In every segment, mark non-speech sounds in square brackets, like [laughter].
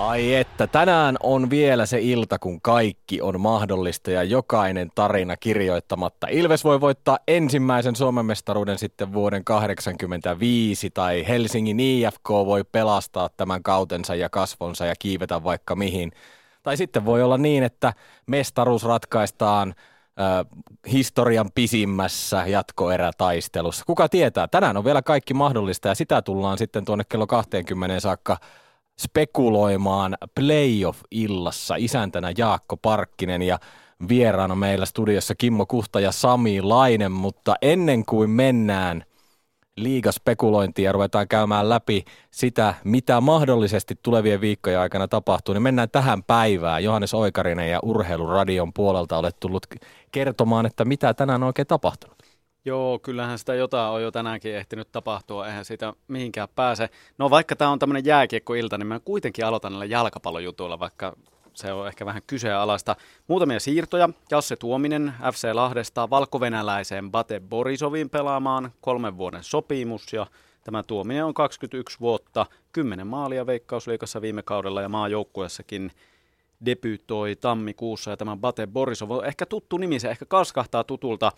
Ai että, tänään on vielä se ilta, kun kaikki on mahdollista ja jokainen tarina kirjoittamatta. Ilves voi voittaa ensimmäisen Suomen mestaruuden sitten vuoden 1985 tai Helsingin IFK voi pelastaa tämän kautensa ja kasvonsa ja kiivetä vaikka mihin. Tai sitten voi olla niin, että mestaruus ratkaistaan historian pisimmässä jatkoerätaistelussa. Kuka tietää, tänään on vielä kaikki mahdollista ja sitä tullaan sitten tuonne kello 20 saakka spekuloimaan playoff-illassa. Isäntänä Jaakko Parkkinen ja vieraana meillä studiossa Kimmo Kuhta ja Sami Lainen, mutta ennen kuin mennään liigaspekulointiin ja ruvetaan käymään läpi sitä, mitä mahdollisesti tulevien viikkojen aikana tapahtuu, niin mennään tähän päivään. Johannes Oikarinen ja Urheiluradion puolelta olet tullut kertomaan, että mitä tänään on oikein tapahtunut. Joo, kyllähän sitä jotain on jo tänäänkin ehtinyt tapahtua, eihän siitä mihinkään pääse. No vaikka tämä on tämmöinen jääkiekkoilta, niin mä kuitenkin aloitan näillä jalkapallojutuilla, vaikka se on ehkä vähän kyseenalaista. Muutamia siirtoja. Jasse Tuominen FC Lahdesta valkovenäläiseen Bate Borisoviin pelaamaan kolmen vuoden sopimus ja tämä Tuominen on 21 vuotta, 10 maalia Veikkausliikassa viime kaudella ja maajoukkuessakin debyytoi tammikuussa ja tämä Bate Borisov on ehkä tuttu nimi, se ehkä kaskahtaa tutulta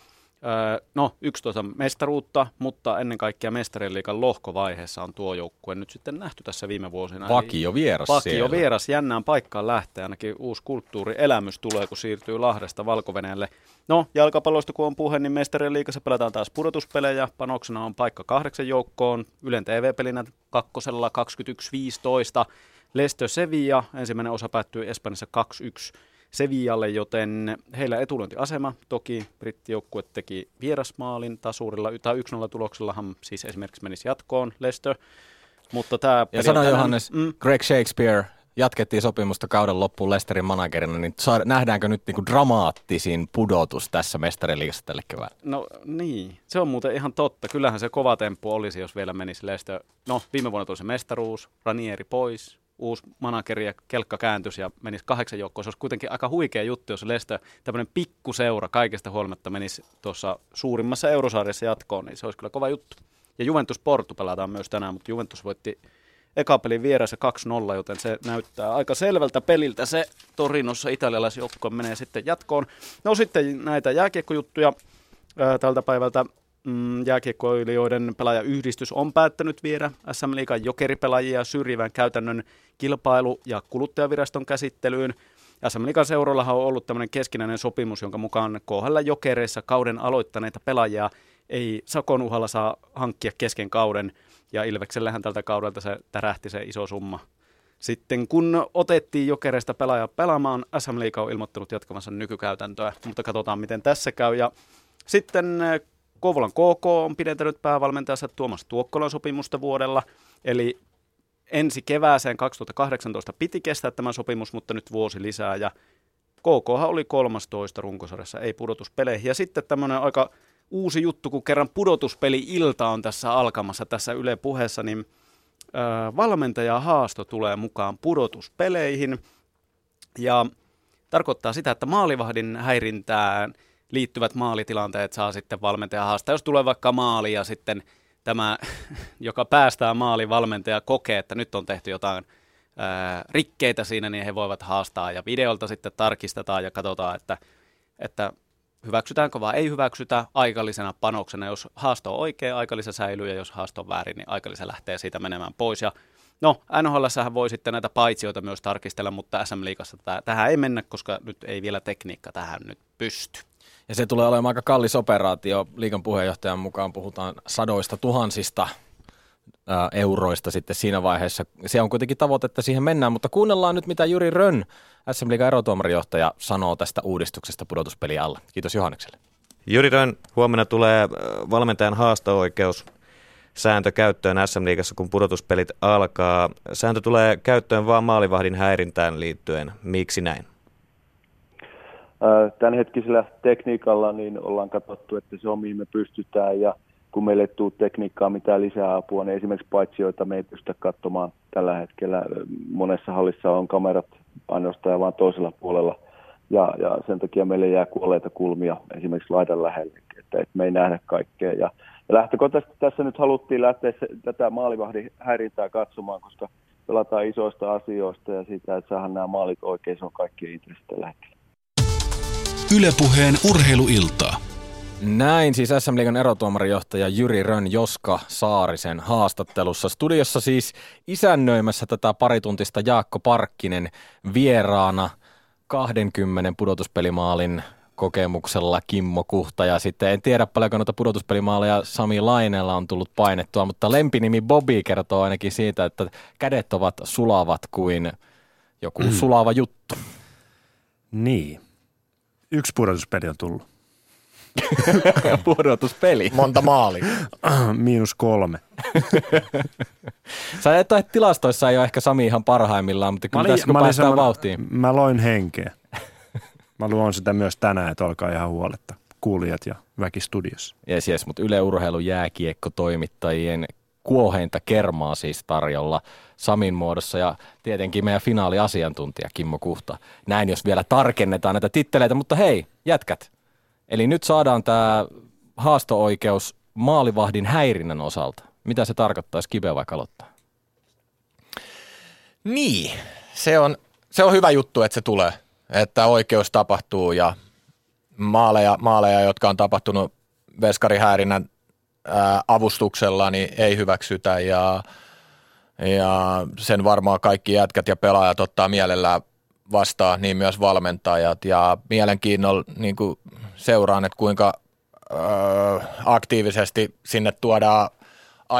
no 11 mestaruutta, mutta ennen kaikkea mestarien liikan lohkovaiheessa on tuo joukkue nyt sitten nähty tässä viime vuosina. Vakio vieras Vakio siellä. vieras, jännään paikkaan lähtee, ainakin uusi kulttuurielämys tulee, kun siirtyy Lahdesta valko No, jalkapalloista kun on puhe, niin mestarien liikassa pelataan taas pudotuspelejä. Panoksena on paikka kahdeksan joukkoon, Ylen TV-pelinä kakkosella 21-15. Lestö Sevilla, ensimmäinen osa päättyy Espanjassa 2-1 Sevillalle, joten heillä etulyöntiasema. Toki brittijoukkue teki vierasmaalin tasurilla, tai 1-0 tuloksellahan siis esimerkiksi menisi jatkoon Lestö. Mutta tämä ja sano Johannes, mm. Greg Shakespeare jatkettiin sopimusta kauden loppuun Lesterin managerina, niin saa, nähdäänkö nyt niinku dramaattisin pudotus tässä mestariliigassa tälle keväällä? No niin, se on muuten ihan totta. Kyllähän se kova temppu olisi, jos vielä menisi Lestö. No, viime vuonna tuli se mestaruus, Ranieri pois, uusi manageri ja kelkka kääntyisi ja menisi kahdeksan joukkoon. Se olisi kuitenkin aika huikea juttu, jos Leicester, tämmöinen pikkuseura kaikesta huolimatta menisi tuossa suurimmassa eurosarjassa jatkoon, niin se olisi kyllä kova juttu. Ja Juventus Portu pelataan myös tänään, mutta Juventus voitti eka pelin vieressä 2-0, joten se näyttää aika selvältä peliltä. Se Torinossa italialaisjoukkue menee sitten jatkoon. No sitten näitä jääkiekkojuttuja ää, tältä päivältä mm, jääkiekkoilijoiden pelaajayhdistys on päättänyt viedä SM Liigan jokeripelaajia syrjivän käytännön kilpailu- ja kuluttajaviraston käsittelyyn. SM Liigan seuroillahan on ollut tämmöinen keskinäinen sopimus, jonka mukaan KHL jokereissa kauden aloittaneita pelaajia ei sakon uhalla saa hankkia kesken kauden, ja Ilveksellähän tältä kaudelta se tärähti se iso summa. Sitten kun otettiin jokereista pelaajaa pelaamaan, SM Liiga on ilmoittanut jatkavansa nykykäytäntöä, mutta katsotaan miten tässä käy. Ja sitten Kouvolan KK on pidentänyt päävalmentajansa Tuomas Tuokkolan sopimusta vuodella, eli ensi kevääseen 2018 piti kestää tämä sopimus, mutta nyt vuosi lisää, ja KK oli 13 runkosarjassa, ei pudotuspeleihin. Ja sitten tämmöinen aika uusi juttu, kun kerran pudotuspeli-ilta on tässä alkamassa tässä Yle puheessa, niin valmentaja Haasto tulee mukaan pudotuspeleihin, ja tarkoittaa sitä, että maalivahdin häirintään – liittyvät maalitilanteet saa sitten valmentaja haastaa. Jos tulee vaikka maali ja sitten tämä, [laughs] joka päästää maali valmentaja kokee, että nyt on tehty jotain ää, rikkeitä siinä, niin he voivat haastaa ja videolta sitten tarkistetaan ja katsotaan, että, että hyväksytäänkö vai ei hyväksytä aikallisena panoksena. Jos haasto on oikea, aikalisä säilyy ja jos haasto on väärin, niin aikalisä lähtee siitä menemään pois. Ja no, nhl voi sitten näitä paitsioita myös tarkistella, mutta SM-liigassa tähän ei mennä, koska nyt ei vielä tekniikka tähän nyt pysty. Ja se tulee olemaan aika kallis operaatio. Liikan puheenjohtajan mukaan puhutaan sadoista tuhansista ää, euroista sitten siinä vaiheessa. Se on kuitenkin tavoite, että siihen mennään, mutta kuunnellaan nyt, mitä Juri Rönn, SM Liigan erotuomarijohtaja, sanoo tästä uudistuksesta pudotuspeli alla. Kiitos Johannekselle. Juri Rönn, huomenna tulee valmentajan haasto-oikeus sääntö käyttöön SM-liigassa, kun pudotuspelit alkaa. Sääntö tulee käyttöön vain maalivahdin häirintään liittyen. Miksi näin? Tämänhetkisellä tekniikalla niin ollaan katsottu, että se on mihin me pystytään ja kun meille ei tule tekniikkaa mitään lisää apua, niin esimerkiksi paitsioita me ei pystytä katsomaan tällä hetkellä. Monessa hallissa on kamerat ainoastaan vain toisella puolella ja, ja sen takia meille jää kuolleita kulmia esimerkiksi laidan lähelle, että, että me ei nähdä kaikkea. Ja, ja lähtökohtaisesti tässä nyt haluttiin lähteä se, tätä maalivahdin häirintää katsomaan, koska pelataan isoista asioista ja siitä, että saadaan nämä maalit oikein, se on kaikkien intressit tällä hetkellä. Ylepuheen urheiluiltaa. Näin siis SM Liigan erotuomarijohtaja Jyri Rön Joska Saarisen haastattelussa. Studiossa siis isännöimässä tätä parituntista Jaakko Parkkinen vieraana 20 pudotuspelimaalin kokemuksella Kimmo Kuhta ja sitten en tiedä paljonko noita pudotuspelimaaleja Sami Lainella on tullut painettua, mutta lempinimi Bobby kertoo ainakin siitä, että kädet ovat sulavat kuin joku sulava juttu. Niin. Yksi pudotuspeli on tullut. [laughs] Pudotuspeli. Monta maalia. [clears throat] Miinus kolme. Sä et ole tilastoissa ei ole ehkä Sami ihan parhaimmillaan, mutta kyllä tässä kun päästään semmoinen- vauhtiin. Mä loin henkeä. Mä luon sitä myös tänään, että olkaa ihan huoletta. Kuulijat ja väki studiossa. Yes, yes, mutta Yle Urheilu jääkiekko toimittajien kuoheinta kermaa siis tarjolla Samin muodossa ja tietenkin meidän finaaliasiantuntija Kimmo Kuhta. Näin jos vielä tarkennetaan näitä titteleitä, mutta hei, jätkät. Eli nyt saadaan tämä haasto-oikeus maalivahdin häirinnän osalta. Mitä se tarkoittaa, jos kiveä vaikka aloittaa? Niin, se on, se on hyvä juttu, että se tulee, että oikeus tapahtuu ja maaleja, maaleja jotka on tapahtunut veskarihäirinnän avustuksella, niin ei hyväksytä ja, ja sen varmaan kaikki jätkät ja pelaajat ottaa mielellään vastaan, niin myös valmentajat. Ja mielenkiinnolla niin kuin seuraan, että kuinka ö, aktiivisesti sinne tuodaan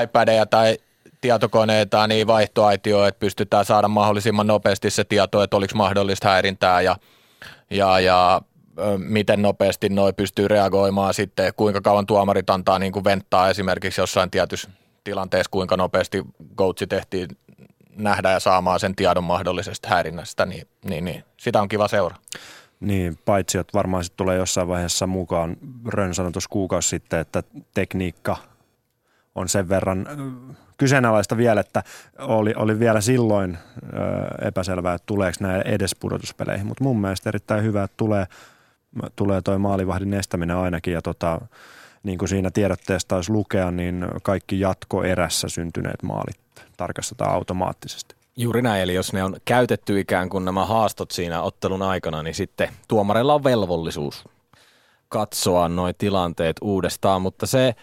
iPadeja tai tietokoneita niin vaihtoaitioon, että pystytään saada mahdollisimman nopeasti se tieto, että oliko mahdollista häirintää ja, ja, ja miten nopeasti noi pystyy reagoimaan sitten, kuinka kauan tuomarit antaa niin kuin venttaa esimerkiksi jossain tietyssä tilanteessa, kuinka nopeasti coachi tehtiin nähdä ja saamaan sen tiedon mahdollisesta häirinnästä, niin, niin, niin sitä on kiva seuraa. Niin, paitsi että varmaan sitten tulee jossain vaiheessa mukaan. Rön sanoi kuukausi sitten, että tekniikka on sen verran kyseenalaista vielä, että oli, oli vielä silloin ö, epäselvää, että tuleeko nämä edes pudotuspeleihin. Mutta mun mielestä erittäin hyvä, että tulee, tulee toi maalivahdin estäminen ainakin. Ja tota, niin kuin siinä tiedotteessa taisi lukea, niin kaikki jatkoerässä syntyneet maalit tarkastetaan automaattisesti. Juuri näin, eli jos ne on käytetty ikään kuin nämä haastot siinä ottelun aikana, niin sitten tuomareilla on velvollisuus katsoa nuo tilanteet uudestaan, mutta se,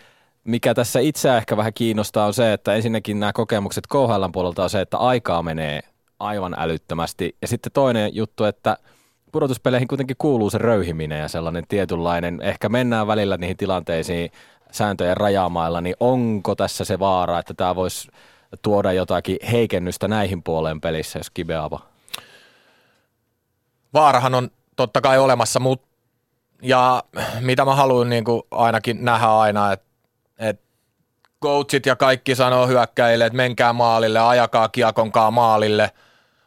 mikä tässä itseä ehkä vähän kiinnostaa on se, että ensinnäkin nämä kokemukset KHL puolelta on se, että aikaa menee aivan älyttömästi. Ja sitten toinen juttu, että pudotuspeleihin kuitenkin kuuluu se röyhiminen ja sellainen tietynlainen, ehkä mennään välillä niihin tilanteisiin sääntöjen rajaamailla, niin onko tässä se vaara, että tämä voisi tuoda jotakin heikennystä näihin puoleen pelissä, jos kibe avaa? Vaarahan on totta kai olemassa, mutta ja mitä mä haluan niin kuin ainakin nähdä aina, että, että coachit ja kaikki sanoo hyökkäille, että menkää maalille, ajakaa kiekonkaa maalille,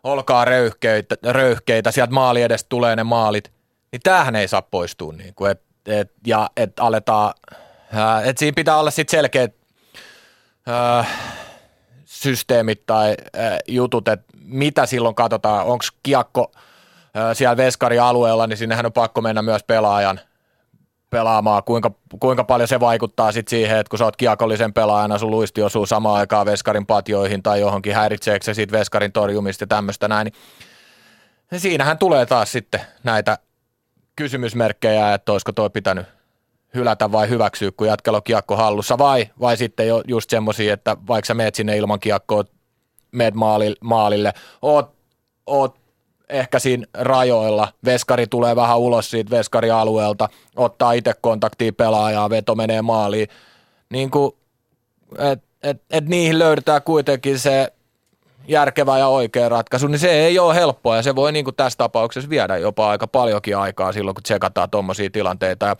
olkaa röyhkeitä, röyhkeitä sieltä maali edestä tulee ne maalit, niin tämähän ei saa poistua. Niin kuin, et, et, ja että aletaan, että siinä pitää olla sitten selkeät ää, systeemit tai ää, jutut, että mitä silloin katsotaan, onko kiekko ää, siellä veskarialueella, niin sinnehän on pakko mennä myös pelaajan pelaamaan, kuinka, kuinka paljon se vaikuttaa sit siihen, että kun sä oot kiekollisen pelaajana, sun luisti osuu samaan aikaan veskarin patjoihin tai johonkin, häiritseekö se sit veskarin torjumista ja tämmöistä näin, niin siinähän tulee taas sitten näitä kysymysmerkkejä, että olisiko toi pitänyt hylätä vai hyväksyä, kun jatkella on kiekko hallussa, vai, vai sitten jo just semmoisia, että vaikka sä meet sinne ilman kiekkoa, meet maalille, maalille oot, oot ehkä siinä rajoilla, veskari tulee vähän ulos siitä veskarialueelta, ottaa itse kontaktia pelaajaa, veto menee maaliin, niin kuin, et, et, et niihin löydetään kuitenkin se järkevä ja oikea ratkaisu, niin se ei ole helppoa ja se voi niin kuin tässä tapauksessa viedä jopa aika paljonkin aikaa silloin, kun tsekataan tuommoisia tilanteita. Ja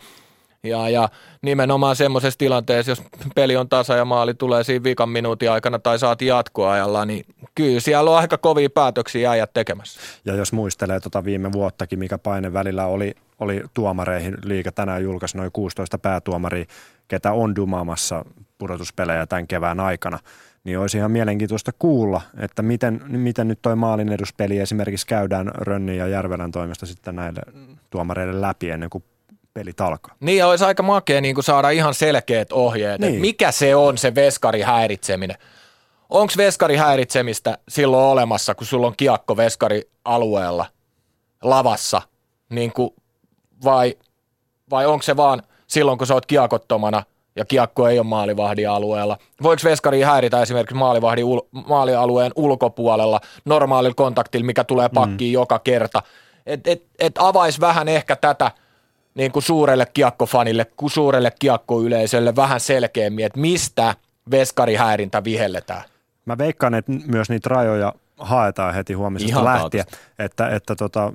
ja, ja nimenomaan semmoisessa tilanteessa, jos peli on tasa ja maali tulee siinä viikan minuutin aikana tai saati jatkoajalla, niin kyllä siellä on aika kovia päätöksiä äijät tekemässä. Ja jos muistelee tuota viime vuottakin, mikä paine välillä oli, oli tuomareihin, liiga tänään julkaisi noin 16 päätuomaria, ketä on dumaamassa pudotuspelejä tämän kevään aikana, niin olisi ihan mielenkiintoista kuulla, että miten, miten nyt toi maalin eduspeli esimerkiksi käydään Rönnin ja Järvelän toimesta sitten näille tuomareille läpi ennen kuin pelit alkaa. Niin ja olisi aika makea niin kuin saada ihan selkeät ohjeet, niin. Niin. että mikä se on se veskari häiritseminen. onko veskari häiritsemistä silloin olemassa, kun sulla on kiekko veskari alueella lavassa, niin kuin, vai, vai onko se vaan silloin, kun sä oot kiekottomana ja kiekko ei ole maalivahdin alueella. Voiko veskari häiritä esimerkiksi maalivahdin ul- maalialueen ulkopuolella normaalilla kontaktilla, mikä tulee pakkiin mm. joka kerta? Et, et, et avaisi vähän ehkä tätä niin kuin suurelle kiekkofanille, kuin suurelle kiekkoyleisölle vähän selkeämmin, että mistä veskarihäirintä vihelletään. Mä veikkaan, että myös niitä rajoja haetaan heti huomisesta Ihan lähtien, että, että tota,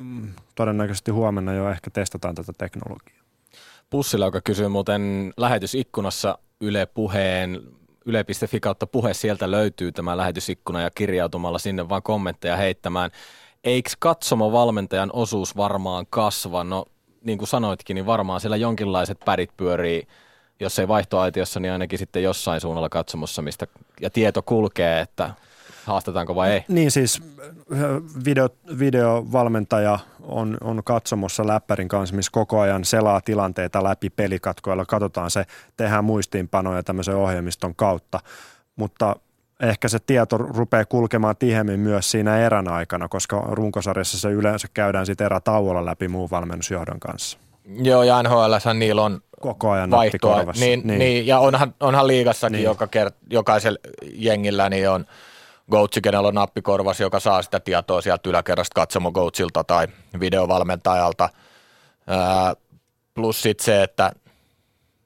todennäköisesti huomenna jo ehkä testataan tätä teknologiaa. Pussila, joka kysyy muuten lähetysikkunassa Yle Puheen, yle.fi kautta puhe, sieltä löytyy tämä lähetysikkuna ja kirjautumalla sinne vaan kommentteja heittämään. Eikö katsomo valmentajan osuus varmaan kasva? No niin kuin sanoitkin, niin varmaan siellä jonkinlaiset pärit pyörii, jos ei vaihtoaitiossa, niin ainakin sitten jossain suunnalla katsomossa, mistä ja tieto kulkee, että haastetaanko vai ei. Niin siis video, videovalmentaja on, on katsomossa läppärin kanssa, missä koko ajan selaa tilanteita läpi pelikatkoilla. Katsotaan se, tehdään muistiinpanoja tämmöisen ohjelmiston kautta, mutta ehkä se tieto rupeaa kulkemaan tihemmin myös siinä erän aikana, koska runkosarjassa se yleensä käydään sitten erätauolla läpi muun valmennusjohdon kanssa. Joo, ja NHL niillä on Koko ajan vaihtoa. Niin, niin. Niin, ja onhan, onhan liigassakin niin. joka kert, jokaisella jengillä niin on Goatsi, kenellä on nappikorvas, joka saa sitä tietoa sieltä yläkerrasta katsomo Goatsilta tai videovalmentajalta. Ää, plus sitten se, että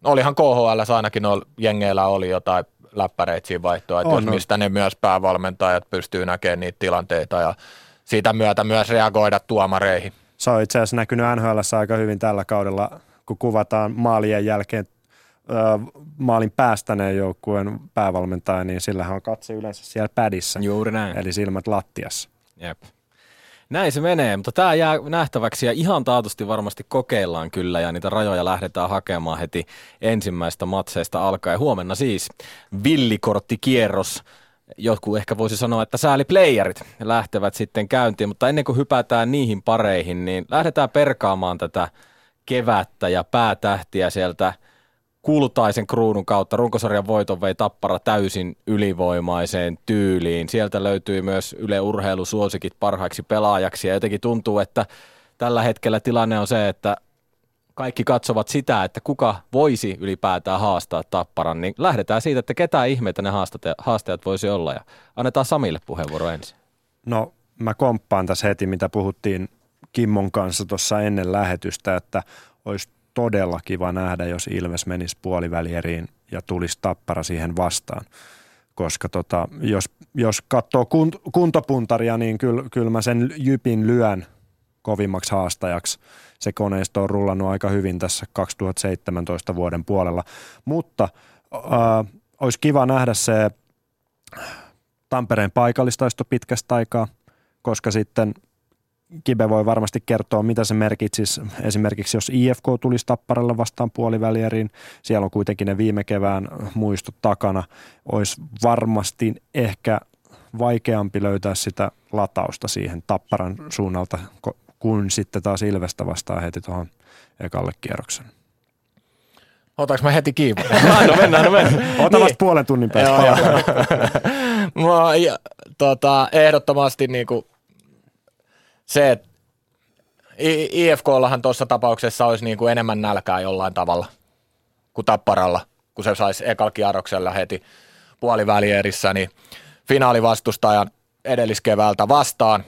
olihan KHL ainakin noilla jengeillä oli jotain läppäreitä siinä vaihtoa, että jos, mistä ne myös päävalmentajat pystyy näkemään niitä tilanteita ja siitä myötä myös reagoida tuomareihin. Se on itse asiassa näkynyt NHL aika hyvin tällä kaudella, kun kuvataan maalien jälkeen maalin päästäneen joukkueen päävalmentaja, niin sillähän on katse yleensä siellä pädissä. Juuri näin. Eli silmät lattiassa. Jep. Näin se menee, mutta tämä jää nähtäväksi ja ihan taatusti varmasti kokeillaan kyllä ja niitä rajoja lähdetään hakemaan heti ensimmäistä matseista alkaen. Huomenna siis villikorttikierros. Jotkut ehkä voisi sanoa, että sääliplayerit lähtevät sitten käyntiin, mutta ennen kuin hypätään niihin pareihin, niin lähdetään perkaamaan tätä kevättä ja päätähtiä sieltä – kultaisen kruunun kautta runkosarjan voiton vei Tappara täysin ylivoimaiseen tyyliin. Sieltä löytyy myös Yle Urheilusuosikit parhaaksi pelaajaksi ja jotenkin tuntuu, että tällä hetkellä tilanne on se, että kaikki katsovat sitä, että kuka voisi ylipäätään haastaa Tapparan, niin lähdetään siitä, että ketä ihmeitä ne haastajat voisi olla ja annetaan Samille puheenvuoro ensin. No mä komppaan tässä heti, mitä puhuttiin Kimmon kanssa tuossa ennen lähetystä, että olisi todella kiva nähdä, jos Ilves menisi puolivälieriin ja tulisi tappara siihen vastaan. Koska tota, jos, jos katsoo kunt, kuntopuntaria, niin kyllä, kyllä mä sen jypin lyön kovimmaksi haastajaksi. Se koneisto on rullannut aika hyvin tässä 2017 vuoden puolella. Mutta äh, olisi kiva nähdä se Tampereen paikallistaisto pitkästä aikaa, koska sitten – Kibe voi varmasti kertoa, mitä se merkitsisi esimerkiksi, jos IFK tulisi Tapparalle vastaan puolivälieriin. Siellä on kuitenkin ne viime kevään muistot takana. Olisi varmasti ehkä vaikeampi löytää sitä latausta siihen Tapparan suunnalta, kun sitten taas Ilvestä vastaan heti tuohon ekalle kierroksen. Otaks mä heti kiinni? [laughs] no mennään, no mennään. Ota vasta niin. puolen tunnin päästä. Joo, joo. [laughs] tota, ehdottomasti niin kuin se, että IFKllahan tuossa tapauksessa olisi niin kuin enemmän nälkää jollain tavalla kuin Tapparalla, kun se saisi ekalla kierroksella heti puolivälierissä, niin finaalivastustajan edelliskeväältä vastaan.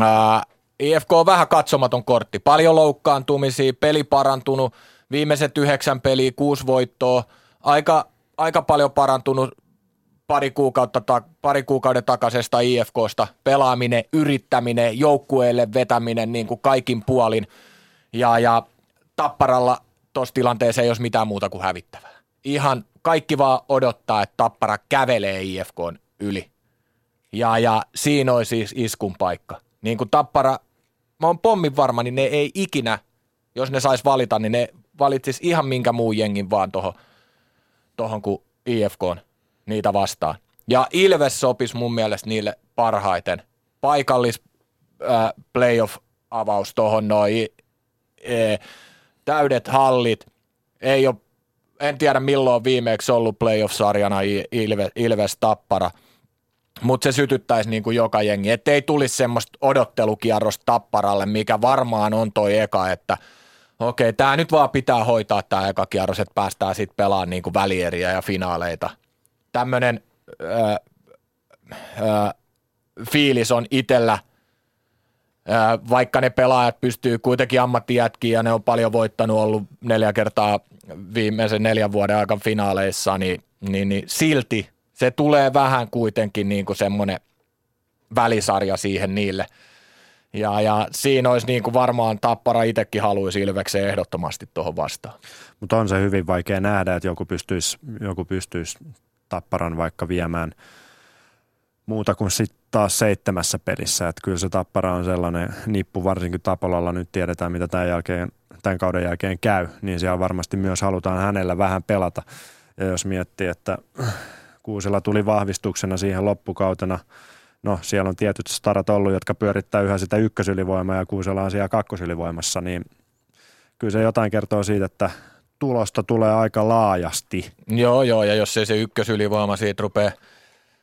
Ää, IFK on vähän katsomaton kortti, paljon loukkaantumisia, peli parantunut, viimeiset yhdeksän peliä, kuusi voittoa, aika, aika paljon parantunut pari, kuukautta ta- pari kuukauden takaisesta IFKsta pelaaminen, yrittäminen, joukkueelle vetäminen niin kuin kaikin puolin. Ja, ja Tapparalla tuossa tilanteessa ei olisi mitään muuta kuin hävittävää. Ihan kaikki vaan odottaa, että Tappara kävelee IFKn yli. Ja, ja siinä olisi siis iskun paikka. Niin kuin Tappara, mä oon pommin varma, niin ne ei ikinä, jos ne sais valita, niin ne valitsis ihan minkä muun jengin vaan tuohon tohon kuin IFKn niitä vastaan. Ja Ilves sopisi mun mielestä niille parhaiten. Paikallis äh, playoff-avaus tuohon noin, e, täydet hallit, ei ole, en tiedä milloin viimeksi ollut playoff-sarjana Ilves, Ilves Tappara. mutta se sytyttäisi niin kuin joka jengi, ettei tulisi semmoista odottelukierrosta tapparalle, mikä varmaan on toi eka, että okei, tämä nyt vaan pitää hoitaa tämä eka kierros, että päästään sitten pelaamaan niin kuin välieriä ja finaaleita. Tämmöinen fiilis on itsellä, vaikka ne pelaajat pystyy kuitenkin ammattijätkiin ja ne on paljon voittanut, ollut neljä kertaa viimeisen neljän vuoden aikana finaaleissa, niin, niin, niin silti se tulee vähän kuitenkin niin kuin semmoinen välisarja siihen niille. Ja, ja siinä olisi niin kuin varmaan Tappara itsekin haluaisi Ilvekseen ehdottomasti tuohon vastaan. Mutta on se hyvin vaikea nähdä, että joku pystyisi, joku pystyisi Tapparan vaikka viemään muuta kuin sitten taas seitsemässä pelissä. Että kyllä se Tappara on sellainen nippu, varsinkin Tapolalla nyt tiedetään, mitä tämän, jälkeen, tämän kauden jälkeen käy, niin siellä varmasti myös halutaan hänellä vähän pelata. Ja jos miettii, että Kuusella tuli vahvistuksena siihen loppukautena. No siellä on tietyt starat ollut, jotka pyörittää yhä sitä ykkösylivoimaa ja Kuusella on siellä kakkosylivoimassa, niin kyllä se jotain kertoo siitä, että tulosta tulee aika laajasti. Joo, joo, ja jos ei se ykkösylivoima siitä rupeaa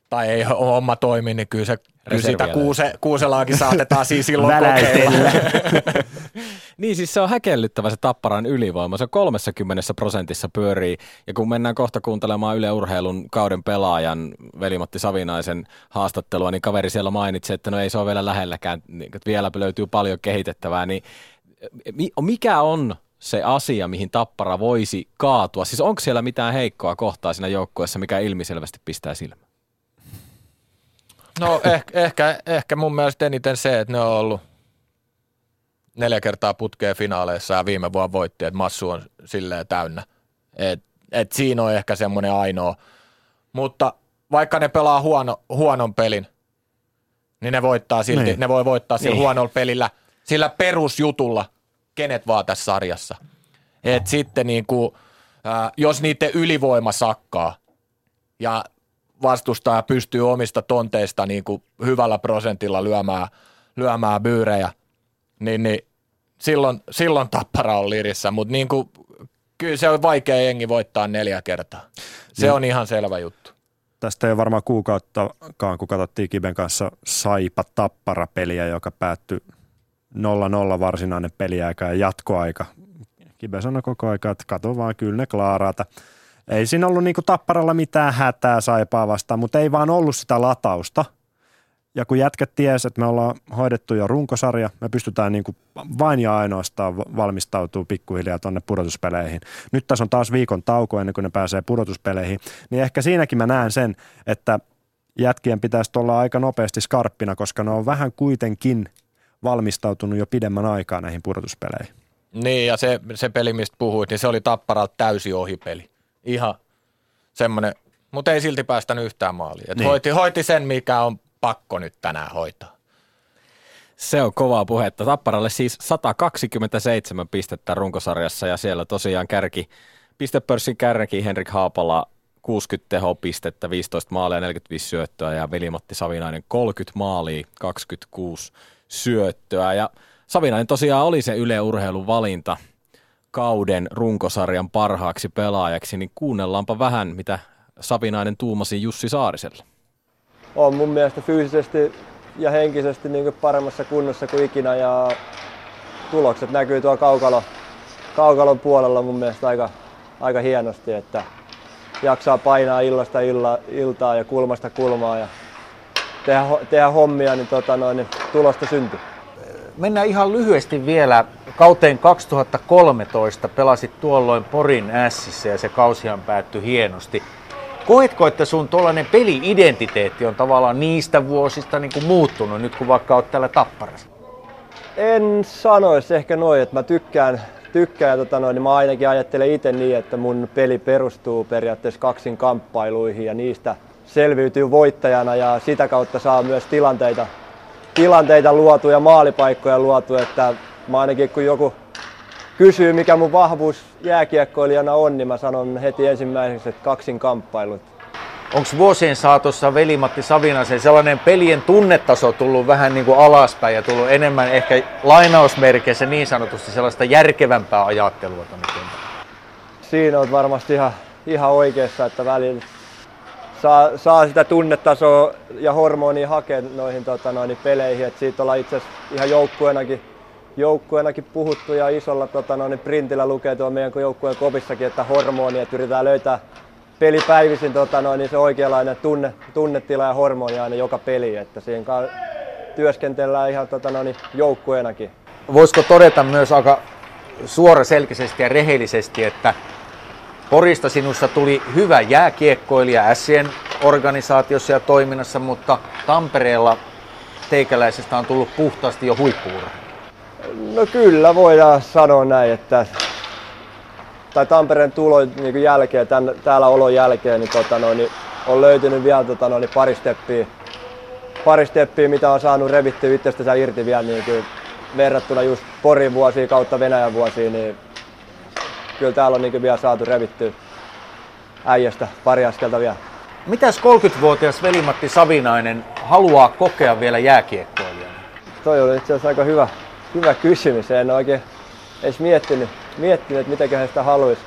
tai ei homma toimi, niin kyllä, se, kyllä sitä kuuse, kuuselaakin saatetaan siis silloin kokeilla. [laughs] niin siis se on häkellyttävä se Tapparan ylivoima. Se 30 prosentissa pyörii. Ja kun mennään kohta kuuntelemaan Yle Urheilun kauden pelaajan Velimatti Savinaisen haastattelua, niin kaveri siellä mainitsi, että no ei se ole vielä lähelläkään, niin että vielä löytyy paljon kehitettävää. Niin mikä on se asia, mihin Tappara voisi kaatua? Siis onko siellä mitään heikkoa kohtaa siinä joukkueessa, mikä ilmiselvästi pistää silmään? No ehkä, ehkä, ehkä mun mielestä eniten se, että ne on ollut neljä kertaa putkeen finaaleissa ja viime vuonna voitti, että massu on silleen täynnä. Et, et siinä on ehkä semmoinen ainoa. Mutta vaikka ne pelaa huono, huonon pelin, niin ne voittaa silti, niin. ne voi voittaa sillä niin. huonolla pelillä, sillä perusjutulla, kenet vaan tässä sarjassa. Et sitten niin kuin, äh, jos niiden ylivoima sakkaa ja vastustaja pystyy omista tonteista niin kuin hyvällä prosentilla lyömään, lyömään byyrejä, niin, niin silloin, silloin tappara on lirissä, mutta niin kuin, kyllä se on vaikea jengi voittaa neljä kertaa. Se niin. on ihan selvä juttu. Tästä ei ole varmaan kuukauttakaan, kun katsottiin Kiben kanssa Saipa Tappara-peliä, joka päättyi 0-0 varsinainen peliaika ja jatkoaika. Kibe sanoi koko ajan, että kato vaan, kyllä ne klaaraata ei siinä ollut niinku tapparalla mitään hätää saipaa vastaan, mutta ei vaan ollut sitä latausta. Ja kun jätkät ties, että me ollaan hoidettu jo runkosarja, me pystytään niinku vain ja ainoastaan valmistautuu pikkuhiljaa tuonne pudotuspeleihin. Nyt tässä on taas viikon tauko ennen kuin ne pääsee pudotuspeleihin, niin ehkä siinäkin mä näen sen, että jätkien pitäisi olla aika nopeasti skarppina, koska ne on vähän kuitenkin valmistautunut jo pidemmän aikaa näihin pudotuspeleihin. Niin, ja se, se peli, mistä puhuit, niin se oli Tapparalta täysi ohipeli ihan semmoinen, mutta ei silti päästänyt yhtään maaliin. niin. hoiti, hoiti sen, mikä on pakko nyt tänään hoitaa. Se on kovaa puhetta. Tapparalle siis 127 pistettä runkosarjassa ja siellä tosiaan kärki, pistepörssin kärki Henrik Haapala 60 tehopistettä, 15 maalia, 45 syöttöä ja Velimotti Savinainen 30 maalia, 26 syöttöä. Ja Savinainen tosiaan oli se Yle Urheilun valinta – kauden runkosarjan parhaaksi pelaajaksi, niin kuunnellaanpa vähän, mitä Savinainen tuumasi Jussi Saariselle. On mun mielestä fyysisesti ja henkisesti niin paremmassa kunnossa kuin ikinä ja tulokset näkyy tuolla kaukalo, kaukalon puolella mun mielestä aika, aika hienosti, että jaksaa painaa illasta illa, iltaa ja kulmasta kulmaa ja tehdä, tehdä hommia, niin, tota noin, niin tulosta syntyy mennään ihan lyhyesti vielä kauteen 2013. Pelasit tuolloin Porin ässissä ja se kausihan päättyi hienosti. Koetko, että sun tuollainen peli-identiteetti on tavallaan niistä vuosista niin kuin muuttunut nyt, kun vaikka oot täällä Tapparassa? En sanoisi ehkä noin, että mä tykkään, tykkään ja tota noin, niin mä ainakin ajattelen itse niin, että mun peli perustuu periaatteessa kaksin kamppailuihin ja niistä selviytyy voittajana ja sitä kautta saa myös tilanteita tilanteita luotu ja maalipaikkoja luotu, että mä ainakin kun joku kysyy mikä mun vahvuus jääkiekkoilijana on, niin mä sanon heti ensimmäiseksi, että kaksin kamppailut. Onko vuosien saatossa Veli-Matti Savinasen sellainen pelien tunnetaso tullut vähän niin kuin alaspäin ja tullut enemmän ehkä lainausmerkeissä niin sanotusti sellaista järkevämpää ajattelua tuonne Siinä on varmasti ihan, ihan oikeassa, että välillä saa, saa sitä tunnetasoa ja hormonia hakea noihin tota, noin, peleihin. Et siitä ollaan itse asiassa ihan joukkueenakin, joukkueenakin puhuttu ja isolla tota, noin, printillä lukee tuo meidän joukkueen kopissakin, että hormonia, että yritetään löytää pelipäivisin tota, noin, niin se oikeanlainen tunne, tunnetila ja hormoni aina joka peli, että siihen työskentellään ihan tota, noin, joukkueenakin. Voisiko todeta myös aika suoraselkisesti ja rehellisesti, että Porista sinussa tuli hyvä jääkiekkoilija Sien organisaatiossa ja toiminnassa, mutta Tampereella teikäläisestä on tullut puhtaasti jo huippuura. No kyllä, voidaan sanoa näin, että tai Tampereen tulo niin jälkeen, tämän, täällä olon jälkeen, niin, tota, noin, niin on löytynyt vielä tota, noin, pari, steppiä, pari steppiä, mitä on saanut revittyä itsestänsä irti vielä niin kuin, verrattuna just Porin vuosiin kautta Venäjän vuosiin, niin kyllä täällä on niin vielä saatu revittyä äijästä pari askelta vielä. Mitäs 30-vuotias velimatti Savinainen haluaa kokea vielä jääkiekkoilijana? Toi oli itse asiassa aika hyvä, hyvä kysymys. En oikein edes miettinyt, miettinyt että mitäköhän sitä haluaisi.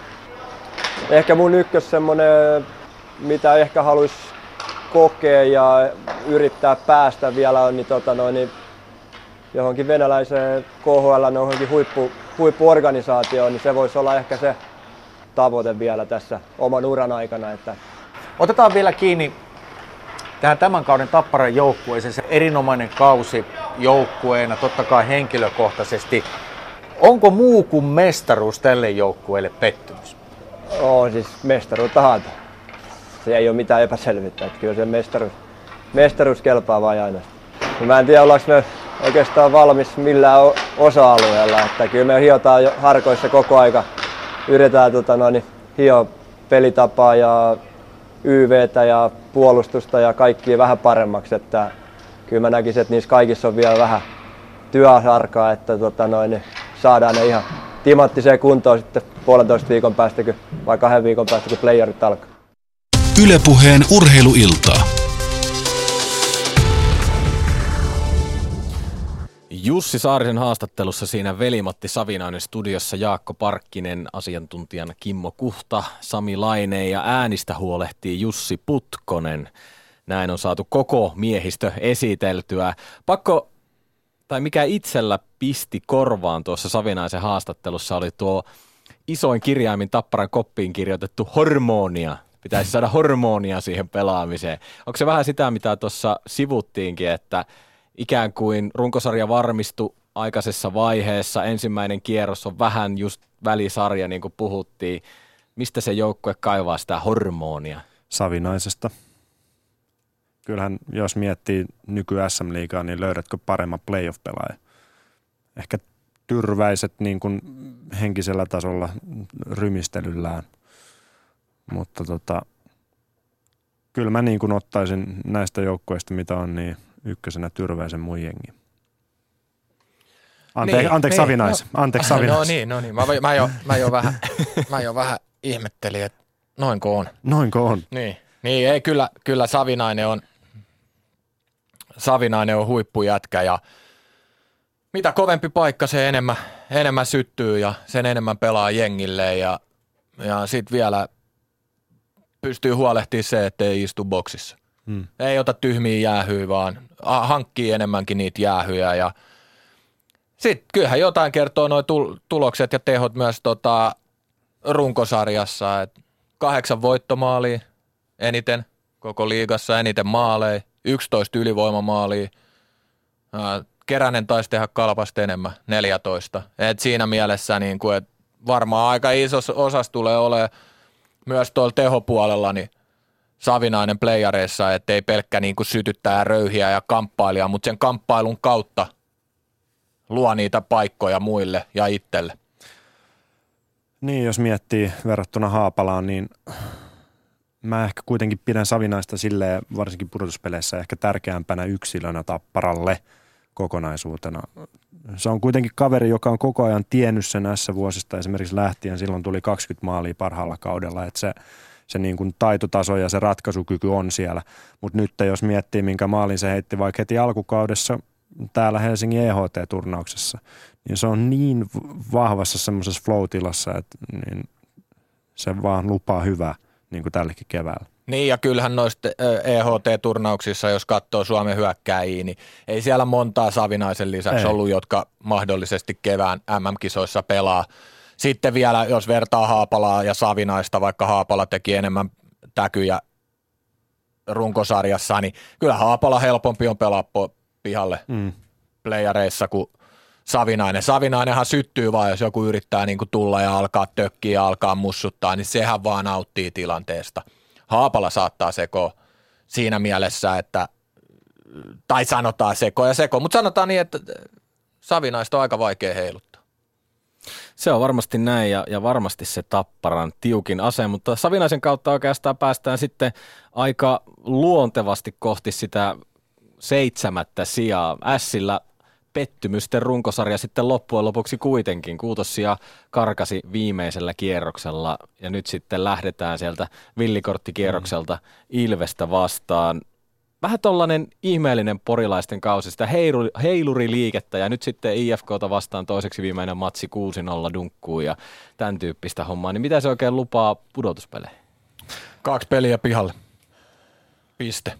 Ehkä mun ykkös semmonen, mitä ehkä haluaisi kokea ja yrittää päästä vielä on niin, tota noin, niin johonkin venäläiseen KHL, johonkin huippu, huippuorganisaatioon, niin se voisi olla ehkä se tavoite vielä tässä oman uran aikana. Että... Otetaan vielä kiinni tähän tämän kauden Tapparan joukkueeseen. Se erinomainen kausi joukkueena, totta kai henkilökohtaisesti. Onko muu kuin mestaruus tälle joukkueelle pettymys? On siis mestaruuttahan. Se ei ole mitään epäselvyyttä. Että kyllä se mestaruus, mestaruus kelpaa vain aina. Mä en tiedä, ollaanko me oikeastaan valmis millään osa-alueella. Että kyllä me hiotaan jo harkoissa koko aika. Yritetään tota, no, niin, hio pelitapaa ja YVtä ja puolustusta ja kaikki vähän paremmaksi. Että kyllä mä näkisin, että niissä kaikissa on vielä vähän työsarkaa, että tota, noin, saadaan ne ihan timanttiseen kuntoon sitten puolentoista viikon päästä vai kahden viikon päästä, kun playerit alkaa. Ylepuheen urheiluiltaa. Jussi Saarisen haastattelussa siinä velimatti Savinainen studiossa Jaakko Parkkinen, asiantuntijana Kimmo Kuhta, Sami Laine ja äänistä huolehtii Jussi Putkonen. Näin on saatu koko miehistö esiteltyä. Pakko, tai mikä itsellä pisti korvaan tuossa Savinaisen haastattelussa oli tuo isoin kirjaimin Tapparan koppiin kirjoitettu hormonia. Pitäisi saada hormonia siihen pelaamiseen. Onko se vähän sitä, mitä tuossa sivuttiinkin, että – ikään kuin runkosarja varmistu aikaisessa vaiheessa. Ensimmäinen kierros on vähän just välisarja, niin kuin puhuttiin. Mistä se joukkue kaivaa sitä hormonia? Savinaisesta. Kyllähän jos miettii nyky SM-liigaa, niin löydätkö paremman playoff-pelaaja? Ehkä tyrväiset niin kuin henkisellä tasolla rymistelyllään. Mutta tota, kyllä mä niin kuin ottaisin näistä joukkueista, mitä on, niin ykkösenä Tyrväisen mun jengi. Ante- niin, anteeksi niin, Savinais. No, anteeksi [laughs] Savinais. No niin, no niin. Mä, mä, jo, mä, jo vähän, mä jo vähän ihmettelin, että noinko on. Noinko on. Niin, niin ei, kyllä, kyllä Savinainen on, Savinainen on huippujätkä ja mitä kovempi paikka, se enemmän, enemmän syttyy ja sen enemmän pelaa jengille ja, ja sitten vielä pystyy huolehtimaan se, että ei istu boksissa. Hmm. Ei ota tyhmiä jäähyä, vaan hankkii enemmänkin niitä jäähyjä ja sitten kyllähän jotain kertoo noin tulokset ja tehot myös tota runkosarjassa, että kahdeksan voittomaalia eniten koko liigassa, eniten maaleja, 11 ylivoimamaalia, Keränen taisi tehdä kalpasta enemmän, 14. Et siinä mielessä niin kuin, että varmaan aika iso osas tulee olemaan myös tuolla tehopuolella, niin Savinainen playareissa, ettei pelkkä niin kuin sytyttää röyhiä ja kamppailia, mutta sen kamppailun kautta luo niitä paikkoja muille ja itselle. Niin, jos miettii verrattuna Haapalaan, niin mä ehkä kuitenkin pidän Savinaista silleen, varsinkin pudotuspeleissä, ehkä tärkeämpänä yksilönä tapparalle kokonaisuutena. Se on kuitenkin kaveri, joka on koko ajan tiennyt sen näissä vuosista esimerkiksi lähtien. Silloin tuli 20 maalia parhaalla kaudella, että se – se niin kuin taitotaso ja se ratkaisukyky on siellä. Mutta nyt jos miettii, minkä maalin se heitti vaikka heti alkukaudessa täällä Helsingin EHT-turnauksessa, niin se on niin vahvassa semmoisessa flow-tilassa, että niin se vaan lupaa hyvää niin kuin tällekin keväällä. Niin ja kyllähän noista EHT-turnauksissa, jos katsoo Suomen hyökkääjiä, niin ei siellä montaa Savinaisen lisäksi ei. ollut, jotka mahdollisesti kevään MM-kisoissa pelaa. Sitten vielä, jos vertaa Haapalaa ja Savinaista, vaikka Haapala teki enemmän täkyjä runkosarjassa, niin kyllä Haapala helpompi on pelaa pihalle mm. playareissa kuin Savinainen. Savinainenhan syttyy vaan, jos joku yrittää niin kuin tulla ja alkaa tökkiä ja alkaa mussuttaa, niin sehän vaan nauttii tilanteesta. Haapala saattaa seko siinä mielessä, että tai sanotaan seko ja seko, mutta sanotaan niin, että Savinaista on aika vaikea heiluttaa. Se on varmasti näin ja, ja varmasti se tapparan tiukin ase, mutta Savinaisen kautta oikeastaan päästään sitten aika luontevasti kohti sitä seitsemättä sijaa. Ässillä pettymysten runkosarja sitten loppujen lopuksi kuitenkin. Kuutossia karkasi viimeisellä kierroksella ja nyt sitten lähdetään sieltä villikorttikierrokselta Ilvestä vastaan. Vähän tollainen ihmeellinen porilaisten kausi, sitä heilu, heiluriliikettä ja nyt sitten IFKta vastaan toiseksi viimeinen matsi 6-0 dunkkuun ja tämän tyyppistä hommaa. Niin mitä se oikein lupaa pudotuspeleihin? Kaksi peliä pihalle. Piste.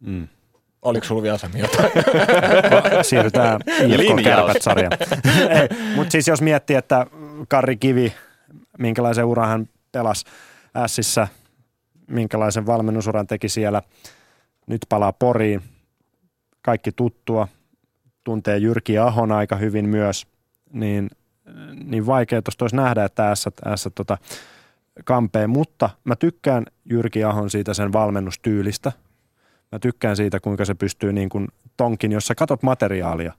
Mm. Oliko sulla vielä Sami jotain? Siirrytään IFK-kärpät-sarjaan. Mutta siis jos miettii, että Karri Kivi, minkälaisen uran hän pelasi Ässissä, minkälaisen valmennusuran teki siellä, nyt palaa Poriin, kaikki tuttua, tuntee Jyrki Ahon aika hyvin myös, niin, niin vaikea tuosta olisi nähdä, että ässät tota, kampeen, mutta mä tykkään Jyrki Ahon siitä sen valmennustyylistä – Mä tykkään siitä, kuinka se pystyy niin kuin tonkin, jos sä katot materiaalia.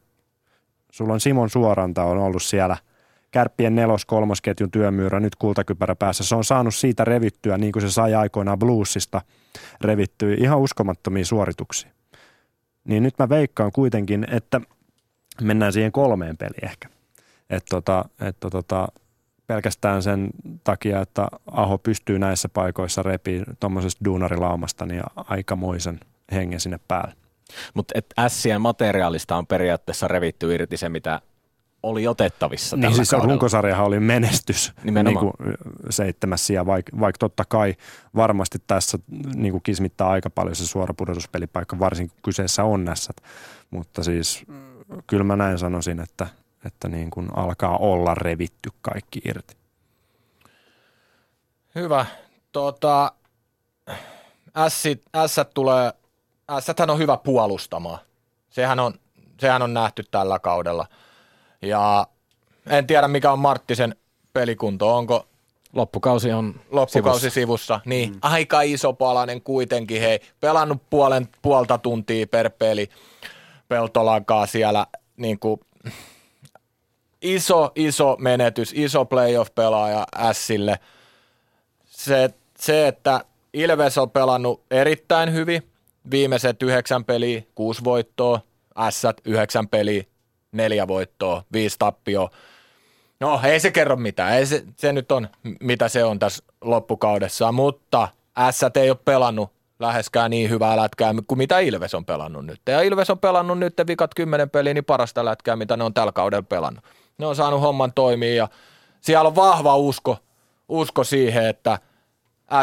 Sulla on Simon Suoranta on ollut siellä kärppien nelos kolmosketjun työmyyrä, nyt kultakypärä päässä. Se on saanut siitä revittyä, niin kuin se sai aikoinaan bluesista revittyä, ihan uskomattomia suorituksia. Niin nyt mä veikkaan kuitenkin, että mennään siihen kolmeen peliin ehkä. Että tota, että tota, pelkästään sen takia, että Aho pystyy näissä paikoissa repiin tuommoisesta duunarilaumasta, niin aikamoisen hengen sinne päälle. Mutta Sien materiaalista on periaatteessa revitty irti se, mitä oli otettavissa Niin siis kaudella. runkosarjahan oli menestys niin kuin seitsemäs sija, vaikka vaik totta kai varmasti tässä niin kuin kismittää aika paljon se suora pudotuspelipaikka, varsinkin kyseessä on näissä. Mutta siis kyllä mä näin sanoisin, että, että niin kuin alkaa olla revitty kaikki irti. Hyvä. Tota, S tulee Ässäthän on hyvä puolustamaan. Sehän on, sehän on nähty tällä kaudella. Ja en tiedä, mikä on Marttisen pelikunto. Onko Loppukausi on loppukausi sivussa. sivussa. Niin, mm. aika iso palanen kuitenkin. Hei, pelannut puolen, puolta tuntia per peli Peltolankaa siellä niin kuin, iso, iso menetys, iso playoff-pelaaja Sille. Se, se, että Ilves on pelannut erittäin hyvin, viimeiset yhdeksän peliä, kuusi voittoa, S yhdeksän peliä, neljä voittoa, viisi tappioa. No ei se kerro mitään, ei se, se nyt on mitä se on tässä loppukaudessa, mutta S ei ole pelannut läheskään niin hyvää lätkää kuin mitä Ilves on pelannut nyt. Ja Ilves on pelannut nyt vikat kymmenen peliä, niin parasta lätkää, mitä ne on tällä kaudella pelannut. Ne on saanut homman toimia ja siellä on vahva usko, usko siihen, että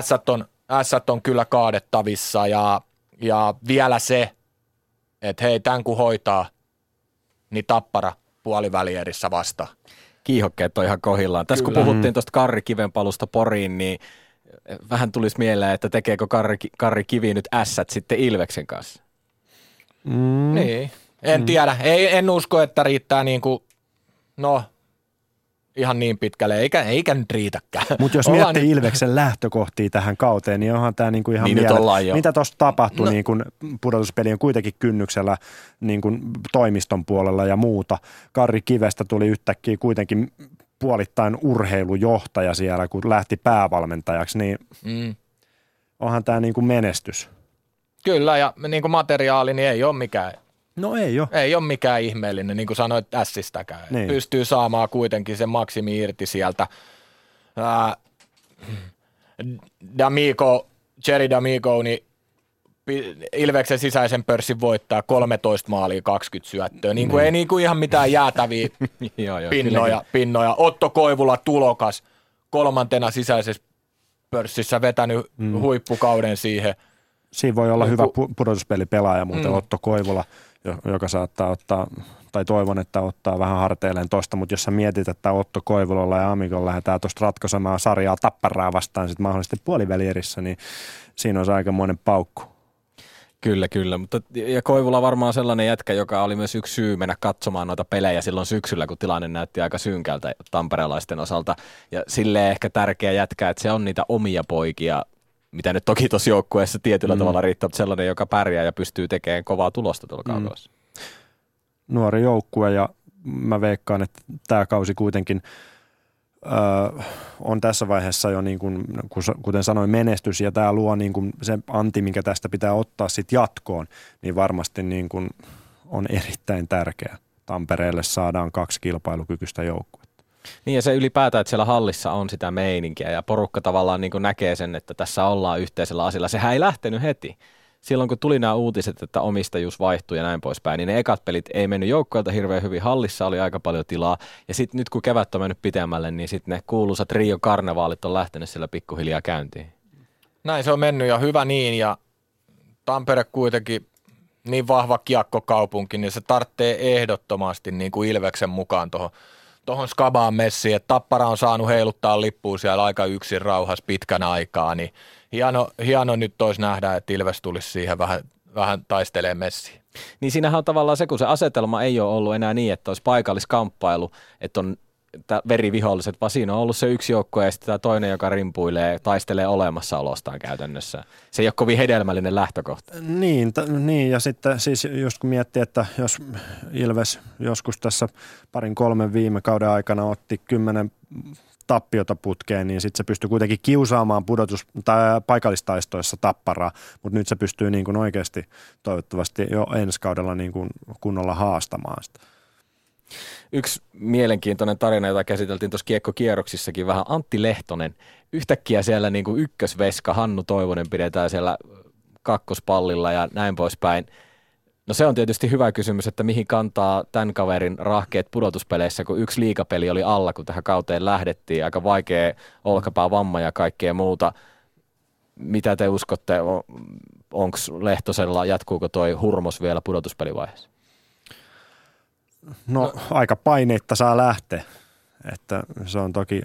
S on, S on kyllä kaadettavissa ja ja vielä se, että hei, tämän kun hoitaa, niin tappara puolivälierissä vasta. Kiihokkeet on ihan kohillaan. Tässä Kyllä. kun puhuttiin tuosta Karri Kiven palusta Poriin, niin vähän tulisi mieleen, että tekeekö Karri, Karri Kivi nyt ässät sitten Ilveksen kanssa? Mm. Niin, en mm. tiedä. Ei, en usko, että riittää niin kuin, no ihan niin pitkälle, eikä, eikä nyt riitäkään. Mutta jos miettii nyt... Ilveksen lähtökohtia tähän kauteen, niin onhan tämä niinku ihan niin mielet... Mitä tuossa tapahtui no. niin kun pudotuspelien kuitenkin kynnyksellä niin kun toimiston puolella ja muuta. Karri Kivestä tuli yhtäkkiä kuitenkin puolittain urheilujohtaja siellä, kun lähti päävalmentajaksi, niin mm. onhan tämä niin kuin menestys. Kyllä, ja niin kuin materiaali niin ei ole mikään No ei ole. Ei ole mikään ihmeellinen, niin kuin sanoit ässistäkään. Niin. Pystyy saamaan kuitenkin sen maksimi irti sieltä. Ää, D'Amico, Jerry D'Amico, niin Ilveksen sisäisen pörssin voittaa 13 maalia 20 syöttöä. Niin kuin mm. Ei niin kuin ihan mitään jäätäviä [laughs] joo, joo, pinnoja, pinnoja. Otto Koivula tulokas kolmantena sisäisessä pörssissä vetänyt mm. huippukauden siihen. Siinä voi olla hyvä pudotuspelipelaaja, muuten mm. Otto Koivula, joka saattaa ottaa, tai toivon, että ottaa vähän harteilleen tosta, mutta jos sä mietit, että Otto Koivulolla ja Amikon lähdetään tuosta ratkaisemaan sarjaa tapparaa vastaan sitten mahdollisesti puolivälierissä, niin siinä on aikamoinen paukku. Kyllä, kyllä. Mutta, ja Koivula varmaan sellainen jätkä, joka oli myös yksi syy mennä katsomaan noita pelejä silloin syksyllä, kun tilanne näytti aika synkältä tamperelaisten osalta. Ja sille ehkä tärkeä jätkä, että se on niitä omia poikia, mitä nyt toki tuossa joukkueessa tietyllä mm. tavalla riittää, mutta sellainen, joka pärjää ja pystyy tekemään kovaa tulosta tuolla mm. kaudella. Nuori joukkue ja mä veikkaan, että tämä kausi kuitenkin – ö, on tässä vaiheessa jo, niin kuin, kuten sanoin, menestys ja tämä luo niin kuin se anti, mikä tästä pitää ottaa sitten jatkoon, niin varmasti niin kuin on erittäin tärkeä. Tampereelle saadaan kaksi kilpailukykyistä joukkuetta. Niin ja se ylipäätään, että siellä hallissa on sitä meininkiä ja porukka tavallaan niin näkee sen, että tässä ollaan yhteisellä asialla. Sehän ei lähtenyt heti silloin kun tuli nämä uutiset, että omistajuus vaihtui ja näin poispäin, niin ne ekat pelit ei mennyt joukkoilta hirveän hyvin. Hallissa oli aika paljon tilaa. Ja sitten nyt kun kevät on mennyt pitemmälle, niin sitten ne kuuluisat Rio Karnevaalit on lähtenyt siellä pikkuhiljaa käyntiin. Näin se on mennyt ja hyvä niin. Ja Tampere kuitenkin niin vahva kiekkokaupunki, niin se tarvitsee ehdottomasti niin kuin Ilveksen mukaan tuohon tuohon Skabaan messiin, että Tappara on saanut heiluttaa lippuun siellä aika yksin rauhas pitkän aikaa, niin hieno, hieno nyt olisi nähdä, että Ilves tulisi siihen vähän, vähän taistelee messiin. Niin siinähän on tavallaan se, kun se asetelma ei ole ollut enää niin, että olisi paikalliskamppailu, että on veriviholliset, vaan siinä on ollut se yksi joukkue ja sitten tämä toinen, joka rimpuilee, taistelee olemassaolostaan käytännössä. Se ei ole kovin hedelmällinen lähtökohta. Niin, t- niin ja sitten siis just kun miettii, että jos Ilves joskus tässä parin kolmen viime kauden aikana otti kymmenen tappiota putkeen, niin sitten se pystyy kuitenkin kiusaamaan pudotus- tai paikallistaistoissa tapparaa, mutta nyt se pystyy niin kuin oikeasti toivottavasti jo ensi kaudella niin kuin kunnolla haastamaan sitä. Yksi mielenkiintoinen tarina, jota käsiteltiin tuossa kiekkokierroksissakin vähän, Antti Lehtonen. Yhtäkkiä siellä niin kuin ykkösveska, Hannu Toivonen pidetään siellä kakkospallilla ja näin poispäin. No se on tietysti hyvä kysymys, että mihin kantaa tämän kaverin rahkeet pudotuspeleissä, kun yksi liikapeli oli alla, kun tähän kauteen lähdettiin. Aika vaikea olkapää vamma ja kaikkea muuta. Mitä te uskotte, onko Lehtosella, jatkuuko toi hurmos vielä pudotuspelivaiheessa? No, no aika paineitta saa lähteä, että se on toki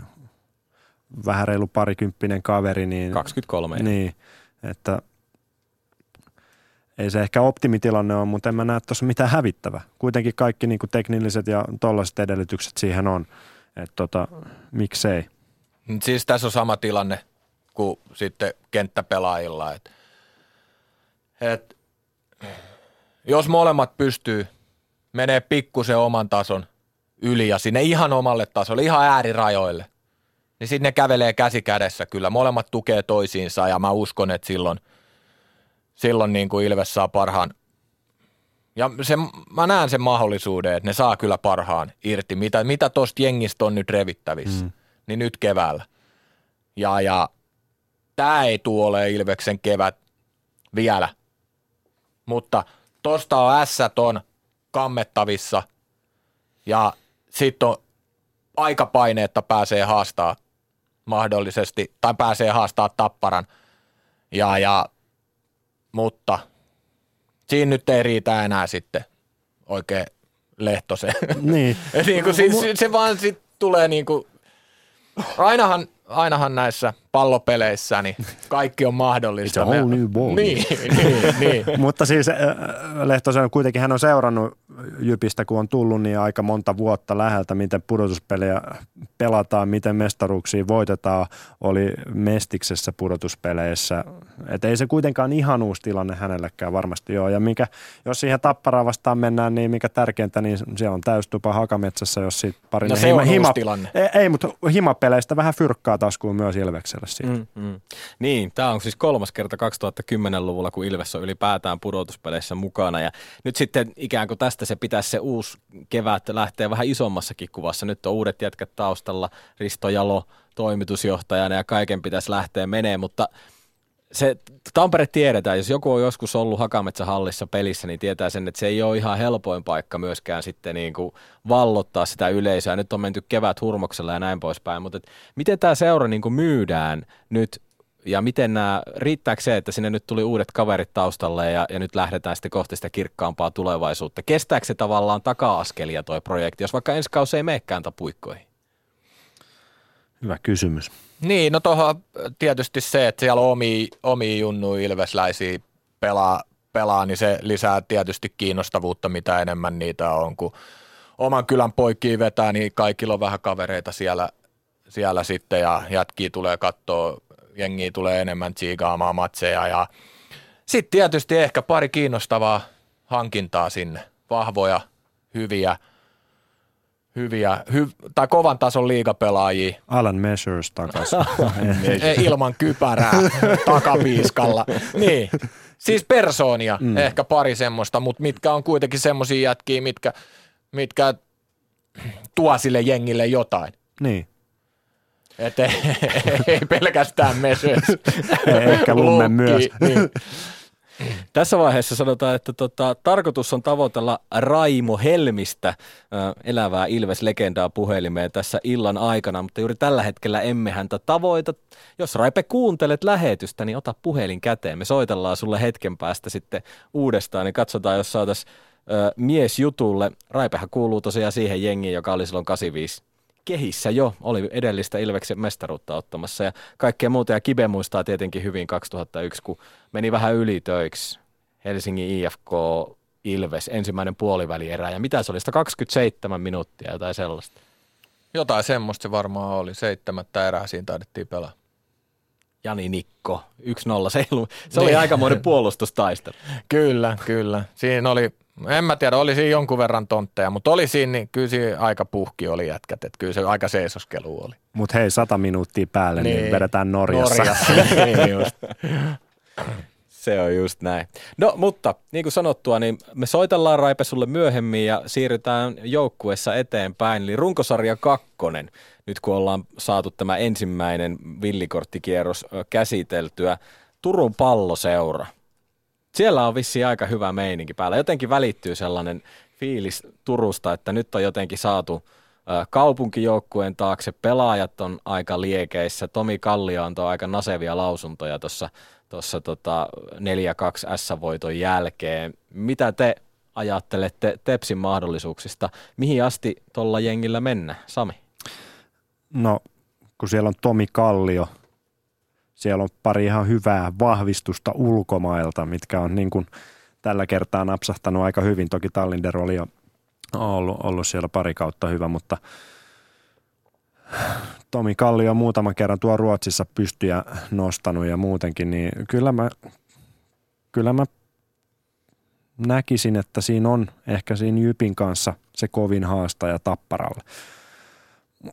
vähän reilu parikymppinen kaveri. Niin, 23. Niin, että ei se ehkä optimitilanne ole, mutta en mä näe tuossa mitään hävittävää. Kuitenkin kaikki niin kuin teknilliset ja tollaiset edellytykset siihen on, että tota, miksei. Siis tässä on sama tilanne kuin sitten kenttäpelaajilla, että et, jos molemmat pystyy menee pikkusen oman tason yli ja sinne ihan omalle tasolle, ihan äärirajoille, niin sitten ne kävelee käsi kädessä kyllä. Molemmat tukee toisiinsa ja mä uskon, että silloin, silloin niin kuin Ilves saa parhaan. Ja se, mä näen sen mahdollisuuden, että ne saa kyllä parhaan irti. Mitä, mitä tosta jengistä on nyt revittävissä, mm. niin nyt keväällä. Ja, ja tämä ei tule ole Ilveksen kevät vielä. Mutta tosta on S on kammettavissa ja sitten on aikapaine, että pääsee haastaa mahdollisesti, tai pääsee haastaa tapparan. Ja, ja, mutta siinä nyt ei riitä enää sitten oikein Lehtoseen. Niin. [laughs] niin kuin, siis, se vaan sitten tulee niin kuin, ainahan ainahan näissä pallopeleissä niin kaikki on mahdollista. It's a whole new ball. Niin, niin, niin. [laughs] Mutta siis äh, Lehtosen kuitenkin hän on seurannut Jypistä, kun on tullut niin aika monta vuotta läheltä, miten pudotuspelejä pelataan, miten mestaruuksia voitetaan, oli Mestiksessä pudotuspeleissä. Et ei se kuitenkaan ihan uusi tilanne hänellekään varmasti ole. Ja mikä, jos siihen tapparaa vastaan mennään, niin mikä tärkeintä, niin siellä on täystupa Hakametsässä, jos siitä pari no se hima, on hima, tilanne. Ei, ei, mutta himapeleistä vähän fyrkkaa taskuun myös Ilvekselle siitä. Mm, mm. Niin, tämä on siis kolmas kerta 2010-luvulla, kun Ilves on ylipäätään pudotuspeleissä mukana. Ja nyt sitten ikään kuin tästä se pitäisi se uusi kevät lähteä vähän isommassakin kuvassa. Nyt on uudet jätkät taustalla, Risto Jalo toimitusjohtajana ja kaiken pitäisi lähteä menee, mutta se Tampere tiedetään, jos joku on joskus ollut Hakametsähallissa pelissä, niin tietää sen, että se ei ole ihan helpoin paikka myöskään sitten niin kuin vallottaa sitä yleisöä. Nyt on menty kevät hurmoksella ja näin poispäin, mutta miten tämä seura niin kuin myydään nyt ja miten nämä, riittääkö se, että sinne nyt tuli uudet kaverit taustalle ja, ja nyt lähdetään sitten kohti sitä kirkkaampaa tulevaisuutta? Kestääkö se tavallaan taka-askelia toi projekti, jos vaikka ensi kausi ei meekään tapuikkoihin? Hyvä kysymys. Niin, no tuohon tietysti se, että siellä omi, omi junnu ilvesläisiä pelaa, pelaa, niin se lisää tietysti kiinnostavuutta, mitä enemmän niitä on, kun oman kylän poikkiin vetää, niin kaikilla on vähän kavereita siellä, siellä sitten ja jätkiä tulee katsoa, jengiä tulee enemmän tsiigaamaan matseja ja sitten tietysti ehkä pari kiinnostavaa hankintaa sinne, vahvoja, hyviä, hyviä hy, tai kovan tason liigapelaajia. Alan Measures takaisin. [laughs] Ilman kypärää [laughs] takapiiskalla. Niin, siis persoonia, mm. ehkä pari semmoista, mutta mitkä on kuitenkin semmoisia jätkiä, mitkä, mitkä tuo sille jengille jotain. Niin. Et ei, ei pelkästään Measures. [laughs] Ehkä Lummen myös. Niin. [laughs] Tässä vaiheessa sanotaan, että tota, tarkoitus on tavoitella Raimo Helmistä, äh, elävää Ilves-legendaa puhelimeen tässä illan aikana, mutta juuri tällä hetkellä emme häntä tavoita. Jos Raipe kuuntelet lähetystä, niin ota puhelin käteen. Me soitellaan sulle hetken päästä sitten uudestaan, niin katsotaan, jos saataisiin mies jutulle. Raipehän kuuluu tosiaan siihen jengiin, joka oli silloin 85 kehissä jo, oli edellistä Ilveksen mestaruutta ottamassa ja kaikkea muuta. Ja Kibe muistaa tietenkin hyvin 2001, kun meni vähän ylitöiksi Helsingin IFK Ilves, ensimmäinen puolivälierä. Ja mitä se oli, 27 minuuttia, jotain sellaista. Jotain semmoista se varmaan oli. Seitsemättä erää siinä taidettiin pelaa. Jani Nikko, 1-0. Se, se oli niin. aikamoinen [laughs] puolustustaistelu. kyllä, kyllä. Siinä oli en mä tiedä, oli siinä jonkun verran tontteja, mutta oli siinä, niin kyllä siinä aika puhki oli jätkät, että kyllä se aika seisoskelu oli. Mutta hei, sata minuuttia päälle, niin, niin vedetään Norjassa. Norjassa. [laughs] niin just. Se on just näin. No, mutta niin kuin sanottua, niin me soitellaan Raipe sulle myöhemmin ja siirrytään joukkuessa eteenpäin. Eli runkosarja kakkonen, nyt kun ollaan saatu tämä ensimmäinen villikorttikierros käsiteltyä. Turun palloseura – siellä on vissi aika hyvä meininki päällä. Jotenkin välittyy sellainen fiilis Turusta, että nyt on jotenkin saatu kaupunkijoukkueen taakse. Pelaajat on aika liekeissä. Tomi Kallio antoi aika nasevia lausuntoja tuossa tuossa tota 4-2 S-voiton jälkeen. Mitä te ajattelette Tepsin mahdollisuuksista? Mihin asti tuolla jengillä mennä, Sami? No, kun siellä on Tomi Kallio, siellä on pari ihan hyvää vahvistusta ulkomailta, mitkä on niin kuin tällä kertaa napsahtanut aika hyvin. Toki Tallinder oli jo ollut, ollut siellä pari kautta hyvä, mutta Tomi Kalli on muutaman kerran tuo Ruotsissa pystyjä nostanut ja muutenkin, niin kyllä mä, kyllä mä näkisin, että siinä on ehkä siinä Jypin kanssa se kovin haastaja tapparalle.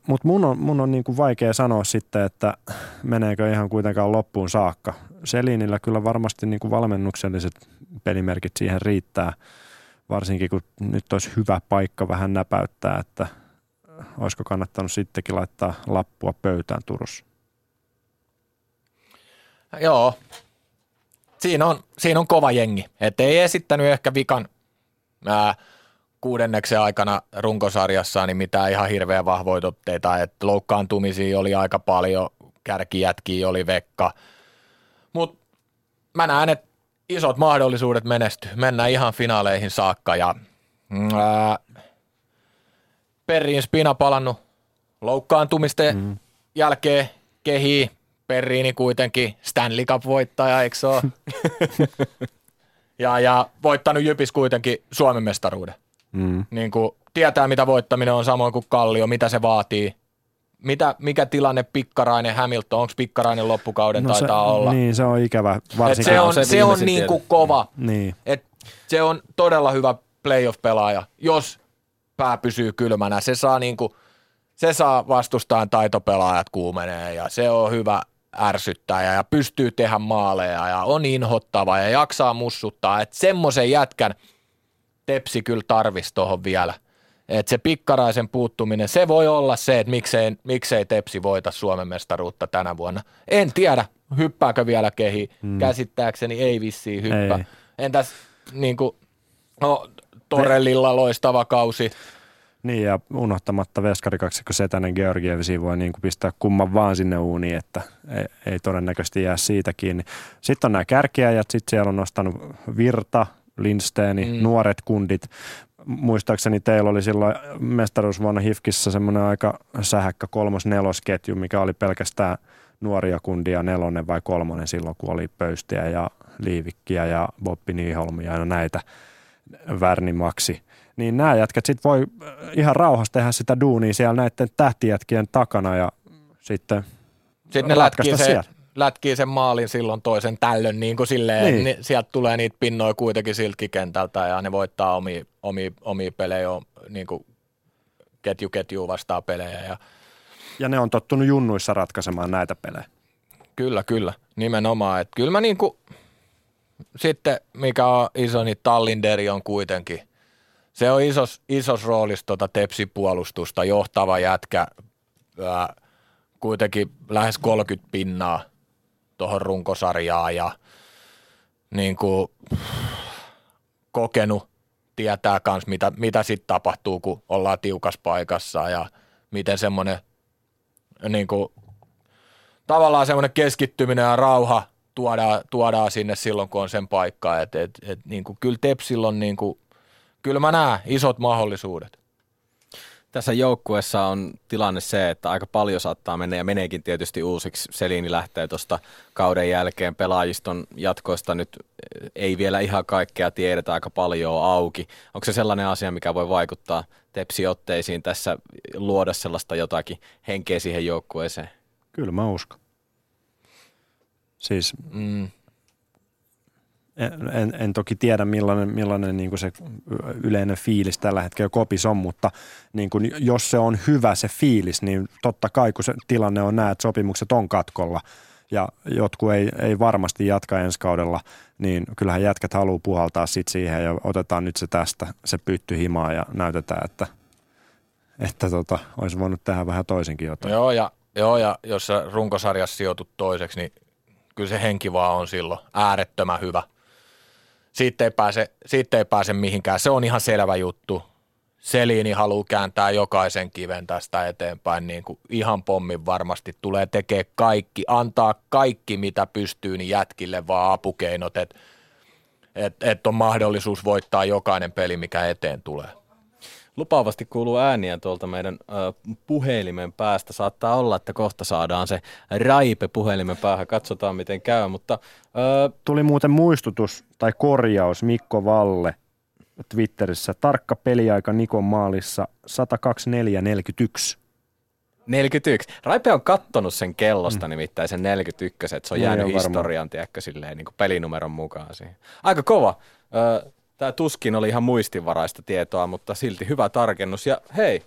Mutta mun on, mun on niinku vaikea sanoa sitten, että meneekö ihan kuitenkaan loppuun saakka. Selinillä kyllä varmasti niinku valmennukselliset pelimerkit siihen riittää, varsinkin kun nyt olisi hyvä paikka vähän näpäyttää, että olisiko kannattanut sittenkin laittaa lappua pöytään Turussa. Joo, siinä on, siinä on kova jengi. Et ei esittänyt ehkä vikan ää, kuudenneksen aikana runkosarjassa niin mitään ihan hirveän vahvoja otteita, että loukkaantumisia oli aika paljon, kärkijätkiä oli Vekka, mutta mä näen, että isot mahdollisuudet menestyy, mennään ihan finaaleihin saakka ja mm, ää, Perriin Spina palannut loukkaantumisten mm. jälkeen kehii, Perriini kuitenkin Stanley Cup-voittaja, eikö se ole? [laughs] ja, ja voittanut Jypis kuitenkin Suomen mestaruuden. Mm. Niin kuin tietää, mitä voittaminen on samoin kuin Kallio, mitä se vaatii. Mitä, mikä tilanne Pikkarainen, Hamilton, onko Pikkarainen loppukauden no taitaa se, olla? Niin, se on ikävä. Et se on, se, se on niin kuin kova. Niin. Et se on todella hyvä playoff-pelaaja, jos pää pysyy kylmänä. Se saa, niin kuin, se saa vastustaan taitopelaajat kuumenee ja se on hyvä ärsyttäjä ja pystyy tehdä maaleja ja on inhottava ja jaksaa mussuttaa. Että semmoisen jätkän – Tepsi kyllä tarvisi tuohon vielä. Et se pikkaraisen puuttuminen, se voi olla se, että miksei, miksei Tepsi voita Suomen mestaruutta tänä vuonna. En tiedä, hyppääkö vielä kehi. Mm. Käsittääkseni ei vissiin hyppää. Ei. Entäs niin kuin, no, Torellilla loistava kausi. Niin ja unohtamatta veskarikaksikko Setänen Georgievisi voi niin kuin pistää kumman vaan sinne uuniin, että ei, ei todennäköisesti jää siitä kiinni. Sitten on nämä kärkiäjät, sitten siellä on nostanut Virta, Lindsteeni, mm. nuoret kundit. Muistaakseni teillä oli silloin mestaruusvuonna Hifkissä semmoinen aika sähäkkä kolmos-nelosketju, mikä oli pelkästään nuoria kundia, nelonen vai kolmonen silloin, kun oli Pöystiä ja Liivikkiä ja Boppi Niiholmia ja näitä Värnimaksi niin nämä jätkät sitten voi äh, ihan rauhassa tehdä sitä duunia siellä näiden tähtijätkien takana ja sitten sitten ne lätkii, se, lätkii sen maalin silloin toisen tällön niin kuin silleen, niin. Niin sieltä tulee niitä pinnoja kuitenkin silkkikentältä ja ne voittaa omia, omia, omia pelejä niin kuin ketju ketju vastaa pelejä. Ja, ja ne on tottunut junnuissa ratkaisemaan näitä pelejä. Kyllä, kyllä, nimenomaan. Että kyllä mä niin kuin, sitten mikä on iso, niin Tallinderi on kuitenkin – se on isos, isos roolissa tuota tepsipuolustusta, johtava jätkä, ää, kuitenkin lähes 30 pinnaa tuohon runkosarjaan ja niin kuin, kokenut, tietää myös mitä, mitä sitten tapahtuu, kun ollaan tiukas paikassa ja miten semmoinen niin kuin, tavallaan semmoinen keskittyminen ja rauha tuodaan, tuodaan sinne silloin, kun on sen paikka. Et, et, et, niin kuin, kyllä Tepsillä on niin kuin, kyllä mä näen isot mahdollisuudet. Tässä joukkueessa on tilanne se, että aika paljon saattaa mennä ja meneekin tietysti uusiksi. Selini lähtee tuosta kauden jälkeen pelaajiston jatkoista nyt ei vielä ihan kaikkea tiedetä, aika paljon auki. Onko se sellainen asia, mikä voi vaikuttaa tepsiotteisiin tässä, luoda sellaista jotakin henkeä siihen joukkueeseen? Kyllä mä uskon. Siis mm en, en toki tiedä millainen, millainen niin kuin se yleinen fiilis tällä hetkellä kopis on, mutta niin kuin, jos se on hyvä se fiilis, niin totta kai kun se tilanne on näin, että sopimukset on katkolla ja jotkut ei, ei varmasti jatka ensi kaudella, niin kyllähän jätkät haluaa puhaltaa sit siihen ja otetaan nyt se tästä, se pytty himaa ja näytetään, että, että tota, olisi voinut tehdä vähän toisinkin jotain. Joo ja, joo, ja jos runkosarjassa sijoitut toiseksi, niin kyllä se henki vaan on silloin äärettömän hyvä – siitä ei pääse, siitä ei pääse mihinkään. Se on ihan selvä juttu. Seliini haluaa kääntää jokaisen kiven tästä eteenpäin, niin kuin ihan pommin varmasti tulee tekee kaikki, antaa kaikki mitä pystyy niin jätkille vaan apukeinot, että et, et on mahdollisuus voittaa jokainen peli, mikä eteen tulee. Lupaavasti kuuluu ääniä tuolta meidän ö, puhelimen päästä. Saattaa olla, että kohta saadaan se raipe puhelimen päähän. Katsotaan, miten käy. Mutta, ö... Tuli muuten muistutus tai korjaus Mikko Valle Twitterissä. Tarkka peliaika Nikon maalissa 124.41. 41. Raipe on kattonut sen kellosta mm. nimittäin sen 41, että se on jäänyt historian, tiedätkö, silleen, niin kuin pelinumeron mukaan siihen. Aika kova. Ö, Tämä tuskin oli ihan muistinvaraista tietoa, mutta silti hyvä tarkennus. Ja hei,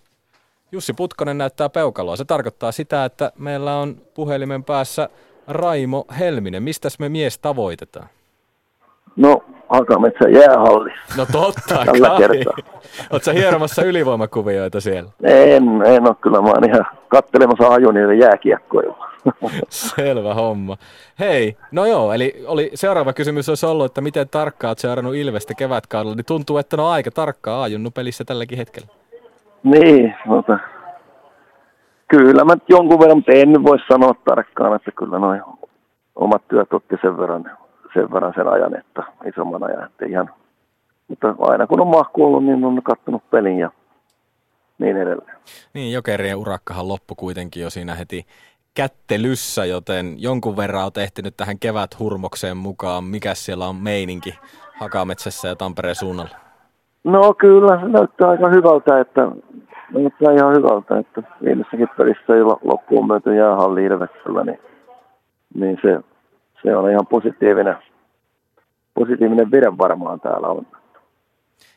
Jussi Putkonen näyttää peukaloa. Se tarkoittaa sitä, että meillä on puhelimen päässä Raimo Helminen. Mistäs me mies tavoitetaan? No, Hakametsän jäähalli. No totta [laughs] Tällä kai. kertaa. Oletko hieromassa ylivoimakuvioita siellä? En, en ole kyllä. Mä oon ihan kattelemassa ajuniiden jääkiekkoja. [laughs] Selvä homma. Hei, no joo, eli oli, seuraava kysymys olisi ollut, että miten tarkkaa olet seurannut Ilvestä kevätkaudella, niin tuntuu, että no aika tarkkaa ajunnu pelissä tälläkin hetkellä. Niin, mutta kyllä mä jonkun verran, mutta en voi sanoa tarkkaan, että kyllä noin omat työt otti sen verran, sen verran sen ajan, että isomman ajan, että ihan, mutta aina kun on mahku ollut, niin on kattonut pelin ja niin edelleen. Niin, Jokerien urakkahan loppu kuitenkin jo siinä heti kättelyssä, joten jonkun verran on ehtinyt tähän keväthurmokseen mukaan. Mikä siellä on meininki Hakametsässä ja Tampereen suunnalla? No kyllä, se näyttää aika hyvältä, että näyttää ihan hyvältä, että viimeisessäkin pelissä ei loppuun myöty jäähalli Ilveksellä, niin, niin se, se on ihan positiivinen, positiivinen vire varmaan täällä on.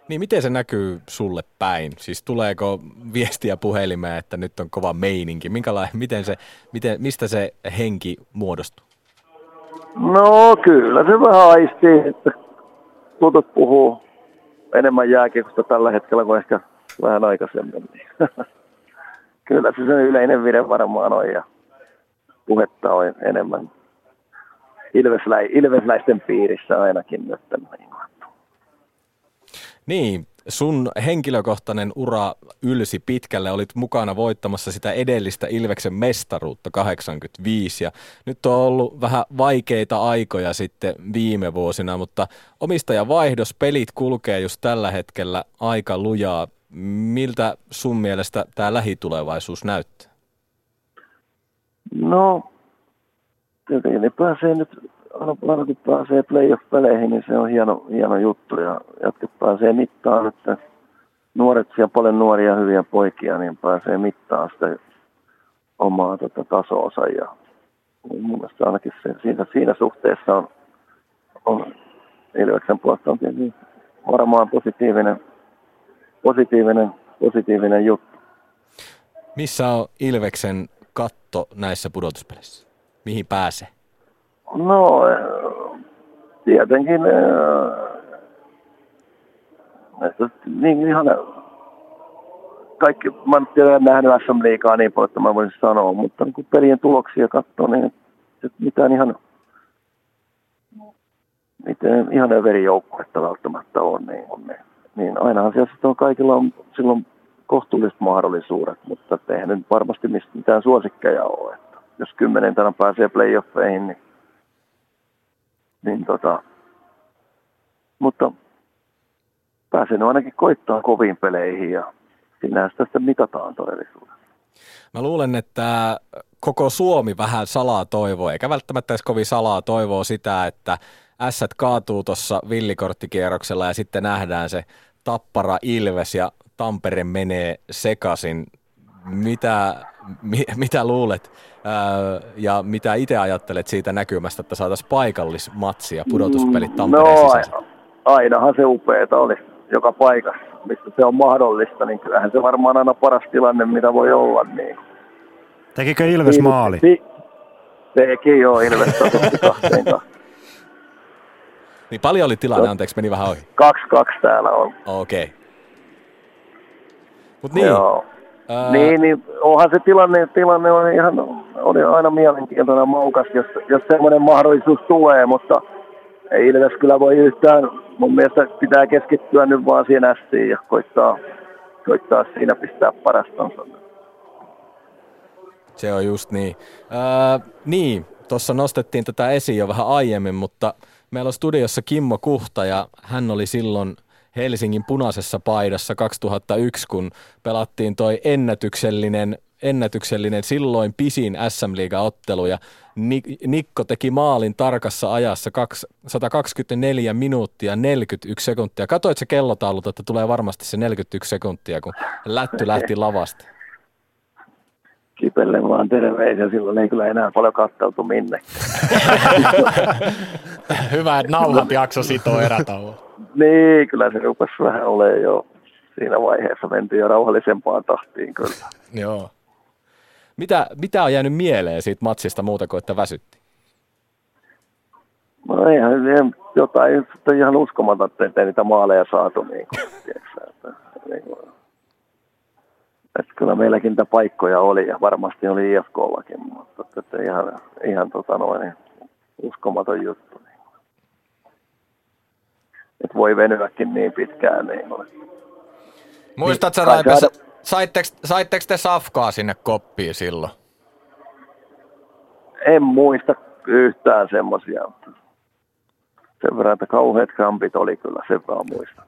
Niin miten se näkyy sulle päin? Siis tuleeko viestiä puhelimeen, että nyt on kova meininki? Minkälainen, miten se, miten, mistä se henki muodostuu? No kyllä se vähän aistii, että tutut puhuu enemmän jääkiekosta tällä hetkellä kuin ehkä vähän aikaisemmin. [laughs] kyllä se sen yleinen vire varmaan on ja puhetta on enemmän Ilveslä, ilvesläisten piirissä ainakin nyt. Niin niin, sun henkilökohtainen ura ylsi pitkälle, olit mukana voittamassa sitä edellistä Ilveksen mestaruutta 85 ja nyt on ollut vähän vaikeita aikoja sitten viime vuosina, mutta omistajavaihdos, pelit kulkee just tällä hetkellä aika lujaa. Miltä sun mielestä tämä lähitulevaisuus näyttää? No, tietenkin ne pääsee nyt, aina, aina kun pääsee playoff-peleihin, niin se on hieno, hieno juttu ja jatket pääsee mittaan, että nuoret siellä paljon nuoria hyviä poikia, niin pääsee mittaan sitä omaa tota, tasoonsa ja mun mielestä ainakin se, siinä, siinä suhteessa on, on Ilveksen puolesta on tietysti varmaan positiivinen, positiivinen, positiivinen juttu. Missä on Ilveksen katto näissä pudotuspeleissä? Mihin pääsee? No, eh, tietenkin eh, näistä niin ihan kaikki, mä en tiedä nähnyt SM Liigaa niin paljon, että mä voisin sanoa, mutta niin kun pelien tuloksia katsoo, niin mitään ihan miten ihan verijoukkuetta välttämättä on, niin, on niin, niin ainahan siellä on kaikilla on silloin kohtuulliset mahdollisuudet, mutta eihän nyt varmasti mitään suosikkeja ole. Että jos kymmenentänä pääsee playoffeihin, niin, niin tota, mutta pääsee ainakin koittaa koviin peleihin ja sinähän sitä sitten mitataan todellisuudessa. Mä luulen, että koko Suomi vähän salaa toivoo, eikä välttämättä edes kovin salaa toivoo sitä, että ässät kaatuu tuossa villikorttikierroksella ja sitten nähdään se Tappara Ilves ja Tampere menee sekaisin. Mitä, mi, mitä luulet ää, ja mitä itse ajattelet siitä näkymästä, että saataisiin paikallismatsi ja pudotuspelit Tampereen no, sisässä? ainahan se upeeta oli joka paikassa, mistä se on mahdollista, niin kyllähän se varmaan aina paras tilanne, mitä voi olla. Niin. Tekikö Ilves niin, maali? Niin, teki joo, Ilves kahteen [laughs] Niin paljon oli tilanne, anteeksi, meni vähän ohi. Kaksi, kaksi täällä on. Okei. Okay. Mut niin. Joo. Ää... Niin, niin onhan se tilanne, tilanne on ihan, oli aina mielenkiintoinen maukas, jos, jos semmoinen mahdollisuus tulee, mutta ei Ilves kyllä voi yhtään, mun mielestä pitää keskittyä nyt vaan siihen ästiin ja koittaa, koittaa siinä pistää parastansa. Se on just niin. Ää, niin, tuossa nostettiin tätä esiin jo vähän aiemmin, mutta meillä on studiossa Kimmo Kuhta ja hän oli silloin Helsingin punaisessa paidassa 2001, kun pelattiin toi ennätyksellinen ennätyksellinen silloin pisin SM Liiga-ottelu ja Nikko teki maalin tarkassa ajassa 124 minuuttia 41 sekuntia. Katoit se kellotaulut, että tulee varmasti se 41 sekuntia, kun lätty lähti lavasta? Kipelle vaan terveisiä, silloin ei kyllä enää paljon kattautu minne. [laughs] Hyvä, että nauhat jakso sitoo erätauon. Niin, kyllä se rupesi vähän olemaan jo siinä vaiheessa mentiin jo rauhallisempaan tahtiin kyllä. [laughs] Joo. Mitä, mitä on jäänyt mieleen siitä matsista muuta kuin, että väsytti? No eihän, jotain ihan uskomatonta, että ei niitä maaleja saatu. Niin kuin, [laughs] tiedätkö, että, niin kuin, että kyllä meilläkin niitä paikkoja oli ja varmasti oli IFKllakin, mutta että ihan, ihan tota noin, uskomaton juttu. Niin. Että voi venyäkin niin pitkään. Niin, Muistatko niin, Raipes, Saitteko, saitteko te safkaa sinne koppiin silloin? En muista yhtään semmoisia. Sen verran, että kauheat krampit oli kyllä, sen vaan muistan.